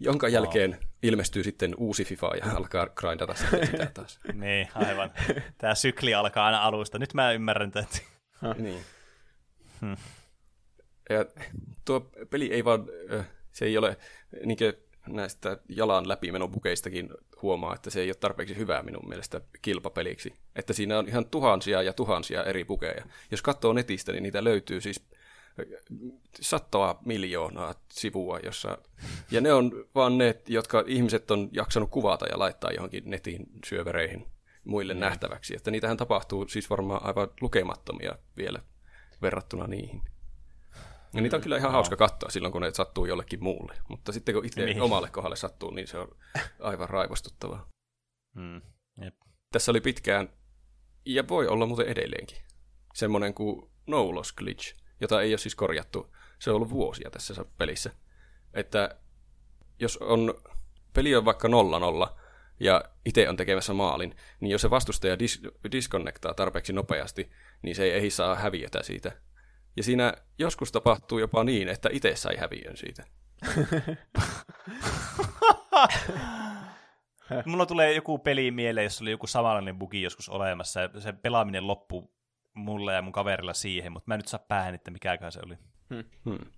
Jonka wow. jälkeen ilmestyy sitten uusi FIFA ja alkaa grindata sitä taas. niin, aivan. Tämä sykli alkaa aina alusta. Nyt mä ymmärrän tätä. niin. Hmm. Ja tuo peli ei vaan, se ei ole niin näistä jalan läpimenobukeistakin huomaa, että se ei ole tarpeeksi hyvää minun mielestä kilpapeliksi. Että siinä on ihan tuhansia ja tuhansia eri bukeja. Jos katsoo netistä, niin niitä löytyy siis satoa miljoonaa sivua, jossa, ja ne on vaan ne, jotka ihmiset on jaksanut kuvata ja laittaa johonkin netin syövereihin muille mm. nähtäväksi. Että niitähän tapahtuu siis varmaan aivan lukemattomia vielä verrattuna niihin. Ja niitä on kyllä ihan hauska katsoa silloin, kun ne sattuu jollekin muulle. Mutta sitten kun itse niin. omalle kohdalle sattuu, niin se on aivan raivostuttavaa. Mm. Jep. Tässä oli pitkään, ja voi olla muuten edelleenkin, semmoinen kuin no loss glitch, jota ei ole siis korjattu. Se on ollut vuosia tässä pelissä. Että jos on, peli on vaikka 0-0, ja itse on tekemässä maalin, niin jos se vastustaja dis- disconnectaa tarpeeksi nopeasti, niin se ei, ei saa häviötä siitä. Ja siinä joskus tapahtuu jopa niin, että itse sai häviön siitä. Mulla tulee joku peli mieleen, jossa oli joku samanlainen bugi joskus olemassa, se pelaaminen loppui mulle ja mun kaverilla siihen, mutta mä en nyt saa päähän, että mikäkään se oli. Hmm. hmm.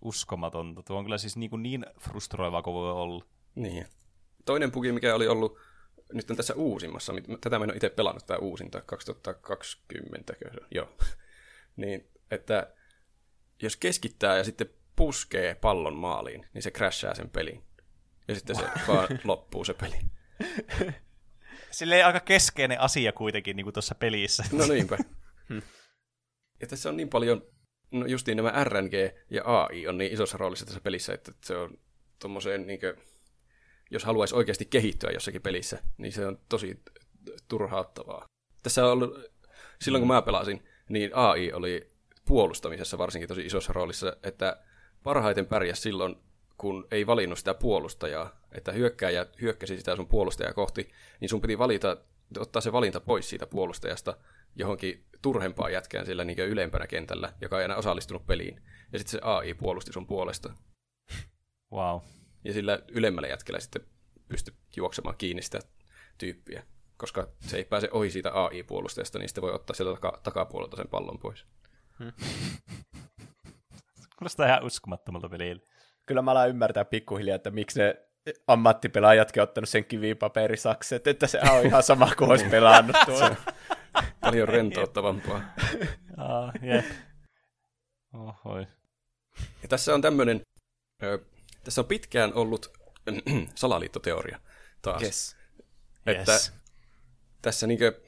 Uskomatonta. Tuo on kyllä siis niin, niin frustroivaa kuin voi olla. Niin. Toinen bugi, mikä oli ollut nyt on tässä uusimmassa, tätä mä en ole itse pelannut, tämä uusinta, 2020, joo. niin että jos keskittää ja sitten puskee pallon maaliin, niin se crashaa sen pelin. Ja sitten se vaan loppuu se peli. Sille ei aika keskeinen asia kuitenkin niin kuin tuossa pelissä. No niinpä. ja tässä on niin paljon, no justiin nämä RNG ja AI on niin isossa roolissa tässä pelissä, että se on tommoseen niin kuin, jos haluaisi oikeasti kehittyä jossakin pelissä, niin se on tosi turhauttavaa. Tässä on ollut, silloin kun mä pelasin, niin AI oli puolustamisessa varsinkin tosi isossa roolissa, että parhaiten pärjäs silloin, kun ei valinnut sitä puolustajaa, että hyökkääjä hyökkäsi sitä sun puolustajaa kohti, niin sun piti valita, ottaa se valinta pois siitä puolustajasta johonkin turhempaan jätkään sillä niin ylempänä kentällä, joka ei enää osallistunut peliin. Ja sitten se AI puolusti sun puolesta. Wow. Ja sillä ylemmällä jätkellä sitten pysty juoksemaan kiinni sitä tyyppiä. Koska se ei pääse ohi siitä AI-puolustajasta, niin sitten voi ottaa sieltä taka- takapuolelta sen pallon pois. Hmm. Kuulostaa ihan uskomattomalta pelillä. Kyllä mä alan ymmärtää pikkuhiljaa, että miksi ne ammattipelaajatkin ottanut sen kivipaperisakset, että se on ihan sama kuin olisi pelannut tuolla. Paljon rentouttavampaa. ah, jep. Ohoi. Ja tässä on tämmöinen, tässä on pitkään ollut salaliittoteoria taas. Yes. Että yes. tässä niinkö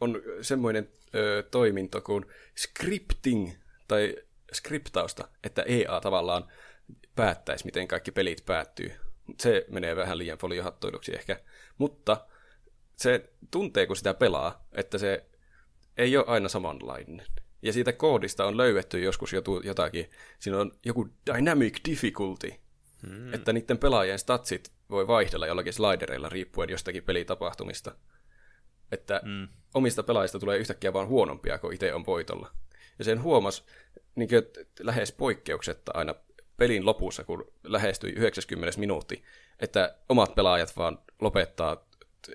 on semmoinen ö, toiminto kuin scripting tai skriptausta, että EA tavallaan päättäisi, miten kaikki pelit päättyy. Se menee vähän liian foliohattoiluksi ehkä, mutta se tuntee, kun sitä pelaa, että se ei ole aina samanlainen. Ja siitä koodista on löydetty joskus jotakin. Siinä on joku dynamic difficulty, hmm. että niiden pelaajien statsit voi vaihdella jollakin slidereilla riippuen jostakin pelitapahtumista. Että hmm. omista pelaajista tulee yhtäkkiä vaan huonompia, kun itse on voitolla. Ja sen huomas niin kuin, lähes poikkeuksetta aina pelin lopussa, kun lähestyi 90 minuutti, että omat pelaajat vaan lopettaa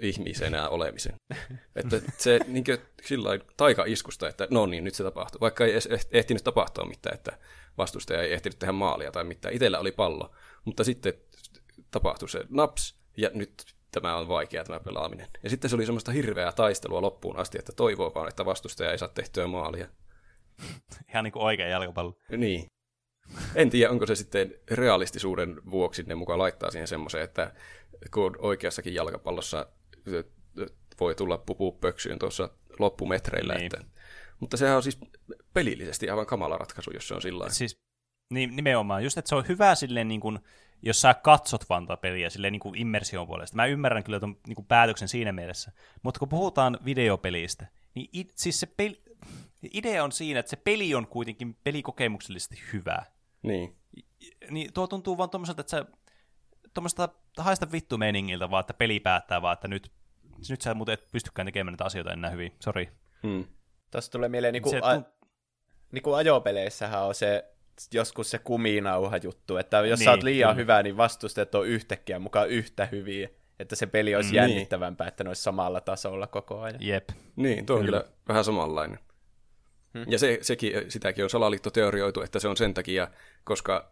ihmisenä olemisen. että se niin kuin, sillä taika-iskusta, että no niin, nyt se tapahtuu. Vaikka ei edes ehtinyt tapahtua mitään, että vastustaja ei ehtinyt tehdä maalia tai mitään. Itellä oli pallo, mutta sitten tapahtui se naps, ja nyt tämä on vaikea tämä pelaaminen. Ja sitten se oli semmoista hirveää taistelua loppuun asti, että toivoo vaan, että vastustaja ei saa tehtyä maalia. Ihan niin kuin oikea jalkapallo. Niin. En tiedä, onko se sitten realistisuuden vuoksi ne mukaan laittaa siihen semmoiseen, että kun oikeassakin jalkapallossa voi tulla pupu pöksyyn tuossa loppumetreillä. Niin. Että, mutta sehän on siis pelillisesti aivan kamala ratkaisu, jos se on sillä Siis niin, nimenomaan, just että se on hyvä silleen niin kuin, jos sä katsot vaan peliä silleen niin kuin immersion puolesta. Mä ymmärrän kyllä tuon niin kuin päätöksen siinä mielessä. Mutta kun puhutaan videopelistä, niin it, siis se peli, idea on siinä, että se peli on kuitenkin pelikokemuksellisesti hyvä. Niin. Niin tuo tuntuu vaan tuommoiselta, että sä tuommoista haista vittu meningiltä vaan, että peli päättää vaan, että nyt nyt sä muuten et pystykään tekemään näitä asioita enää hyvin, sori. Hmm. Tuossa tulee mieleen, niin kuin, Se a, tunt- niin kuin ajopeleissähän on se joskus se kuminauha juttu, että jos Niin, sä oot liian kyllä. hyvä, niin vastustajat on yhtäkkiä mukaan yhtä hyviä, että se peli olisi Mm. jännittävämpää, että ne olisi samalla tasolla koko ajan. Jep. Niin, tuo on Kyllä. kyllä vähän samanlainen. Hmm. Ja se, sekin, sitäkin on salaliittoteorioitu, että se on sen takia, koska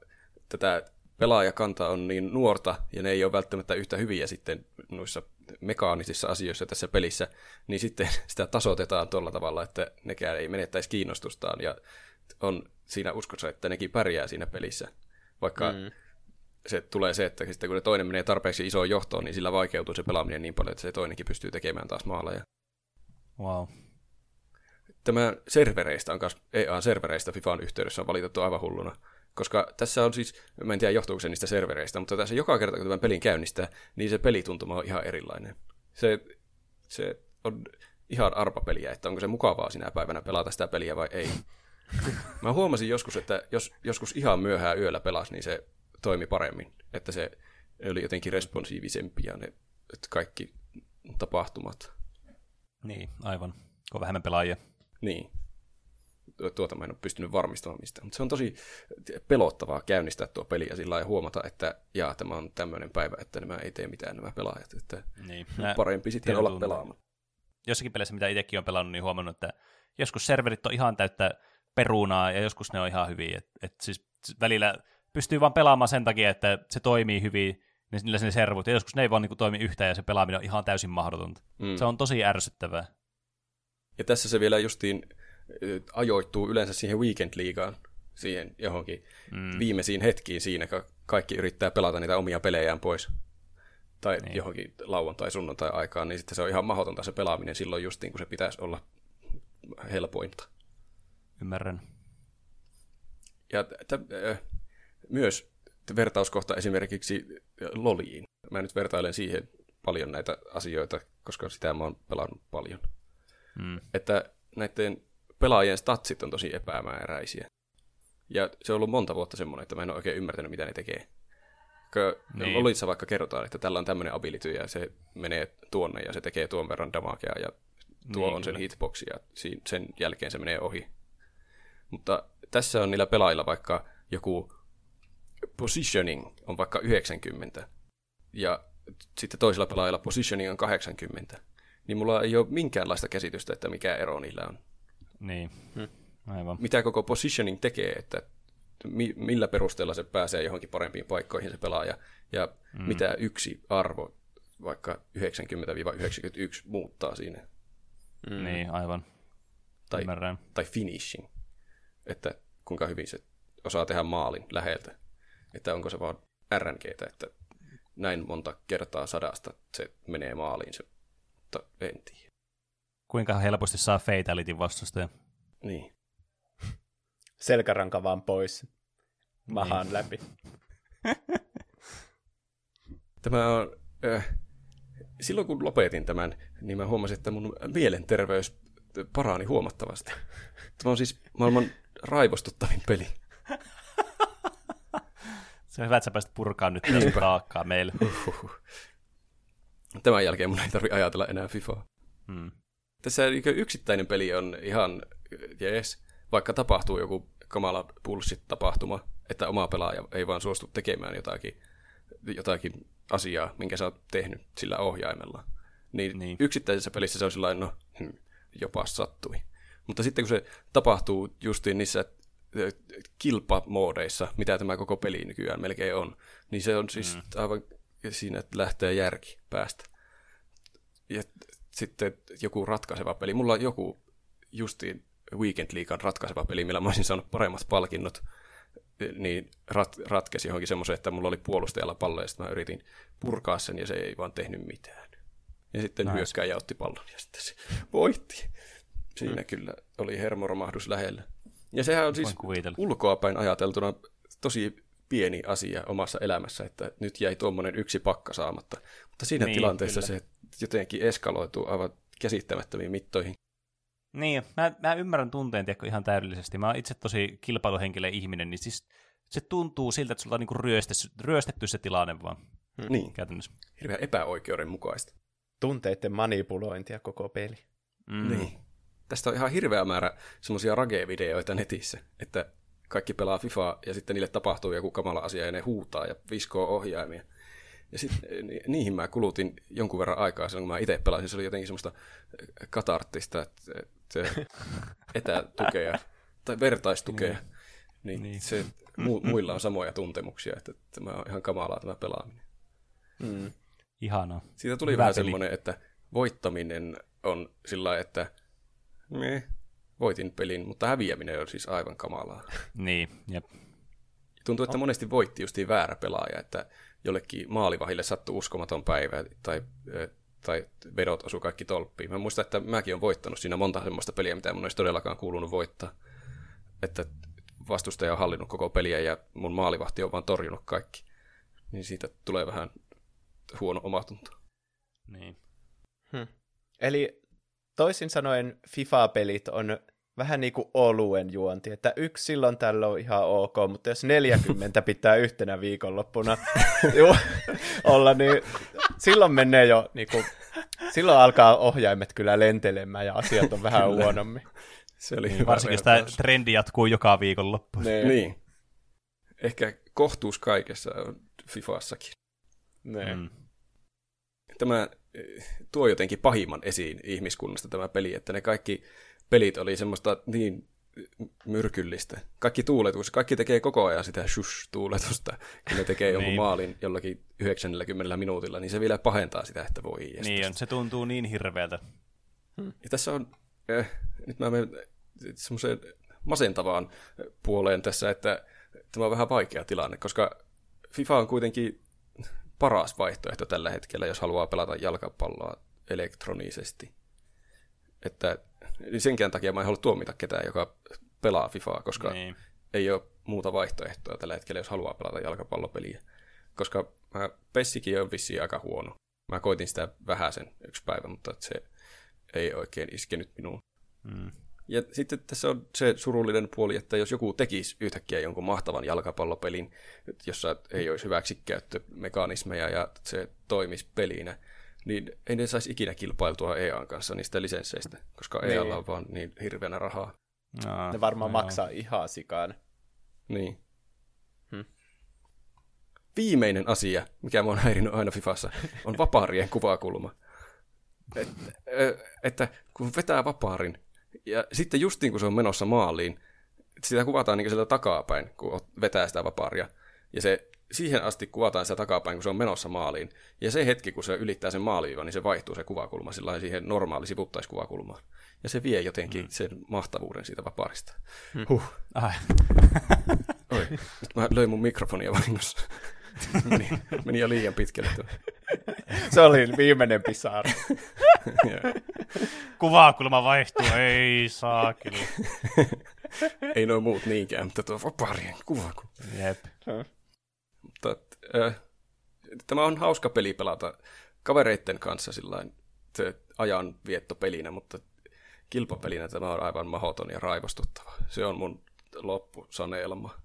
tätä pelaajakanta on niin nuorta, ja ne ei ole välttämättä yhtä hyviä sitten noissa mekaanisissa asioissa tässä pelissä, niin sitten sitä tasotetaan tuolla tavalla, että nekään ei menettäisi kiinnostustaan, ja on siinä uskossa, että nekin pärjää siinä pelissä. Vaikka Mm. se tulee se, että sitten kun ne toinen menee tarpeeksi isoon johtoon, niin sillä vaikeutuu se pelaaminen niin paljon, että se toinenkin pystyy tekemään taas maaleja. Wow. Tämä servereistä on kas, EA-servereistä FIFAn yhteydessä on valitettu aivan hulluna. Koska tässä on siis, mä en tiedä johtuuko se niistä servereistä, mutta tässä joka kerta kun tämän pelin käynnistää, niin se pelituntuma on ihan erilainen. Se, se on ihan arpapeliä, että onko se mukavaa sinä päivänä pelata sitä peliä vai ei. Mä huomasin joskus, että jos joskus ihan myöhään yöllä pelas, niin se toimi paremmin. Että se oli jotenkin responsiivisempi ja ne kaikki tapahtumat. Niin, aivan. Kun on vähemmän pelaajia. Niin. Tu- Tuota mä en ole pystynyt varmistamaan mistä. Mutta se on tosi pelottavaa käynnistää tuo peli ja sillä lailla huomata, että jaa, tämä on tämmöinen päivä, että nämä ei tee mitään nämä pelaajat. Että Niin. parempi sitten olla pelaamatta. Jossakin peleissä, mitä itsekin on pelannut, niin huomannut, että joskus serverit on ihan täyttä perunaa ja joskus ne on ihan hyviä. Et, et siis välillä pystyy vaan pelaamaan sen takia, että se toimii hyvin, niin niillä ne servut, ja joskus ne ei vaan niin toimi yhtään ja se pelaaminen on ihan täysin mahdotonta. Mm. Se on tosi ärsyttävää. Ja tässä se vielä justiin ajoittuu yleensä siihen weekend-liigaan, siihen johonkin Mm. viimeisiin hetkiin siinä, kun kaikki yrittää pelata niitä omia pelejään pois. Tai Niin. johonkin lauantai sunnuntai aikaan, niin sitten se on ihan mahdotonta se pelaaminen silloin justiin, kun se pitäisi olla helpointa. Ymmärrän. Ja t- äh, myös vertauskohta esimerkiksi Loliin. Mä nyt vertailen siihen paljon näitä asioita, koska sitä mä oon pelannut paljon. Mm. Että näiden pelaajien statsit on tosi epämääräisiä. Ja se on ollut monta vuotta semmoinen, että mä en ole oikein ymmärtänyt, mitä ne tekee. Niin. Lolissa vaikka kerrotaan, että tällä on tämmöinen ability ja se menee tuonne ja se tekee tuon verran damagea ja tuo Niin, on sen kyllä. hitbox ja sen jälkeen se menee ohi. Mutta tässä on niillä pelaajilla vaikka joku positioning on vaikka 90 ja sitten toisilla pelaajilla positioning on 80. Niin mulla ei ole minkäänlaista käsitystä, että mikä ero niillä on. Niin. Aivan. Mitä koko positioning tekee, että mi- millä perusteella se pääsee johonkin parempiin paikkoihin se pelaaja, ja mm. mitä yksi arvo, vaikka 90-91, muuttaa siinä. Mm. Niin, aivan. Tai, Ymmärrän. tai finishing, että kuinka hyvin se osaa tehdä maalin läheltä. Että onko se vaan RNGtä, että näin monta kertaa sadasta se menee maaliin, se, mutta en tiedä. Kuinka helposti saa fatalityn vastustaja? Niin. Selkäranka vaan pois. Mahaan Niin. läpi. Tämä on... Äh, silloin kun lopetin tämän, niin mä huomasin, että mun mielenterveys parani huomattavasti. Tämä on siis maailman raivostuttavin peli. Se on hyvä, että sä pääsit purkaan nyt tästä taakkaa meille. Huhhuh. Tämän jälkeen mun ei tarvi ajatella enää FIFAa. Mm. Tässä niin yksittäinen peli on ihan jees, vaikka tapahtuu joku kamala bullshit-tapahtuma, että oma pelaaja ei vaan suostu tekemään jotakin, jotakin asiaa, minkä sä oot tehnyt sillä ohjaimella. Niin, Niin. yksittäisessä pelissä se on sillä no, hm, jopa sattui. Mutta sitten kun se tapahtuu justiin niissä kilpamoodeissa, mitä tämä koko peli nykyään melkein on, niin se on siis mm. aivan siinä, että lähtee järki päästä. Ja sitten joku ratkaiseva peli. Mulla on joku justiin Weekend Leaguean ratkaiseva peli, millä mä olisin saanut paremmat palkinnot, niin rat, ratkesi johonkin semmoisen, että mulla oli puolustajalla pallo, ja sitten mä yritin purkaa sen, ja se ei vaan tehnyt mitään. Ja sitten Nice. hyökkääjä otti pallon, ja sitten se voitti. Siinä mm. kyllä oli hermoromahdus lähellä. Ja sehän on siis ulkoapäin ajateltuna tosi pieni asia omassa elämässä, että nyt jäi tuommoinen yksi pakka saamatta. Mutta siinä Niin, tilanteessa kyllä. se jotenkin eskaloituu aivan käsittämättömiin mittoihin. Niin, mä, mä ymmärrän tunteen tiedätkö, ihan täydellisesti. Mä oon itse tosi kilpailuhenkilö ihminen, niin siis se tuntuu siltä, että sulla on niinku ryöstetty, ryöstetty se tilanne vaan Niin, käytännössä. hirveän epäoikeudenmukaista. tunteiden manipulointia koko peli. Mm. Niin. Tästä on ihan hirveä määrä semmoisia rage-videoita netissä, että kaikki pelaa FIFAa ja sitten niille tapahtuu joku kamala asia ja ne huutaa ja viskoo ohjaimia. Ja sitten niihin mä kulutin jonkun verran aikaa silloin, kun mä itse pelasin. Se oli jotenkin semmoista katarttista, että etätukea tai vertaistukea. Niin, niin, niin. se mu- muilla on samoja tuntemuksia, että tämä on ihan kamalaa tämä pelaaminen. Mm. Ihanaa. Siitä tuli Hyvä vähän peli. semmoinen, että voittaminen on sillä että me voitin pelin, mutta häviäminen on siis aivan kamalaa. Niin, jep. Tuntuu, että monesti voitti justiin väärä pelaaja, että jollekin maalivahille sattuu uskomaton päivä tai, tai vedot osu kaikki tolppiin. Mä muistan, että mäkin olen voittanut siinä monta semmoista peliä, mitä mun olisi todellakaan kuulunut voittaa. Että vastustaja on hallinnut koko peliä ja mun maalivahti on vaan torjunut kaikki. Niin siitä tulee vähän huono omatunto. Niin. Hm. Eli toisin sanoen FIFA-pelit on vähän niin kuin oluen juonti, että yksi silloin tällä on ihan ok, mutta jos 40 pitää yhtenä viikonloppuna olla, niin silloin menee jo, niin kuin, silloin alkaa ohjaimet kyllä lentelemään ja asiat on vähän huonommin. Se oli niin, varsinkin tämä trendi jatkuu joka viikonloppu. Niin. niin. Ehkä kohtuus kaikessa on Fifassakin. Niin. Mm. Tämä tuo jotenkin pahimman esiin ihmiskunnasta tämä peli, että ne kaikki pelit oli semmoista niin myrkyllistä. Kaikki tuuletus, kaikki tekee koko ajan sitä shush-tuuletusta, kun ne tekee jonkun niin. maalin jollakin 90 minuutilla, niin se vielä pahentaa sitä, että voi jestas. Niin on, se tuntuu niin hirveältä. Hmm. Ja tässä on, eh, nyt mä menen semmoiseen masentavaan puoleen tässä, että tämä on vähän vaikea tilanne, koska FIFA on kuitenkin paras vaihtoehto tällä hetkellä, jos haluaa pelata jalkapalloa elektronisesti. Että niin senkään takia mä en halua tuomita ketään, joka pelaa FIFAa, koska niin. ei ole muuta vaihtoehtoa tällä hetkellä, jos haluaa pelata jalkapallopeliä. Koska mä, Pessikin on vissiin aika huono. Mä koitin sitä vähäsen yksi päivä, mutta se ei oikein iskenyt minuun. Mm. Ja sitten tässä on se surullinen puoli, että jos joku tekisi yhtäkkiä jonkun mahtavan jalkapallopelin, jossa ei olisi hyväksikäyttömekanismeja ja se toimisi pelinä, niin ei ne saisi ikinä kilpailtua EAN kanssa niistä lisensseistä, koska niin. EAlla on vaan niin hirveänä rahaa. No, ne varmaan no. maksaa ihan sikaan. Niin. Hm. Viimeinen asia, mikä mä oon häirinyt aina Fifassa, on vapaarien kuvakulma. Et, että kun vetää vapaarin, ja sitten justiin kun se on menossa maaliin, sitä kuvataan niin sieltä takapäin, kun vetää sitä vapaaria. Ja se siihen asti kuvataan sitä takapäin, kun se on menossa maaliin. Ja se hetki, kun se ylittää sen maaliivan, niin se vaihtuu se kuvakulma sillä siihen normaali sivuttaiskuvakulmaan. Ja se vie jotenkin mm. sen mahtavuuden siitä vapaarista. Mm. Huh. Ai. Oi, nyt mä löin mun mikrofonia vahingossa. meni, meni jo liian pitkälle. se oli viimeinen pisara. Kuvakulma vaihtuu, ei saa kyllä. ei noin muut niinkään, mutta tuo vapaarien kuvakulma. Jep. Mutta äh, tämä on hauska peli pelata kavereiden kanssa sillain, se ajan viettopelinä, mutta kilpapelinä tämä on aivan mahoton ja raivostuttava. Se on mun loppusaneelma.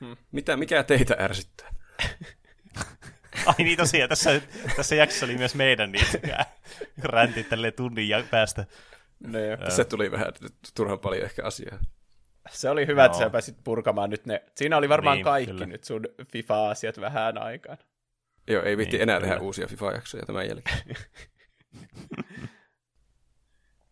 Hmm. Mitä, mikä teitä ärsyttää? Ai niin tosiaan, tässä, tässä jaksossa oli myös meidän niitä räntit tälleen tunnin ja päästä. No joo. Tässä tuli vähän turhan paljon ehkä asiaa. Se oli hyvä, no. että sä pääsit purkamaan nyt ne. Siinä oli varmaan niin, kaikki kyllä. nyt sun FIFA-asiat vähän aikaan. Joo, ei vitti niin, enää kyllä. tehdä uusia FIFA-jaksoja tämän jälkeen.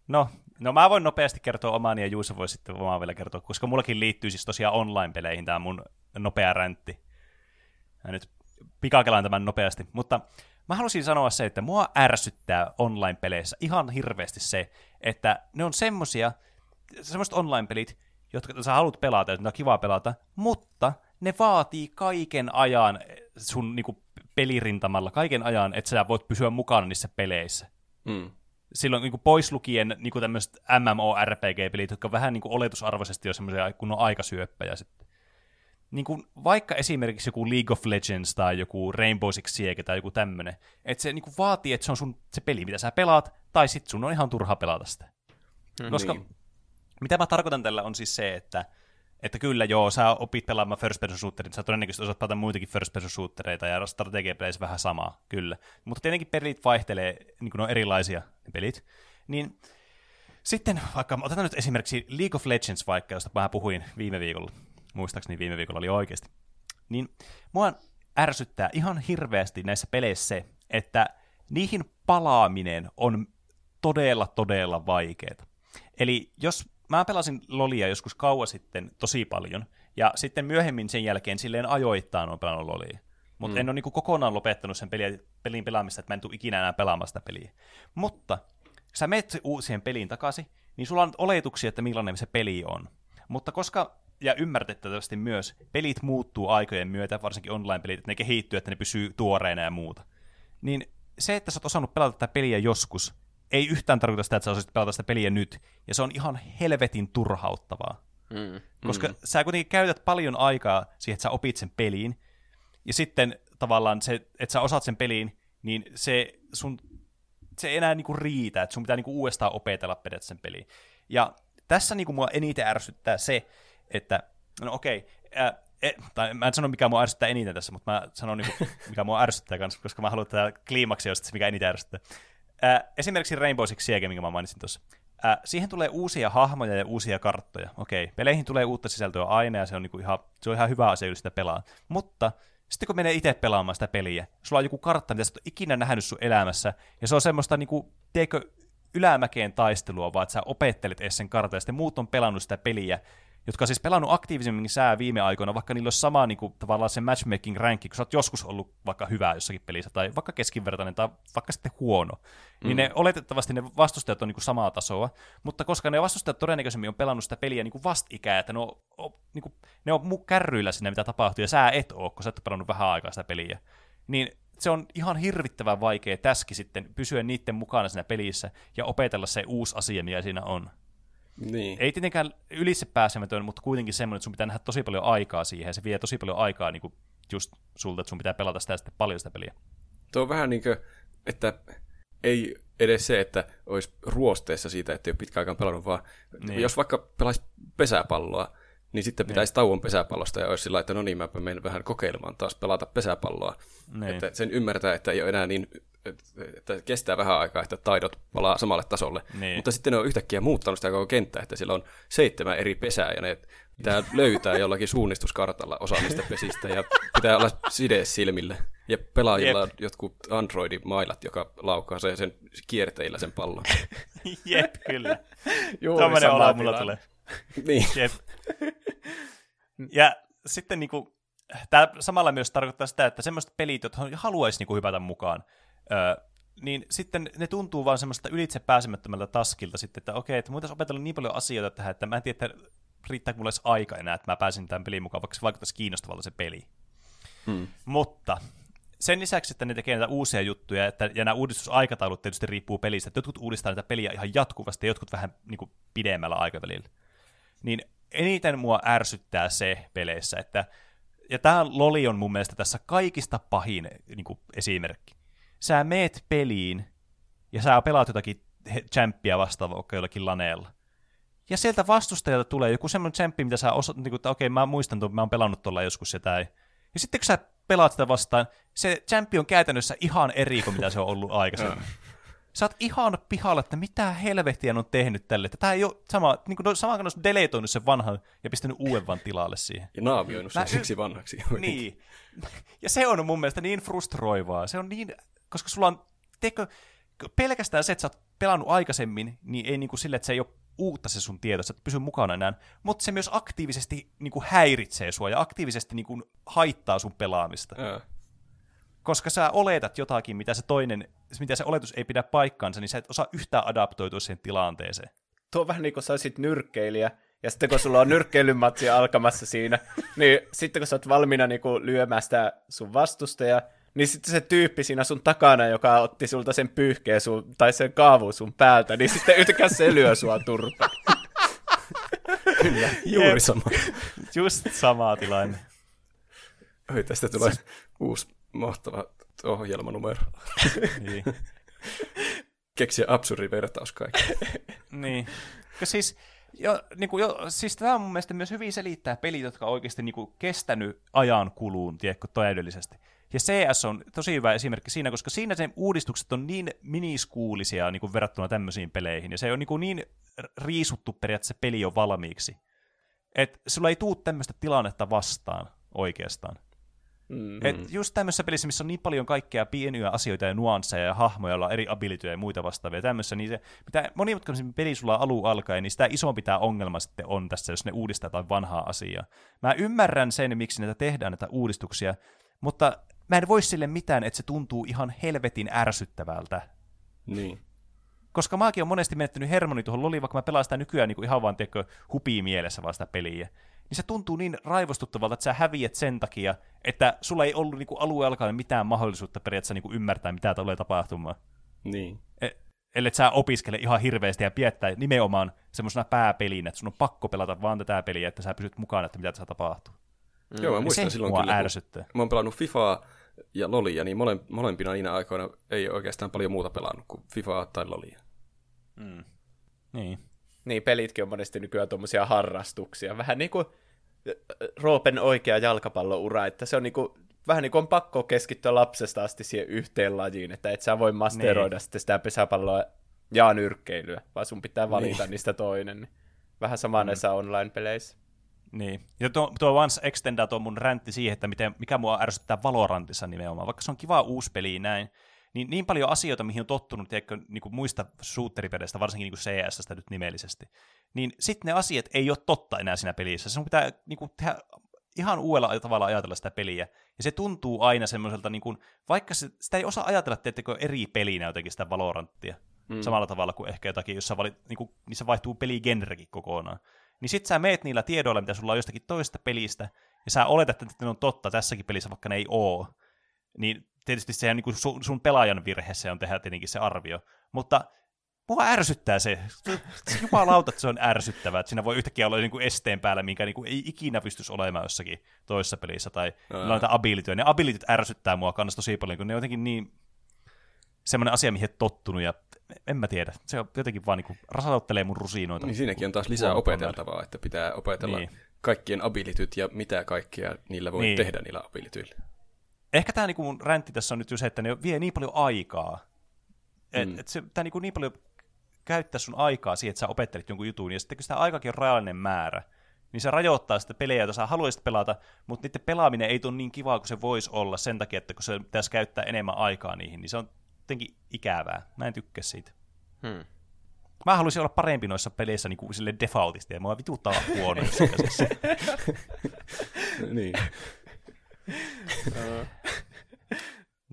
no, no mä voin nopeasti kertoa oman ja Juuso voi sitten omaa vielä kertoa, koska mullakin liittyy siis tosiaan online-peleihin tämä mun nopea räntti. Mä nyt pikakelaan tämän nopeasti, mutta mä halusin sanoa se, että mua ärsyttää online-peleissä ihan hirveästi se, että ne on semmosia, semmoiset online-pelit, jotka sä haluat pelata, että on kivaa pelata, mutta ne vaatii kaiken ajan sun niinku, pelirintamalla, kaiken ajan, että sä voit pysyä mukana niissä peleissä. Mm. Silloin niin pois lukien niin tämmöiset MMORPG-pelit, jotka vähän niin kuin oletusarvoisesti on semmoisia kunnon aikasyöppäjä sitten. Niin kuin, vaikka esimerkiksi joku League of Legends tai joku Rainbow Six Siege tai joku tämmöinen, että se niin kuin vaatii, että se on sun se peli, mitä sä pelaat, tai sitten sun on ihan turha pelata sitä. Mm, Koska niin mitä mä tarkoitan tällä on siis se, että Että kyllä joo, sä opit pelaamaan first person shooterin, sä todennäköisesti osaat pelata muitakin first person shootereita ja strategiapeleissä vähän samaa, kyllä. Mutta tietenkin pelit vaihtelee, niin kuin ne on erilaisia ne pelit. Niin sitten vaikka, otetaan nyt esimerkiksi League of Legends vaikka, josta mä puhuin viime viikolla, muistaakseni viime viikolla oli oikeasti, niin mua ärsyttää ihan hirveästi näissä peleissä se, että niihin palaaminen on todella, todella vaikeaa. Eli jos mä pelasin Lolia joskus kauan sitten tosi paljon, ja sitten myöhemmin sen jälkeen silleen ajoittain on pelannut Lolia. Mutta mm. en ole niin kokonaan lopettanut sen pelin, pelin pelaamista, että mä en tule ikinä enää pelaamaan sitä peliä. Mutta sä menet uusien peliin takaisin, niin sulla on oletuksia, että millainen se peli on. Mutta koska, ja ymmärtettävästi myös, pelit muuttuu aikojen myötä, varsinkin online-pelit, että ne kehittyy, että ne pysyy tuoreina ja muuta. Niin se, että sä oot osannut pelata tätä peliä joskus, ei yhtään tarkoita sitä, että sä osaisit pelata sitä peliä nyt. Ja se on ihan helvetin turhauttavaa. Mm, Koska mm. sä kuitenkin käytät paljon aikaa siihen, että sä opit sen peliin. Ja sitten tavallaan se, että sä osaat sen peliin, niin se sun se ei enää niinku riitä, että sun pitää niinku uudestaan opetella periaatteessa sen peliin. Ja tässä niinku mua eniten ärsyttää se, että no okei, okay, e, tai mä en sano mikä mua ärsyttää eniten tässä, mutta mä sanon niinku, mikä mua ärsyttää kanssa, koska mä haluan tätä kliimaksia, se mikä eniten ärsyttää. Ää, esimerkiksi Rainbow Six Siege, minkä mä mainitsin tuossa. Ää, siihen tulee uusia hahmoja ja uusia karttoja. Okei, peleihin tulee uutta sisältöä aina ja se on, niinku ihan, se on ihan hyvä asia, jos sitä pelaa. Mutta sitten kun menee itse pelaamaan sitä peliä, sulla on joku kartta, mitä sä et ikinä nähnyt sun elämässä, ja se on semmoista niinku, teekö ylämäkeen taistelua, vaan että sä opettelet edes sen kartan, ja sitten muut on pelannut sitä peliä, jotka on siis pelannut aktiivisemmin sää viime aikoina, vaikka niillä olisi sama niin kuin, tavallaan se matchmaking rankki, kun sä oot joskus ollut vaikka hyvä jossakin pelissä, tai vaikka keskivertainen, tai vaikka sitten huono, mm. niin ne oletettavasti ne vastustajat on niin kuin samaa tasoa, mutta koska ne vastustajat todennäköisemmin on pelannut sitä peliä niin kuin vastikää, että ne on, on, niin kuin, ne on kärryillä sinne, mitä tapahtuu, ja sä et ole, kun sä et ole pelannut vähän aikaa sitä peliä, niin se on ihan hirvittävän vaikea täski sitten pysyä niiden mukana siinä pelissä ja opetella se uusi asia, mikä siinä on. Niin. Ei tietenkään ylitse pääsemätön, mutta kuitenkin semmoinen, että sun pitää nähdä tosi paljon aikaa siihen, ja se vie tosi paljon aikaa niin kuin just sulta, että sun pitää pelata sitä sitten paljon sitä peliä. Tuo on vähän niin kuin, että ei edes se, että olisi ruosteessa siitä, että ei ole pitkään aikaan pelannut, vaan niin. jos vaikka pelaisi pesäpalloa, niin sitten pitäisi niin. tauon pesäpallosta ja olisi sillä että no niin, mä menen vähän kokeilemaan taas pelata pesäpalloa. Niin. Että sen ymmärtää, että ei ole enää niin että kestää vähän aikaa, että taidot palaa samalle tasolle. Niin. Mutta sitten ne on yhtäkkiä muuttanut sitä koko kenttää, että siellä on seitsemän eri pesää ja ne pitää löytää jollakin suunnistuskartalla osa niistä pesistä ja pitää olla side silmille. Ja pelaajilla Jep. on jotkut Android-mailat, joka laukaa sen, sen kierteillä sen pallon. Jep, kyllä. Juuri Tuommoinen olo mulla tulee. niin. Jep. Ja sitten niinku, tämä samalla myös tarkoittaa sitä, että semmoiset pelit, jotka haluaisi niinku hypätä mukaan, Öö, niin sitten ne tuntuu vaan semmoista ylitse pääsemättömältä taskilta sitten, että okei, että voitaisiin opetella niin paljon asioita tähän, että mä en tiedä, että riittääkö mulle edes aika enää, että mä pääsin tämän pelin mukaan, vaikka se vaikuttaisi kiinnostavalta se peli. Hmm. Mutta sen lisäksi, että ne tekee näitä uusia juttuja, että, ja nämä uudistusaikataulut tietysti riippuu pelistä, että jotkut uudistaa näitä peliä ihan jatkuvasti, ja jotkut vähän niin kuin, pidemmällä aikavälillä. Niin eniten mua ärsyttää se peleissä, että, ja tämä Loli on mun mielestä tässä kaikista pahin niin kuin, esimerkki sä meet peliin ja sä pelaat jotakin champpia vastaan vaikka jollakin laneella. Ja sieltä vastustajalta tulee joku semmoinen champpi, mitä sä osat, niin kuin, että okei, okay, mä muistan, että mä oon pelannut tuolla joskus jotain. Ja sitten kun sä pelaat sitä vastaan, se champi on käytännössä ihan eri kuin mitä se on ollut aikaisemmin. sä oot ihan pihalla, että mitä helvettiä on tehnyt tälle. Että tää ei ole sama, niin kuin, sama kuin olisi deletoinut sen vanhan ja pistänyt uuden vaan tilalle siihen. Ja naamioinut sen siksi vanhaksi. niin. Ja se on mun mielestä niin frustroivaa. Se on niin koska sulla on, teikö, pelkästään se, että sä oot pelannut aikaisemmin, niin ei niinku sille, että se ei ole uutta se sun tieto, että pysy mukana enää, mutta se myös aktiivisesti niinku häiritsee sua ja aktiivisesti niinku haittaa sun pelaamista. Ja. Koska sä oletat jotakin, mitä se toinen, mitä se oletus ei pidä paikkaansa, niin sä et osaa yhtään adaptoitua siihen tilanteeseen. Tuo on vähän niin kuin sä olisit nyrkkeilijä, ja sitten kun sulla on nyrkkeilymatsi alkamassa siinä, niin sitten kun sä oot valmiina niin lyömään sitä sun vastustaja, niin sitten se tyyppi siinä sun takana, joka otti sulta sen pyyhkeen sun, tai sen kaavu sun päältä, niin sitten yhtäkään se lyö sua turpa. Kyllä, juuri Jep. sama. Just sama tilanne. Oi, tästä tulee se... uusi mahtava ohjelmanumero. niin. Keksiä absurdi vertaus kaikki. niin. siis Jo, niin kuin, jo, siis tämä on mun mielestä myös hyvin selittää pelit, jotka on oikeasti niin kuin, kestänyt ajan kuluun, tiedätkö, täydellisesti. Ja CS on tosi hyvä esimerkki siinä, koska siinä sen uudistukset on niin miniskuulisia niin kuin verrattuna tämmöisiin peleihin, ja se on niin, kuin niin riisuttu periaatteessa peli on valmiiksi. Että sulla ei tuu tämmöistä tilannetta vastaan oikeastaan. Mm-hmm. Et just tämmöisessä pelissä, missä on niin paljon kaikkea pieniä asioita ja nuansseja ja hahmoja, joilla on eri abilityjä ja muita vastaavia tämmössä, niin se, mitä monimutkaisemmin peli sulla on alun alkaen, niin sitä isompi tämä ongelma sitten on tässä, jos ne uudistaa jotain vanhaa asiaa. Mä ymmärrän sen, miksi näitä tehdään, näitä uudistuksia, mutta mä en voi sille mitään, että se tuntuu ihan helvetin ärsyttävältä. Niin. Koska maakin on monesti menettänyt hermoni tuohon loliin, vaikka mä pelaan sitä nykyään niin kuin ihan vaan tiedätkö, hupii mielessä vaan sitä peliä. Niin se tuntuu niin raivostuttavalta, että sä häviät sen takia, että sulla ei ollut niin kuin alue alkaen mitään mahdollisuutta periaatteessa niin kuin ymmärtää, mitä tulee tapahtumaan. Niin. E- ellei sä opiskele ihan hirveästi ja piettää nimenomaan semmoisena pääpelinä, että sun on pakko pelata vaan tätä peliä, että sä pysyt mukana, että mitä tässä tapahtuu. Mm. Joo, mä muistan se silloin kyllä, ärsyttää. mä oon pelannut FIFAa ja Lolia, niin mole, molempina niinä aikoina ei oikeastaan paljon muuta pelannut kuin FIFAa tai Lolia. Mm. Niin. Niin, pelitkin on monesti nykyään tuommoisia harrastuksia. Vähän niin kuin Roopen oikea jalkapalloura, että se on niin kuin, vähän niin kuin on pakko keskittyä lapsesta asti siihen yhteen lajiin, että et sä voi masteroida niin. sitten sitä pesäpalloa ja nyrkkeilyä, vaan sun pitää valita niin. niistä toinen. Vähän sama mm. näissä online-peleissä. Niin. Ja tuo, tuo Once Extenda tuo mun räntti siihen, että miten, mikä mua ärsyttää Valorantissa nimenomaan. Vaikka se on kiva uusi peli näin, niin niin paljon asioita, mihin on tottunut tiedätkö, niin kuin muista shooteripeleistä, varsinkin niin kuin CS-stä nyt nimellisesti, niin sitten ne asiat ei ole totta enää siinä pelissä. Sun pitää niin kuin, tehdä ihan uudella tavalla ajatella sitä peliä, ja se tuntuu aina semmoiselta, niin kuin, vaikka se, sitä ei osaa ajatella, teettekö eri pelinä jotenkin sitä Valoranttia, mm. samalla tavalla kuin ehkä jotakin, jossa valit, niin kuin, missä vaihtuu peligenrekin kokonaan. Niin sit sä meet niillä tiedoilla, mitä sulla on jostakin toista pelistä, ja sä oletat, että ne on totta tässäkin pelissä, vaikka ne ei oo. Niin tietysti se on niin sun, sun pelaajan virhe se on tehdä tietenkin se arvio. Mutta mua ärsyttää se. Jumalauta, että se on ärsyttävää, että siinä voi yhtäkkiä olla niin kuin esteen päällä, minkä niin kuin ei ikinä pystyisi olemaan jossakin toisessa pelissä, tai noita abilityjä. Ne abilityt ärsyttää mua kannasta tosi paljon, kun ne on jotenkin niin semmoinen asia, mihin tottunut, ja en mä tiedä. Se on jotenkin vaan niin rasauttelee mun rusinoita. Niin siinäkin on taas lisää opeteltavaa, että pitää opetella niin. kaikkien abilityt ja mitä kaikkea niillä voi niin. tehdä niillä abilityillä. Ehkä tämä niinku mun räntti tässä on nyt jo se, että ne vie niin paljon aikaa. Et, mm. et se, tämä niinku niin paljon käyttää sun aikaa siihen, että sä opettelit jonkun jutun, ja sitten kun sitä aikakin on rajallinen määrä, niin se rajoittaa sitä pelejä, joita sä haluaisit pelata, mutta niiden pelaaminen ei tule niin kivaa kuin se voisi olla sen takia, että kun se pitäisi käyttää enemmän aikaa niihin, niin se on jotenkin ikävää. Mä en tykkää siitä. Hmm. Mä haluaisin olla parempi noissa peleissä niin kuin sille defaultisti, ja mua vituttaa huono niin.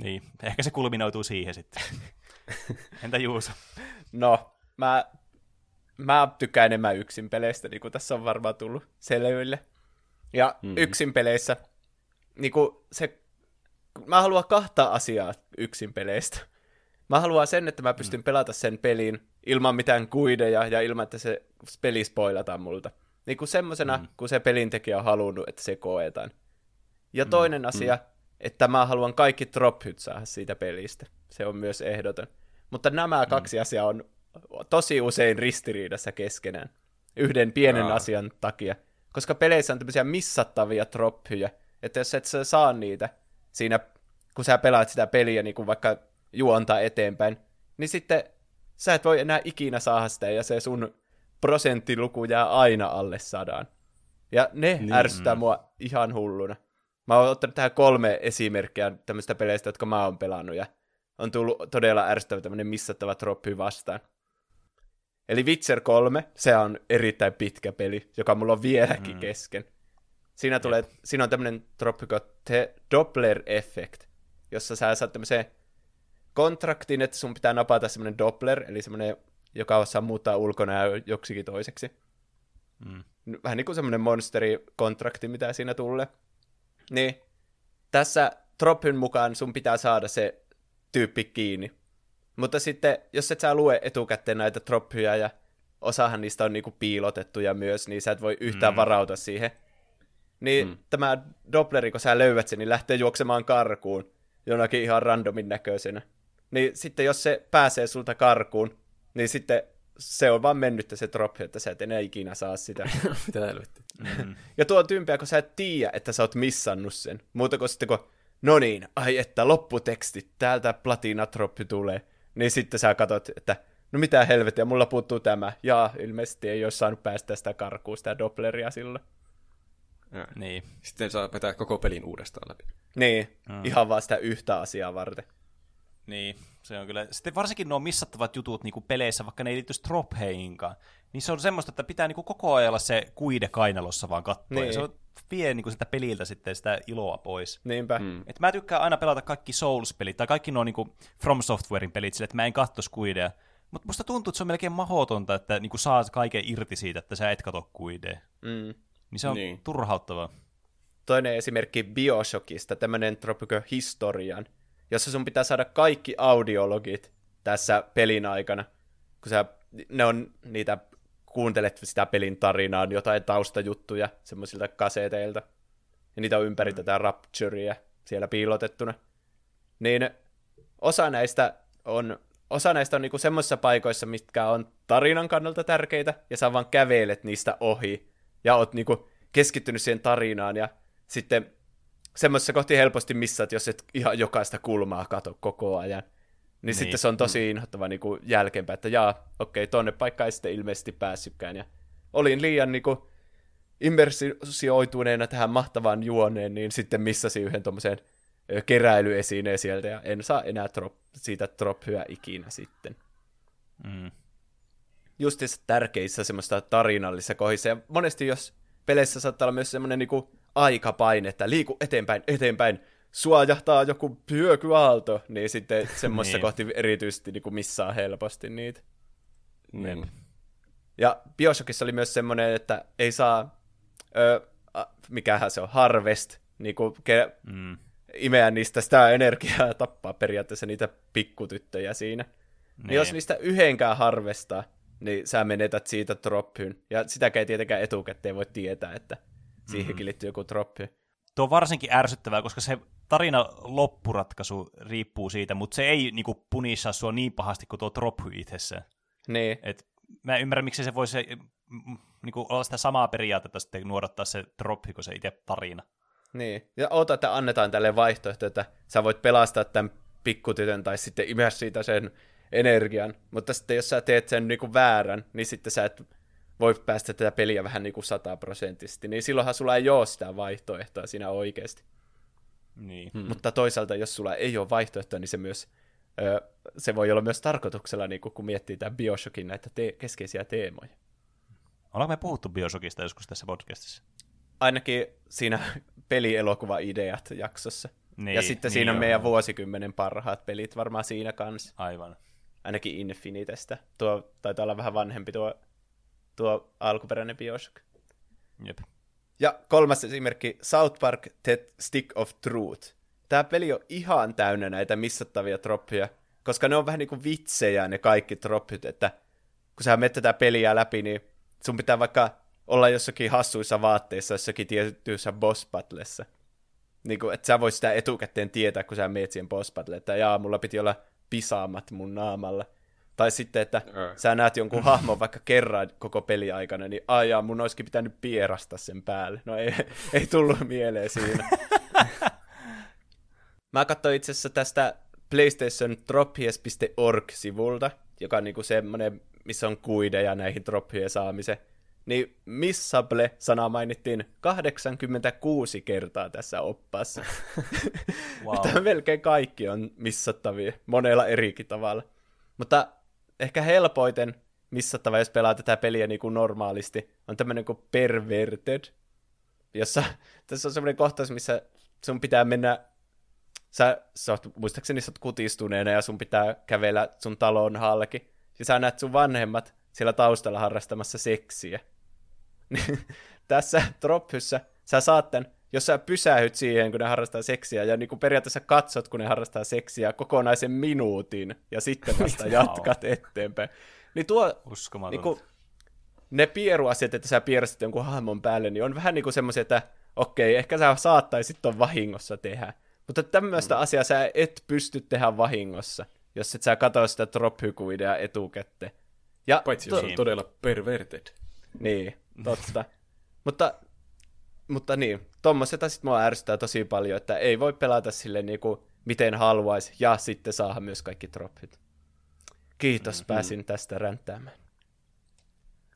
niin, ehkä se kulminoituu siihen sitten. Entä Juuso? No, mä, mä tykkään enemmän yksin peleistä, niin kuin tässä on varmaan tullut selville. Ja mm-hmm. yksin peleissä, niin kuin se, mä haluan kahta asiaa yksin peleistä. Mä haluan sen, että mä pystyn mm. pelata sen pelin ilman mitään kuideja ja ilman, että se peli spoilataan multa. Niin kuin semmosena, mm. kun se pelintekijä on halunnut, että se koetaan. Ja mm, toinen mm, asia, mm. että mä haluan kaikki drop saada siitä pelistä. Se on myös ehdoton. Mutta nämä mm. kaksi asiaa on tosi usein ristiriidassa keskenään. Yhden pienen Jaa. asian takia. Koska peleissä on tämmöisiä missattavia trophyjä, että jos et sä saa niitä siinä, kun sä pelaat sitä peliä niin kuin vaikka juontaa eteenpäin, niin sitten sä et voi enää ikinä saada sitä, ja se sun prosenttiluku jää aina alle sadan. Ja ne niin. ärsyttää mua ihan hulluna. Mä oon ottanut tähän kolme esimerkkiä tämmöistä peleistä, jotka mä oon pelannut, ja on tullut todella ärsyttävä tämmöinen missattava troppi vastaan. Eli Witcher 3, se on erittäin pitkä peli, joka mulla on vieläkin mm. kesken. Siinä, tulee, siinä on tämmöinen troppi kuin The Doppler Effect, jossa sä saat tämmöisen kontraktin, että sun pitää napata semmoinen Doppler, eli semmoinen, joka osaa muuttaa ulkona joksikin toiseksi. Mm. Vähän niin kuin semmoinen monsterikontrakti, mitä siinä tulee. Niin, tässä Tropin mukaan sun pitää saada se tyyppi kiinni. Mutta sitten, jos et sä lue etukäteen näitä troppyjä ja osahan niistä on niinku piilotettuja myös, niin sä et voi yhtään mm. varauta siihen. Niin mm. tämä Doppleri, kun sä löydät sen, niin lähtee juoksemaan karkuun jonakin ihan randomin näköisenä. Niin sitten jos se pääsee sulta karkuun, niin sitten se on vaan mennyt se drop, että sä et enää ikinä saa sitä. Mitä helvettiä. Mm. Ja tuo on tympiä, kun sä et tiedä, että sä oot missannut sen. Muuta kuin sitten, kun no niin, ai että lopputeksti, täältä platinatroppi tulee. Niin sitten sä katsot, että no mitä helvettiä, mulla puuttuu tämä. Ja ilmeisesti ei ole saanut päästä sitä karkuun, sitä Doppleria silloin. Ja. Niin. Sitten saa vetää koko pelin uudestaan läpi. Niin, mm. ihan vaan sitä yhtä asiaa varten. Niin, se on kyllä. Sitten varsinkin nuo missattavat jutut niin peleissä, vaikka ne ei liittyisi dropheinkaan, niin se on semmoista, että pitää niin koko ajan olla se kuide kainalossa vaan katsoa. Niin. Ja se on, vie niin sitä peliltä sitten sitä iloa pois. Niinpä. Mm. Et mä tykkään aina pelata kaikki Souls-pelit, tai kaikki nuo niin From Softwarein pelit sille, että mä en kattos kuidea. Mutta musta tuntuu, että se on melkein mahdotonta, että niin saa kaiken irti siitä, että sä et katso kuidea. Mm. Niin se on Niin. turhauttavaa. Toinen esimerkki Bioshockista, tämmönen Tropico Historian, jossa sun pitää saada kaikki audiologit tässä pelin aikana, kun sä, ne on niitä, kuuntelet sitä pelin tarinaa, jotain taustajuttuja semmoisilta kaseteilta, ja niitä on ympäri tätä Rapturea siellä piilotettuna. Niin osa näistä on, osa näistä on niinku semmoisissa paikoissa, mitkä on tarinan kannalta tärkeitä, ja sä vaan kävelet niistä ohi, ja oot niinku keskittynyt siihen tarinaan, ja sitten semmoisessa kohti helposti missaat, jos et ihan jokaista kulmaa kato koko ajan. Niin, niin. sitten se on tosi inhottava niin kuin jälkeenpäin, että jaa, okei, tonne paikkaan ei sitten ilmeisesti päässytkään. Ja olin liian niin kuin, immersioituneena tähän mahtavaan juoneen, niin sitten missasin yhden tuommoisen keräilyesineen sieltä, ja en saa enää drop, siitä drophyä ikinä sitten. Mm. Justiinsa tärkeissä semmoista tarinallisissa kohdissa, ja monesti jos peleissä saattaa olla myös semmoinen niin aikapaine, että liiku eteenpäin, eteenpäin, suojahtaa joku hyökyaalto, niin sitten semmoisessa Niin. kohti erityisesti niin kuin missaa helposti niitä. Niin. Ja Bioshockissa oli myös semmoinen, että ei saa, ö, a, mikähän se on, harvest, niin kuin ke, Mm. imeä niistä sitä energiaa ja tappaa periaatteessa niitä pikkutyttöjä siinä. Niin. Niin jos niistä yhdenkään harvestaa, niin sä menetät siitä droppyn. Ja sitäkään ei tietenkään etukäteen voi tietää, että siihenkin liittyy joku droppy. Tuo on varsinkin ärsyttävää, koska se tarina loppuratkaisu riippuu siitä, mutta se ei niinku punissaa sua niin pahasti kuin tuo drophy itsessään. Niin, Et mä en ymmärrä, miksi se voisi mm, niinku olla sitä samaa periaatetta sitten nuodattaa se drophy, kun se itse tarina. niin. Ja oota, että annetaan tälle vaihtoehto, että sä voit pelastaa tämän pikkutytön tai sitten imeä siitä sen energian. Mutta sitten jos sä teet sen niinku väärän, niin sitten sä et voi päästä tätä peliä vähän niin kuin sataprosenttisesti. Niin silloinhan sulla ei ole sitä vaihtoehtoa siinä oikeasti. Niin. Hmm. Mutta toisaalta, jos sulla ei ole vaihtoehtoa, niin se myös ö, se voi olla myös tarkoituksella, niin kun miettii tämän Bioshockin näitä te- keskeisiä teemoja. Ollaanko me puhuttu Bioshockista joskus tässä podcastissa? Ainakin siinä pelielokuva-ideat jaksossa. Niin, ja sitten niin siinä on meidän vuosikymmenen parhaat pelit varmaan siinä kanssa. Aivan. Ainakin Infinitestä. Tuo taitaa olla vähän vanhempi tuo, tuo alkuperäinen Bioshock. Jep. Ja kolmas esimerkki, South Park The Stick of Truth. Tämä peli on ihan täynnä näitä missattavia troppeja, koska ne on vähän niin kuin vitsejä ne kaikki troppit, että kun sä menet tätä peliä läpi, niin sun pitää vaikka olla jossakin hassuissa vaatteissa jossakin tietyissä boss battlessa. Niin kuin, että sä vois sitä etukäteen tietää, kun sä meet siihen boss battle, että jaa, mulla piti olla pisaamat mun naamalla. Tai sitten, että Ää. sä näet jonkun hahmon vaikka kerran koko peli aikana, niin aijaa, mun olisikin pitänyt pierasta sen päälle. No ei, ei tullut mieleen siinä. Mä katsoin itse asiassa tästä PlayStation drophies.org-sivulta, joka on niinku semmonen, missä on kuideja näihin drophien saamiseen. Niin missable-sana mainittiin 86 kertaa tässä oppaassa. Wow. Että melkein kaikki on missattavia, monella erikin tavalla. Mutta ehkä helpoiten missattava, jos pelaa tätä peliä niin kuin normaalisti, on tämmöinen kuin Perverted, jossa tässä on semmoinen kohtaus, missä sun pitää mennä, sä, sä oot, muistaakseni sä oot kutistuneena ja sun pitää kävellä sun talon halki, ja sä näet sun vanhemmat siellä taustalla harrastamassa seksiä. Tässä Drophyssä sä saat tän, jos sä pysähyt siihen, kun ne harrastaa seksiä, ja niin kuin periaatteessa katsot, kun ne harrastaa seksiä kokonaisen minuutin, ja sitten vasta jatkat eteenpäin. Niin tuo, niin kuin, ne pieruasiat, että sä piersit jonkun hahmon päälle, niin on vähän niin kuin semmoisia, että okei, ehkä sä saattaisit ton vahingossa tehdä. Mutta tämmöistä mm. asiaa sä et pysty tehdä vahingossa, jos et sä katso sitä drop etukäteen. Ja Paitsi jos to- on todella perverted. Niin, totta. mutta, mutta niin, tommoset sit mua ärsyttää tosi paljon, että ei voi pelata sille niinku miten haluaisi, ja sitten saada myös kaikki droppit. Kiitos, mm-hmm. pääsin tästä ränttäämään.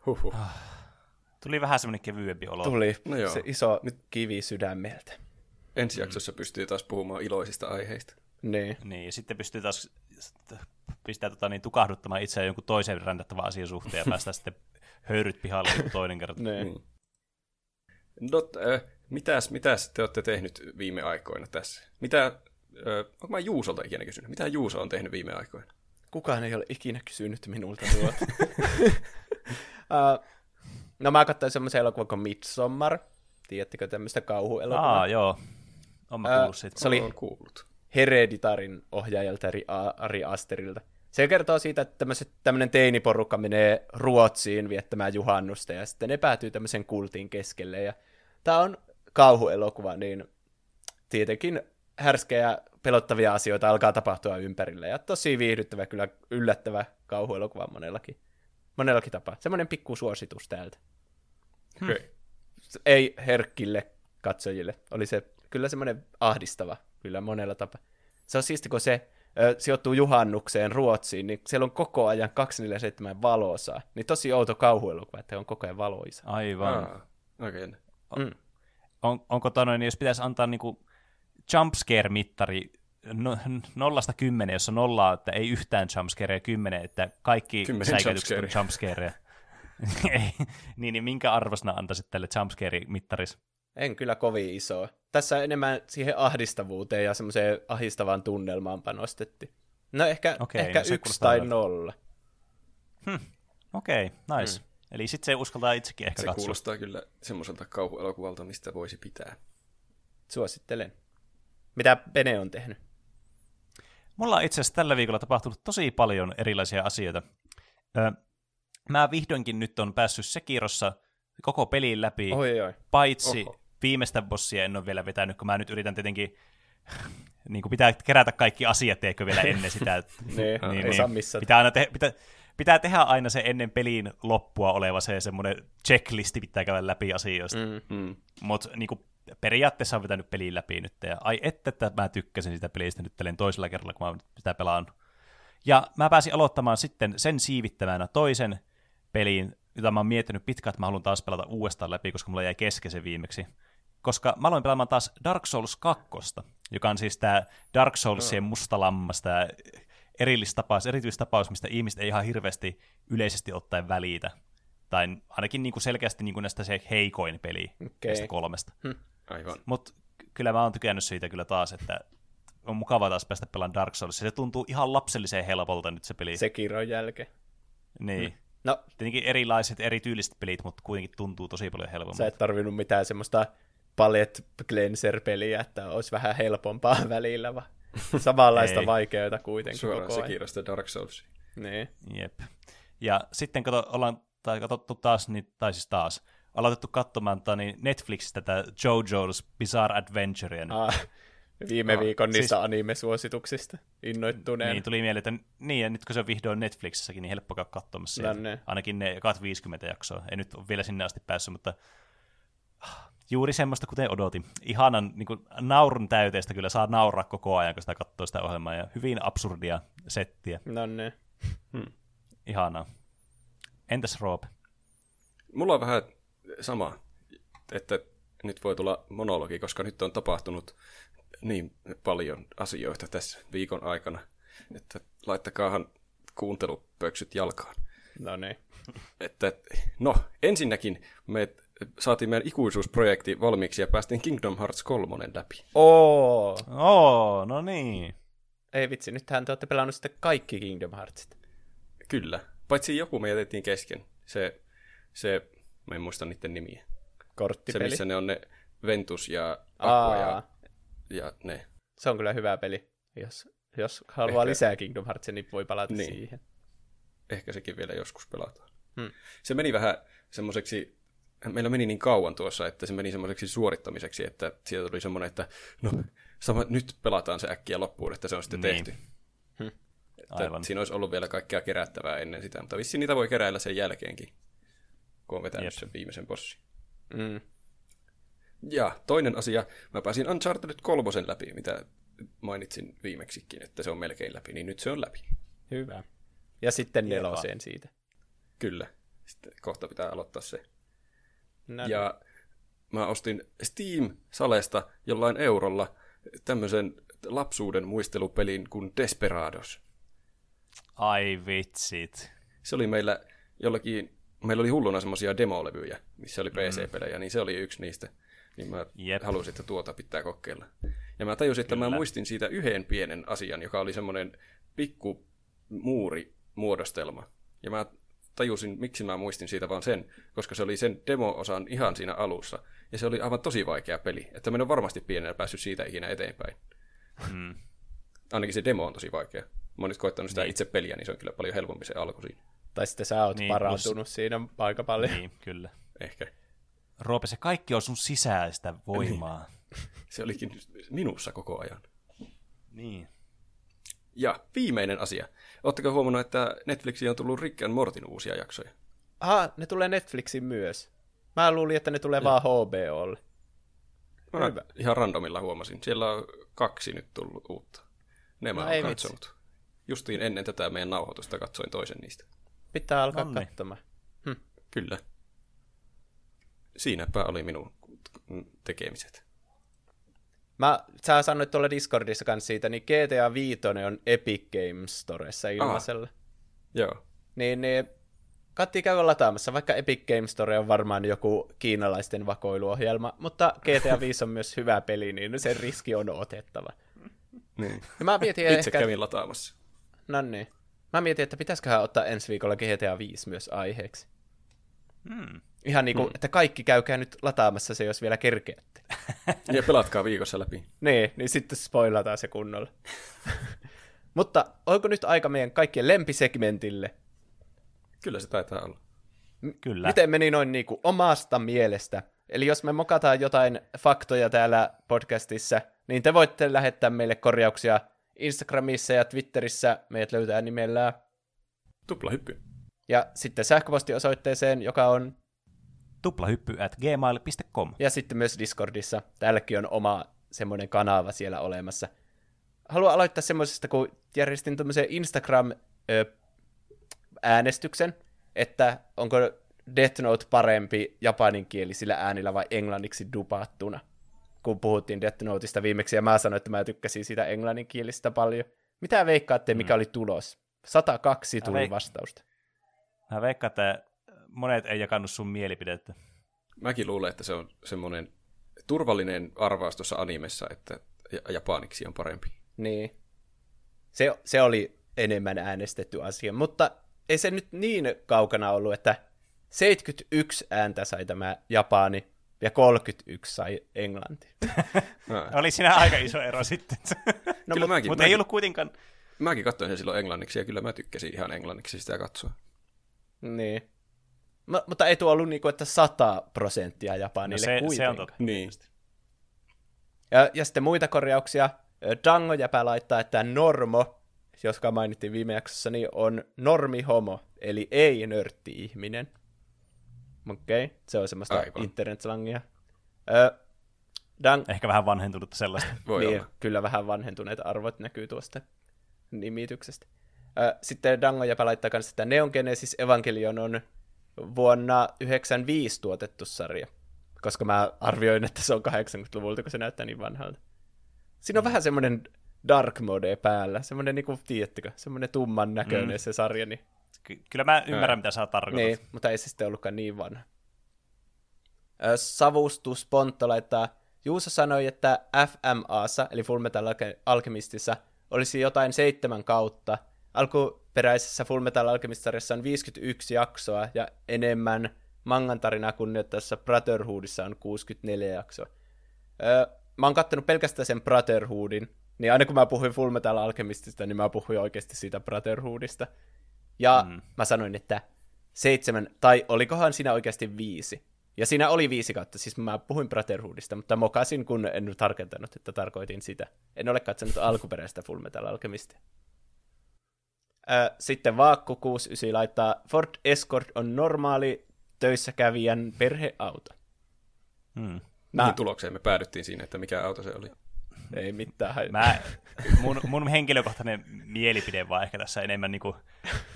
Huhhuh. Tuli vähän semmoinen kevyempi olo. Tuli No joo. se iso Nyt. kivi sydämeltä. Ensi jaksossa pystyy taas puhumaan iloisista aiheista. Niin. Niin, ja sitten pystyy taas pistää tota, niin, tukahduttamaan itseään jonkun toisen räntättävän asian suhteen ja päästään sitten höyryt pihalle toinen kerta. Niin. Niin. No, äh, mitäs, mitäs te olette tehnyt viime aikoina tässä? Mitä, äh, onko mä Juusolta ikinä kysynyt? Mitä Juuso on tehnyt viime aikoina? Kukaan ei ole ikinä kysynyt minulta tuota. uh, no mä katsoin semmoisen elokuvan kuin Midsommar. Tiedättekö tämmöistä kauhuelokuvaa? Aa, joo. On mä kuullut siitä. se oli- On kuullut. Hereditarin ohjaajalta Ari, Ari Asterilta. Se kertoo siitä, että tämmöinen teiniporukka menee Ruotsiin viettämään juhannusta ja sitten ne päätyy tämmöisen kultin keskelle. Ja tämä on kauhuelokuva, niin tietenkin härskejä pelottavia asioita alkaa tapahtua ympärillä. Ja tosi viihdyttävä, kyllä yllättävä kauhuelokuva monellakin, monellakin tapaa. Semmoinen pikku suositus täältä. Okay. Ei herkkille katsojille. Oli se kyllä semmoinen ahdistava, kyllä monella tapaa. Se on siisti, kun se ö, sijoittuu juhannukseen Ruotsiin, niin siellä on koko ajan 247 valosaa. Niin tosi outo kauhuelokuva, että on koko ajan valoisa. Aivan. Ah, oikein. Mm. On, onko tota noin, niin jos pitäisi antaa niinku jumpscare-mittari no, nollasta kymmenen, jossa nollaa, että ei yhtään jumpscarea, kymmenen, että kaikki Kymmenen säikätykset on jumpscarea. niin, niin minkä arvosana antaisit tälle jumpscare-mittarissa? En kyllä kovin iso. Tässä enemmän siihen ahdistavuuteen ja semmoiseen ahdistavaan tunnelmaan panostettiin. No ehkä, Okei, ehkä no se yksi tai hyvältä. nolla. Okei, okay, nice. Mm. Eli sitten se uskaltaa itsekin ehkä Se katsoa. kuulostaa kyllä semmoiselta kauhuelokuvalta, mistä voisi pitää. Suosittelen. Mitä Bene on tehnyt? Mulla on itse asiassa tällä viikolla tapahtunut tosi paljon erilaisia asioita. Ö, mä vihdoinkin nyt on päässyt Sekirossa koko pelin läpi, Oi, oi. paitsi Oho. Viimeistä bossia en ole vielä vetänyt, kun mä nyt yritän tietenkin, niin kuin pitää kerätä kaikki asiat, eikö vielä ennen sitä. Niin, ei saa missata. Pitää, aina te- pitää, pitää tehdä aina se ennen pelin loppua oleva se semmoinen checklisti, pitää käydä läpi asioista. Mm. Mm. Mutta niinku, periaatteessa on vetänyt pelin läpi nyt. Ja ai että, että mä tykkäsin sitä pelistä nyt toisella kerralla, kun mä sitä pelaan. Ja mä pääsin aloittamaan sitten sen siivittämänä toisen pelin, jota mä oon miettinyt pitkään, että mä haluan taas pelata uudestaan läpi, koska mulla jäi kesken se viimeksi. Koska mä aloin pelaamaan taas Dark Souls 2, joka on siis tää Dark Soulsien musta lammas, tää erillistapaus, erityistapaus, mistä ihmiset ei ihan hirveästi yleisesti ottaen välitä. Tai ainakin niinku selkeästi niinku näistä se heikoin peli Okei. näistä kolmesta. Aivan. Mutta kyllä mä oon tykännyt siitä kyllä taas, että on mukava taas päästä pelaamaan Dark Souls. Se tuntuu ihan lapselliseen helpolta nyt se peli. Se... Sekiron jälkeen. Niin. No, Tietenkin erilaiset, erityyliset pelit, mutta kuitenkin tuntuu tosi paljon helpommalta. sä et tarvinnut mitään semmoista palette cleanser-peliä, että olisi vähän helpompaa välillä, vaan samanlaista vaikeutta kuitenkin Suoraan koko ajan. Sekirosta Dark Souls. Niin. Jep. Ja sitten kato, ollaan tai katsottu taas, niin, tai siis taas, aloitettu katsomaan tota, niin Netflixistä tätä JoJo's Bizarre Adventure. Ah, viime Ah, viikon niistä siis- anime-suosituksista innoittuneen. Niin, tuli mieleen, että niin, ja nyt kun se on vihdoin Netflixissäkin, niin helppo käydä katsomassa No sieltä. Ainakin ne ekat 50 jaksoa. En nyt ole vielä sinne asti päässyt, mutta juuri semmoista, kuten odotin. Ihanan niin kuin, naurun täyteistä kyllä saa nauraa koko ajan, kun sitä katsoo sitä ohjelmaa, ja hyvin absurdia settiä. No niin. Ihanaa. Entäs Roop? Mulla on vähän sama, että nyt voi tulla monologi, koska nyt on tapahtunut niin paljon asioita tässä viikon aikana, että laittakaahan kuuntelupöksyt jalkaan. No niin. Että, no, ensinnäkin me saatiin meidän ikuisuusprojekti valmiiksi ja päästiin Kingdom Hearts 3 läpi. Oo. Oo, no niin. Ei vitsi, nythän te olette pelannut sitten kaikki Kingdom Heartsit. Kyllä. Paitsi joku me jätettiin kesken. Se, se mä en muista niiden nimiä. Se, Korttipeli. missä ne on ne Ventus ja Aqua ja, ja ne. se on kyllä hyvä peli. Jos, jos haluaa Ehkä- lisää Kingdom Heartsia, niin voi palata Niin. siihen. Ehkä sekin vielä joskus pelataan. Hmm. Se meni vähän semmoiseksi, meillä meni niin kauan tuossa, että se meni semmoiseksi suorittamiseksi, että siitä tuli semmoinen, että no, sama, nyt pelataan se äkkiä loppuun, että se on sitten Niin. tehty. Aivan. Siinä olisi ollut vielä kaikkea kerättävää ennen sitä, mutta vissiin niitä voi keräillä sen jälkeenkin, kun on vetänyt Jep. sen viimeisen bossin. Mm. Ja toinen asia, mä pääsin Uncharted 3 läpi, mitä mainitsin viimeksikin, että se on melkein läpi, niin nyt se on läpi. Hyvä. Ja sitten neloseen siitä. Kyllä. Sitten kohta pitää aloittaa se. No, Ja mä ostin Steam-salesta jollain eurolla tämmöisen lapsuuden muistelupelin kuin Desperados. Ai vitsit. Se oli meillä jollakin, meillä oli hulluna semmoisia demolevyjä, missä oli PC-pelejä, niin se oli yksi niistä. Niin mä Jep. halusin, että tuota pitää kokeilla. Ja mä tajusin, että mä Kyllä. muistin siitä yhden pienen asian, joka oli semmoinen pikku muurimuodostelma. Ja mä tajusin, miksi mä muistin siitä vaan sen, koska se oli sen demo-osan ihan siinä alussa. Ja se oli aivan tosi vaikea peli, että mä en ole varmasti pienenä päässyt siitä ikinä eteenpäin. Mm. Ainakin se demo on tosi vaikea. Mä oon nyt koittanut sitä Niin. itse peliä, niin se on kyllä paljon helpompi se alku siinä. Tai sitten sä oot Niin, niin, parantunut siinä aika paljon. Niin. Niin, kyllä. Ehkä. Roope, se kaikki on sun sisäistä voimaa. Se olikin minussa koko ajan. niin. Ja viimeinen asia. Oletteko huomannut, että Netflixiin on tullut Rick and Mortin uusia jaksoja? Aha, ne tulee Netflixiin myös. Mä luulin, että ne tulee vaan HBOlle. Mä Hyvä. ihan randomilla huomasin. Siellä on kaksi nyt tullut uutta. Ne mä No oon ei vitsi. katsonut. Justiin ennen tätä meidän nauhoitusta katsoin toisen niistä. Pitää alkaa Nonni. katsomaan. Kyllä. Siinäpä oli minun tekemiset. Mä, sä sanoit tuolla Discordissa kanssa siitä, niin GTA 5 on Epic Games Storessa ilmaisella. Joo. Niin, niin kannattaa käydä lataamassa, vaikka Epic Games Store on varmaan joku kiinalaisten vakoiluohjelma, mutta GTA 5 on myös hyvä peli, niin sen riski on otettava. Niin. Ja mä mietin Itse ehkä... kävin lataamassa. No niin. Mä mietin, että pitäisiköhän ottaa ensi viikolla GTA 5 myös aiheeksi. Hmm. Ihan niin kuin, että kaikki käykää nyt lataamassa se, jos vielä kerkeätte. Ja pelatkaa viikossa läpi. niin, niin sitten spoilataan se kunnolla. Mutta onko nyt aika meidän kaikkien lempisegmentille? Kyllä se taitaa olla. Kyllä. Miten meni noin niin kuin omasta mielestä? Eli jos me mokataan jotain faktoja täällä podcastissa, niin te voitte lähettää meille korjauksia Instagramissa ja Twitterissä. Meidät löytää nimellä Tupla hyppy. ja sitten sähköpostiosoitteeseen, joka on, Tuplahyppy at gmail.com. ja sitten myös Discordissa. Täälläkin on oma semmoinen kanava siellä olemassa. Haluan aloittaa semmoisesta, kun järjestin tämmöisen Instagram-äänestyksen, että onko Death Note parempi japaninkielisillä äänillä vai englanniksi dupattuna. Kun puhuttiin Death Noteista viimeksi, ja mä sanoin, että mä tykkäsin sitä englanninkielistä paljon. Mitä veikkaatte, mikä oli tulos? 102 tuli veik- vastausta. Mä veikkaan, että monet ei jakanut sun mielipidettä. Mäkin luulen, että se on semmoinen turvallinen arvaus tuossa animessa, että ja- japaniksi on parempi. Niin. Se, se oli enemmän äänestetty asia, mutta ei se nyt niin kaukana ollut, että 71 ääntä sai tämä Japani ja 31 sai Englanti. Oli siinä aika iso ero sitten. no, kyllä mäkin, Mutta mäkin, ei ollut kuitenkaan... mäkin katsoin sen silloin englanniksi, ja kyllä mä tykkäsin ihan englanniksi sitä katsoa. Niin. M- mutta ei tuo ollut niinku, että 100 prosenttia No Japanille se, se on kuitenkaan. totta. Niin. Ja, ja sitten muita korjauksia. Dango jäpä laittaa, että normo, joka mainittiin viime jaksossa, niin on normihomo, eli ei nörtti-ihminen. Okei, okay. se on semmoista Aivan. internet-slangia. Ö, Dan- Ehkä vähän vanhentunutta sellaista. Voi niin, olla. kyllä vähän vanhentuneet arvot näkyy tuosta nimityksestä. Ö, Sitten Dango jäpä laittaa kanssa, että Neon Genesis Evangelion on vuonna 95 tuotettu sarja. Koska mä arvioin, että se on 80-luvulta, kun se näyttää niin vanhalta. Siinä on vähän semmoinen dark mode päällä. Semmoinen, niin kuin, tiedättekö, semmoinen tumman näköinen Mm. mm. se sarja. Niin, Ky- kyllä mä ymmärrän, Ää. mitä sä tarkoitat. niin, mutta ei se sitten ollutkaan niin vanha. Savustus Pontto laittaa, Juuso sanoi, että FMAssa, eli Fullmetal Alke- Alchemistissa, olisi jotain seitsemän kautta. Alkuperäisessä Fullmetal Alchemist-sarjassa on 51 jaksoa ja enemmän mangan tarinaa kunnioittaessa Brotherhoodissa on 64 jaksoa. Öö, mä oon kattonut pelkästään sen Brotherhoodin, niin aina kun mä puhuin Fullmetal Alchemistista, niin mä puhuin oikeasti siitä Brotherhoodista. Ja Mm. mm. mä sanoin, että seitsemän, tai olikohan siinä oikeasti viisi. Ja siinä oli viisi kautta, siis mä puhuin Brotherhoodista, mutta mokasin, kun en nyt tarkentanut, että tarkoitin sitä. En ole katsonut alkuperäistä Fullmetal Alchemistia. Sitten Vaakku 69 laittaa Ford Escort on normaali töissä kävijän perheauto. Hmm. Mä, Mihin tulokseen me päädyttiin siinä, että mikä auto se oli? ei mitään. Mä, mun, mun henkilökohtainen mielipide vaan ehkä tässä enemmän niinku,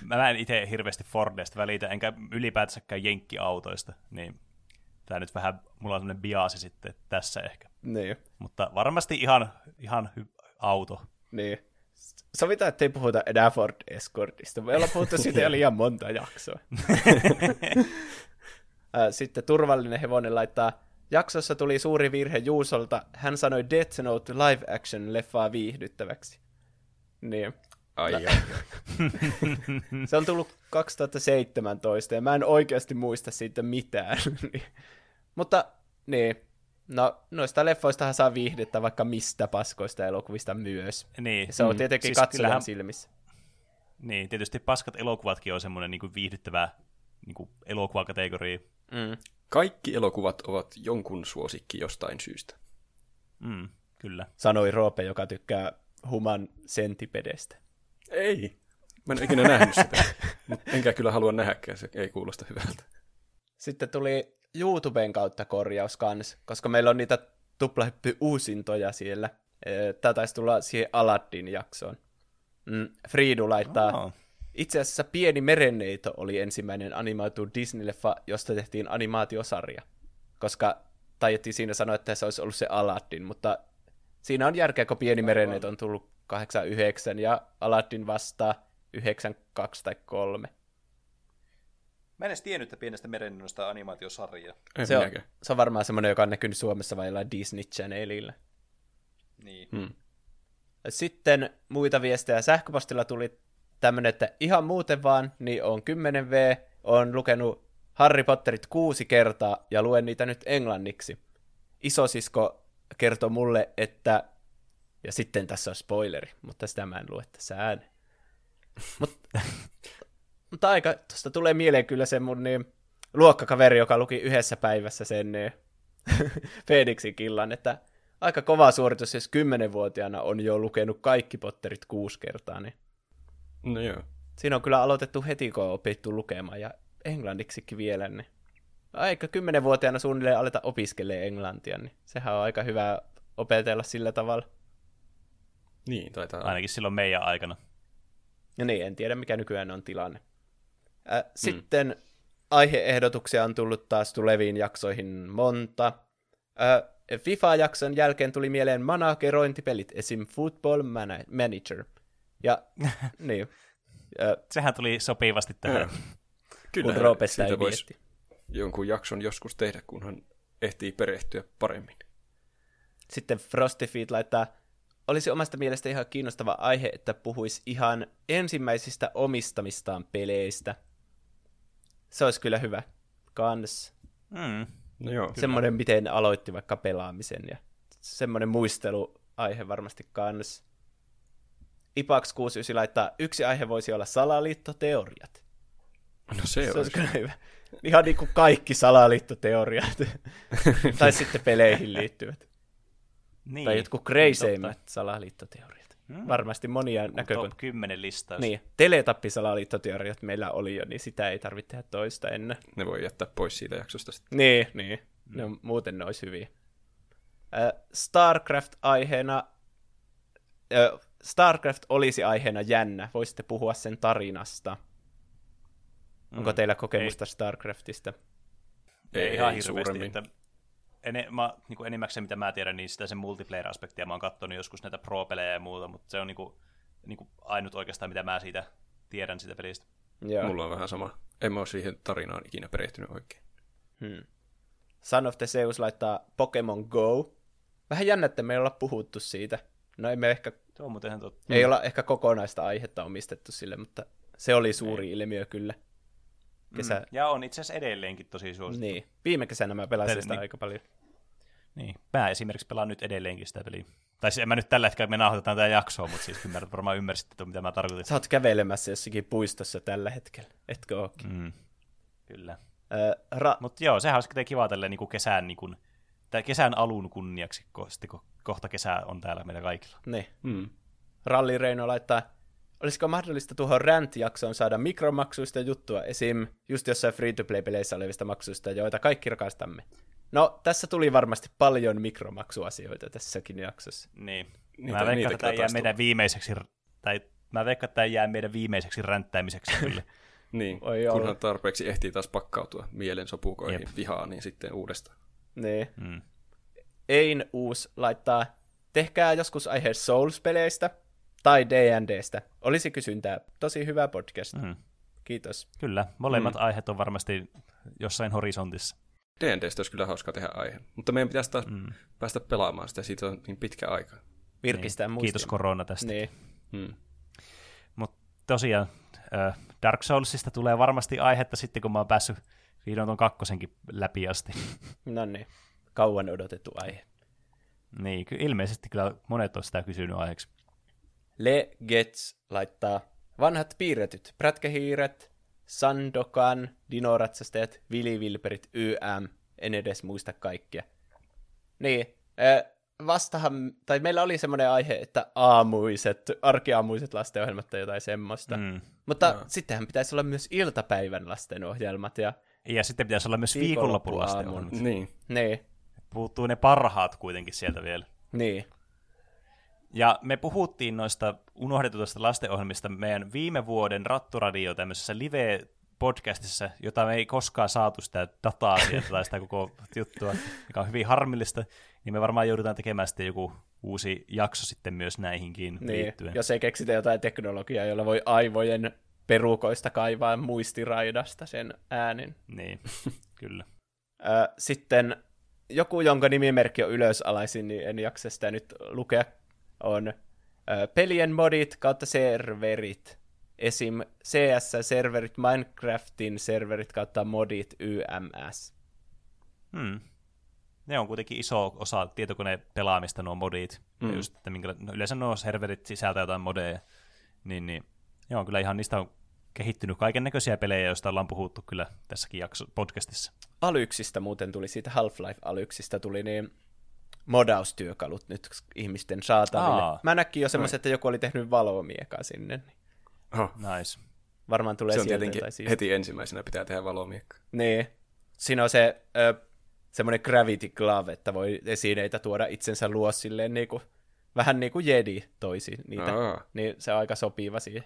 mä en itse hirveästi Fordista välitä, enkä ylipäätänsäkään jenkkiautoista, niin tää nyt vähän, mulla on semmoinen biasi sitten tässä ehkä. Niin, Mutta varmasti ihan, ihan hy- auto. niin. Sovitaan, ettei puhuta enää Ford Escortista. Me ollaan puhuttu siitä jo liian monta jaksoa. Sitten turvallinen hevonen laittaa, jaksossa tuli suuri virhe Juusolta. Hän sanoi Death Note live action leffaa viihdyttäväksi. Niin. Ai, ai. Se on tullut 2017 ja mä en oikeasti muista siitä mitään. Niin. Mutta niin, no noista leffoistahan saa viihdettä vaikka mistä paskoista elokuvista myös. Niin, Se on tietenkin Siis siis katsojan kyllähän- silmissä. niin, tietysti paskat elokuvatkin on semmoinen niin viihdyttävä niin kuin elokuvakategoria. Mm. Kaikki elokuvat ovat jonkun suosikki jostain syystä. Mm, kyllä. Sanoi Roope, joka tykkää human sentipedestä. Ei. Mä en ikinä nähnyt sitä. Enkä kyllä halua nähdäkään, se ei kuulosta hyvältä. Sitten tuli YouTuben kautta korjaus kans, koska meillä on niitä tuplahyppy uusintoja siellä. Tää taisi tulla siihen Aladdin jaksoon. Mm, Friidu laittaa, Oh. Itse asiassa Pieni merenneito oli ensimmäinen animoitu Disney-leffa, josta tehtiin animaatiosarja. Koska taidettiin siinä sanoa, että se olisi ollut se Aladdin, mutta siinä on järkeä, kun Pieni merenneito on tullut 89 ja Aladdin vastaa 92 tai 3. Mä en edes tiennyt, että pienestä merennosta animaatiosarja. En Se on, minäkään. se on varmaan semmoinen, joka on näkynyt Suomessa vai jollain Disney Channelilla. Niin. Hmm. Sitten muita viestejä sähköpostilla tuli tämmönen, että ihan muuten vaan, niin on 10V, on lukenut Harry Potterit kuusi kertaa ja luen niitä nyt englanniksi. Isosisko kertoi mulle, että, ja sitten tässä on spoileri, mutta sitä mä en lue tässä ääneen. Mut, mutta aika, tuosta tulee mieleen kyllä se mun niin, luokkakaveri, joka luki yhdessä päivässä sen niin, Phoenixin killan, että aika kova suoritus, jos kymmenenvuotiaana on jo lukenut kaikki Potterit kuusi kertaa, niin No joo. siinä on kyllä aloitettu heti, kun on opittu lukemaan, ja englanniksikin vielä, niin aika kymmenenvuotiaana suunnilleen aleta opiskelemaan englantia, niin sehän on aika hyvä opetella sillä tavalla. Niin, taitaa. Ainakin silloin meidän aikana. Ja niin, en tiedä mikä nykyään on tilanne. Äh, sitten mm. aiheehdotuksia on tullut taas tuleviin jaksoihin monta. Äh, FIFA-jakson jälkeen tuli mieleen managerointipelit, esim. Football Mana- Manager. Ja niin, äh, Sehän tuli sopivasti tähän. Kyllä, kun Roope sitä siitä voisi jonkun jakson joskus tehdä, kunhan ehtii perehtyä paremmin. Sitten Frosty Feet laittaa, olisi omasta mielestä ihan kiinnostava aihe, että puhuisi ihan ensimmäisistä omistamistaan peleistä. Se olisi kyllä hyvä. Kans. Mm. No joo. Semmoinen, miten aloitti vaikka pelaamisen ja semmoinen muisteluaihe varmasti kans. Ipax 69 laittaa, yksi aihe voisi olla salaliittoteoriat. No se, Se olisi. kyllä hyvä. Ihan niin kuin kaikki salaliittoteoriat. tai sitten peleihin liittyvät. Niin. Tai jotkut crazeimmät salaliittoteoriat. Hmm. Varmasti monia Joku näkökulmia. Top 10 listaus. Niin, teletappisalaliittoteoriat meillä oli jo, niin sitä ei tarvitse tehdä toista ennen. Ne voi jättää pois siitä jaksosta sitten. Niin, niin. Ne on, muuten ne olisi hyviä. Äh, Starcraft-aiheena... Äh, Starcraft olisi aiheena jännä. Voisitte puhua sen tarinasta. Onko teillä kokemusta Starcraftista? Ei, Ei, ihan ei hirveästi. suuremmin. Että ene, mä, niin kuin enimmäkseen mitä mä tiedän, niin sitä sen multiplayer-aspektia mä oon katsonut joskus näitä pro-pelejä ja muuta, mutta se on niin kuin, niin kuin ainut oikeastaan, mitä mä siitä tiedän siitä pelistä. Joo. Mulla on vähän sama. En mä ole siihen tarinaan ikinä perehtynyt oikein. Hmm. Son of the Zeus laittaa Pokemon Go. Vähän jännä, että me ei olla puhuttu siitä. No emme ehkä, Se on muuten totta. ei olla ehkä kokonaista aihetta omistettu sille, mutta se oli suuri ilmiö kyllä. Kesä, Mm. Ja on itse asiassa edelleenkin tosi suosittu. Niin. Viime kesänä mä pelasin Tällä- sitä niin. aika paljon. Niin. Mä esimerkiksi pelaan nyt edelleenkin sitä peliä. Tai siis en mä nyt tällä hetkellä, me nauhoitetaan tätä jaksoa, mutta siis mä varmaan ymmärsit, että mitä mä tarkoitin. Sä oot kävelemässä jossakin puistossa tällä hetkellä, etkö ookin? Mm. Kyllä. Ö, ra- Mutta joo, sehän olisi kiva tälleen niin kesän, niin kuin, kesän alun kunniaksi, kun kohta kesä on täällä meillä kaikilla. niin. Mm. Ralli Reino laittaa, olisiko mahdollista tuohon Rant-jaksoon saada mikromaksuista juttua, esim. just jossain free-to-play-peleissä olevista maksuista, joita kaikki rakastamme. No, tässä tuli varmasti paljon mikromaksuasioita tässäkin jaksossa. Niin. Niitä- mä veikkaan, että tämä jää meidän viimeiseksi, tai mä veikkaan, että tämä jää meidän viimeiseksi ränttäimiseksi kyllä. Niin, Voi olla. kunhan tarpeeksi ehtii taas pakkautua mielensopukoihin, Jep. vihaan, niin sitten uudestaan. Niin. Mm. Ein uus laittaa, tehkää joskus aihe Souls-peleistä tai D&Dstä. Olisi kysyntää. Tosi hyvä podcast. Mm. Kiitos. Kyllä, molemmat mm. aiheet on varmasti jossain horisontissa. D&Dstä olisi kyllä hauska tehdä aihe, mutta meidän pitäisi taas Mm. päästä pelaamaan sitä, siitä on niin pitkä aika. Virkistää Niin. Kiitos korona tästä. Niin. Hmm. Mutta tosiaan Dark Soulsista tulee varmasti aihetta sitten, kun mä oon päässyt vihdoin ton kakkosenkin läpi asti. No niin. Kauan odotettu aihe. niin, ilmeisesti kyllä monet on sitä kysynyt aiheeksi. Le Gets laittaa vanhat piirretyt, prätkähiiret, Sandokan, dinoratsastajat, vilivilperit, YM, en edes muista kaikkia. Niin, vastahan, tai meillä oli semmoinen aihe, että aamuiset, arkiaamuiset lastenohjelmat tai jotain semmoista. Mm. Mutta Joo. sittenhän pitäisi olla myös iltapäivän lastenohjelmat, ja Ja sitten pitäisi olla myös viikonlopun lasten Viikonloppuaamun. ohjelmat. Niin, niin, Puuttuu ne parhaat kuitenkin sieltä vielä. niin, Ja me puhuttiin noista unohdetuista lastenohjelmista meidän viime vuoden Ratturadio tämmöisessä live-podcastissa, jota me ei koskaan saatu sitä dataa sieltä tai sitä koko juttua, mikä on hyvin harmillista, niin me varmaan joudutaan tekemään sitten joku uusi jakso sitten myös näihinkin niin. liittyen. Jos ei keksitä jotain teknologiaa, jolla voi aivojen perukoista kaivaa muistiraidasta sen äänen. Niin, kyllä. Sitten joku, jonka nimimerkki on ylösalaisin, niin en jaksa sitä nyt lukea, on ö, pelien modit kautta serverit. Esim. CS-serverit, Minecraftin serverit kautta modit YMS. Hmm. Ne on kuitenkin iso osa tietokoneen pelaamista, nuo modit. Mm. Ja just, että minkä, no yleensä nuo serverit sisältää jotain modeja. Niin, niin. Joo, kyllä ihan niistä on kehittynyt kaiken näköisiä pelejä, joista ollaan puhuttu kyllä tässäkin jakso, podcastissa. Alyksistä muuten tuli, siitä Half-Life-alyksistä tuli niin modaustyökalut nyt ihmisten saataville. Aa. Mä näkin jo semmoisen, että joku oli tehnyt valomiekaa sinne. Niin Oho, Nice. varmaan tulee se on sieltä tietenkin siistiä. heti ensimmäisenä pitää tehdä valomiekka. Niin. Siinä on se ö, semmoinen gravity glove, että voi esineitä tuoda itsensä luo silleen niinku, vähän niin kuin Jedi toisi niitä. Aa. Niin se on aika sopiva siihen.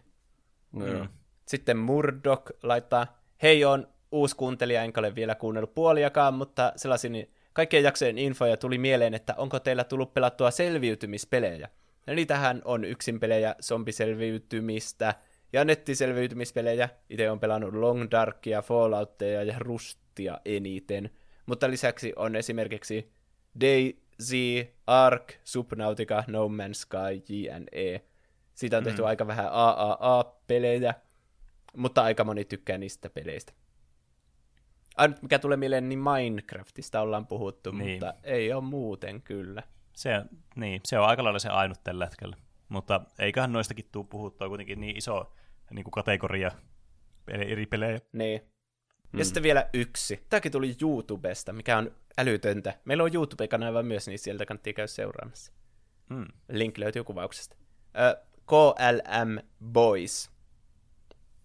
No Mm. Sitten Murdoch laittaa, hei on uusi kuuntelija, enkä ole vielä kuunnellut puoliakaan, mutta sellaisin kaikkien jaksojen infoja tuli mieleen, että onko teillä tullut pelattua selviytymispelejä. Ja niitähän on yksin pelejä, zombiselviytymistä ja nettiselviytymispelejä. Itse on pelannut Long Darkia, Falloutia ja Rustia eniten. Mutta lisäksi on esimerkiksi DayZ, Ark, Subnautica, No Man's Sky, J&E. Siitä on tehty mm. aika vähän AAA-pelejä, mutta aika moni tykkää niistä peleistä. Ainut mikä tulee mieleen, niin Minecraftista ollaan puhuttu, Niin. mutta ei ole muuten kyllä. Se, niin, se on aika lailla se ainut tällä hetkellä. Mutta eiköhän noistakin tuu puhuttua kuitenkin niin iso niin kuin kategoria pele- eri pelejä. Niin. Ja sitten vielä yksi. Tämäkin tuli YouTubesta, mikä on älytöntä. Meillä on YouTube-kanava myös, niin sieltä kannattaa käydä seuraamassa. Mm. Link löytyy kuvauksesta. Ö, KLM Boys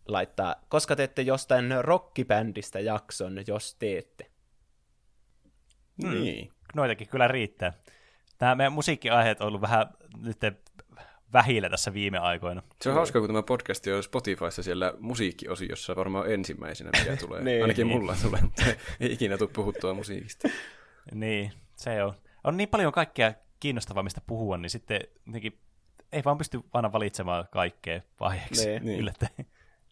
laittaa, koska teette jostain rockibändistä jakson, jos teette. Mm. Niin. Noitakin kyllä riittää. Nämä meidän musiikkiaiheet on ollut vähän nyt vähillä tässä viime aikoina. Se on hauska, kun tämä podcast on Spotifyssa siellä musiikkiosiossa varmaan ensimmäisenä, mikä tulee. Niin. Ainakin Niin. mulla tulee, mutta ei ikinä tule puhuttua musiikista. Niin, se on. On niin paljon kaikkea kiinnostavaa, mistä puhua, niin sitten jotenkin ei vaan pysty aina valitsemaan kaikkea vaiheeksi. Niin. Niin. Yllättäen.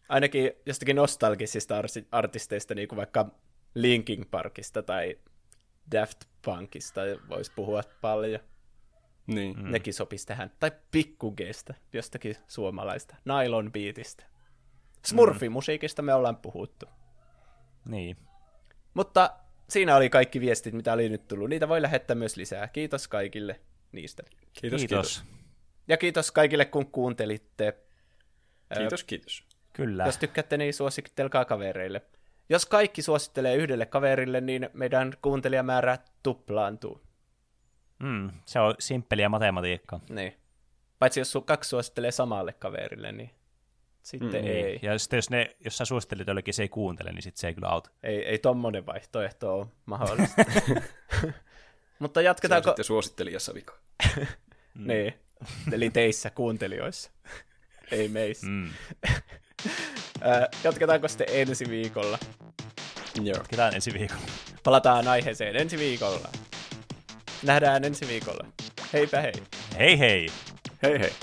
Ainakin jostakin nostalgisista artisteista, niin kuin vaikka Linkin Parkista tai Daft Punkista voisi puhua paljon. Niin. Mm. Nekin sopisi tähän. Tai Pikkugeista, jostakin suomalaista. Nylon Beatistä. Smurfi-musiikista me ollaan puhuttu. Niin. Mutta siinä oli kaikki viestit, mitä oli nyt tullut. Niitä voi lähettää myös lisää. Kiitos kaikille niistä. Kiitos, kiitos. kiitos. Ja kiitos kaikille, kun kuuntelitte. Kiitos, kiitos. Kyllä. Jos tykkäätte, niin suosittelkaa kavereille. Jos kaikki suosittelee yhdelle kaverille, niin meidän kuuntelijamäärä tuplaantuu. Mm, se on simppeliä matematiikkaa. Niin. Paitsi jos sun kaksi suosittelee samalle kaverille, niin sitten Mm, mm, ei. Ja sitten jos, ne, jos sä suosittelit jollekin, se ei kuuntele, niin sitten se ei kyllä auta. Ei, ei tommonen vaihtoehto ole mahdollista. Mutta Se on jatketaanko... sitten suosittelijassa vika. Mm. Niin. Eli teissä kuuntelijoissa. ei meissä. Mm. Äh, jatketaanko sitten ensi viikolla? Joo. Ketään ensi viikolla. Palataan aiheeseen ensi viikolla. Nähdään ensi viikolla. Heipä hei. Hei hei! Hei hei.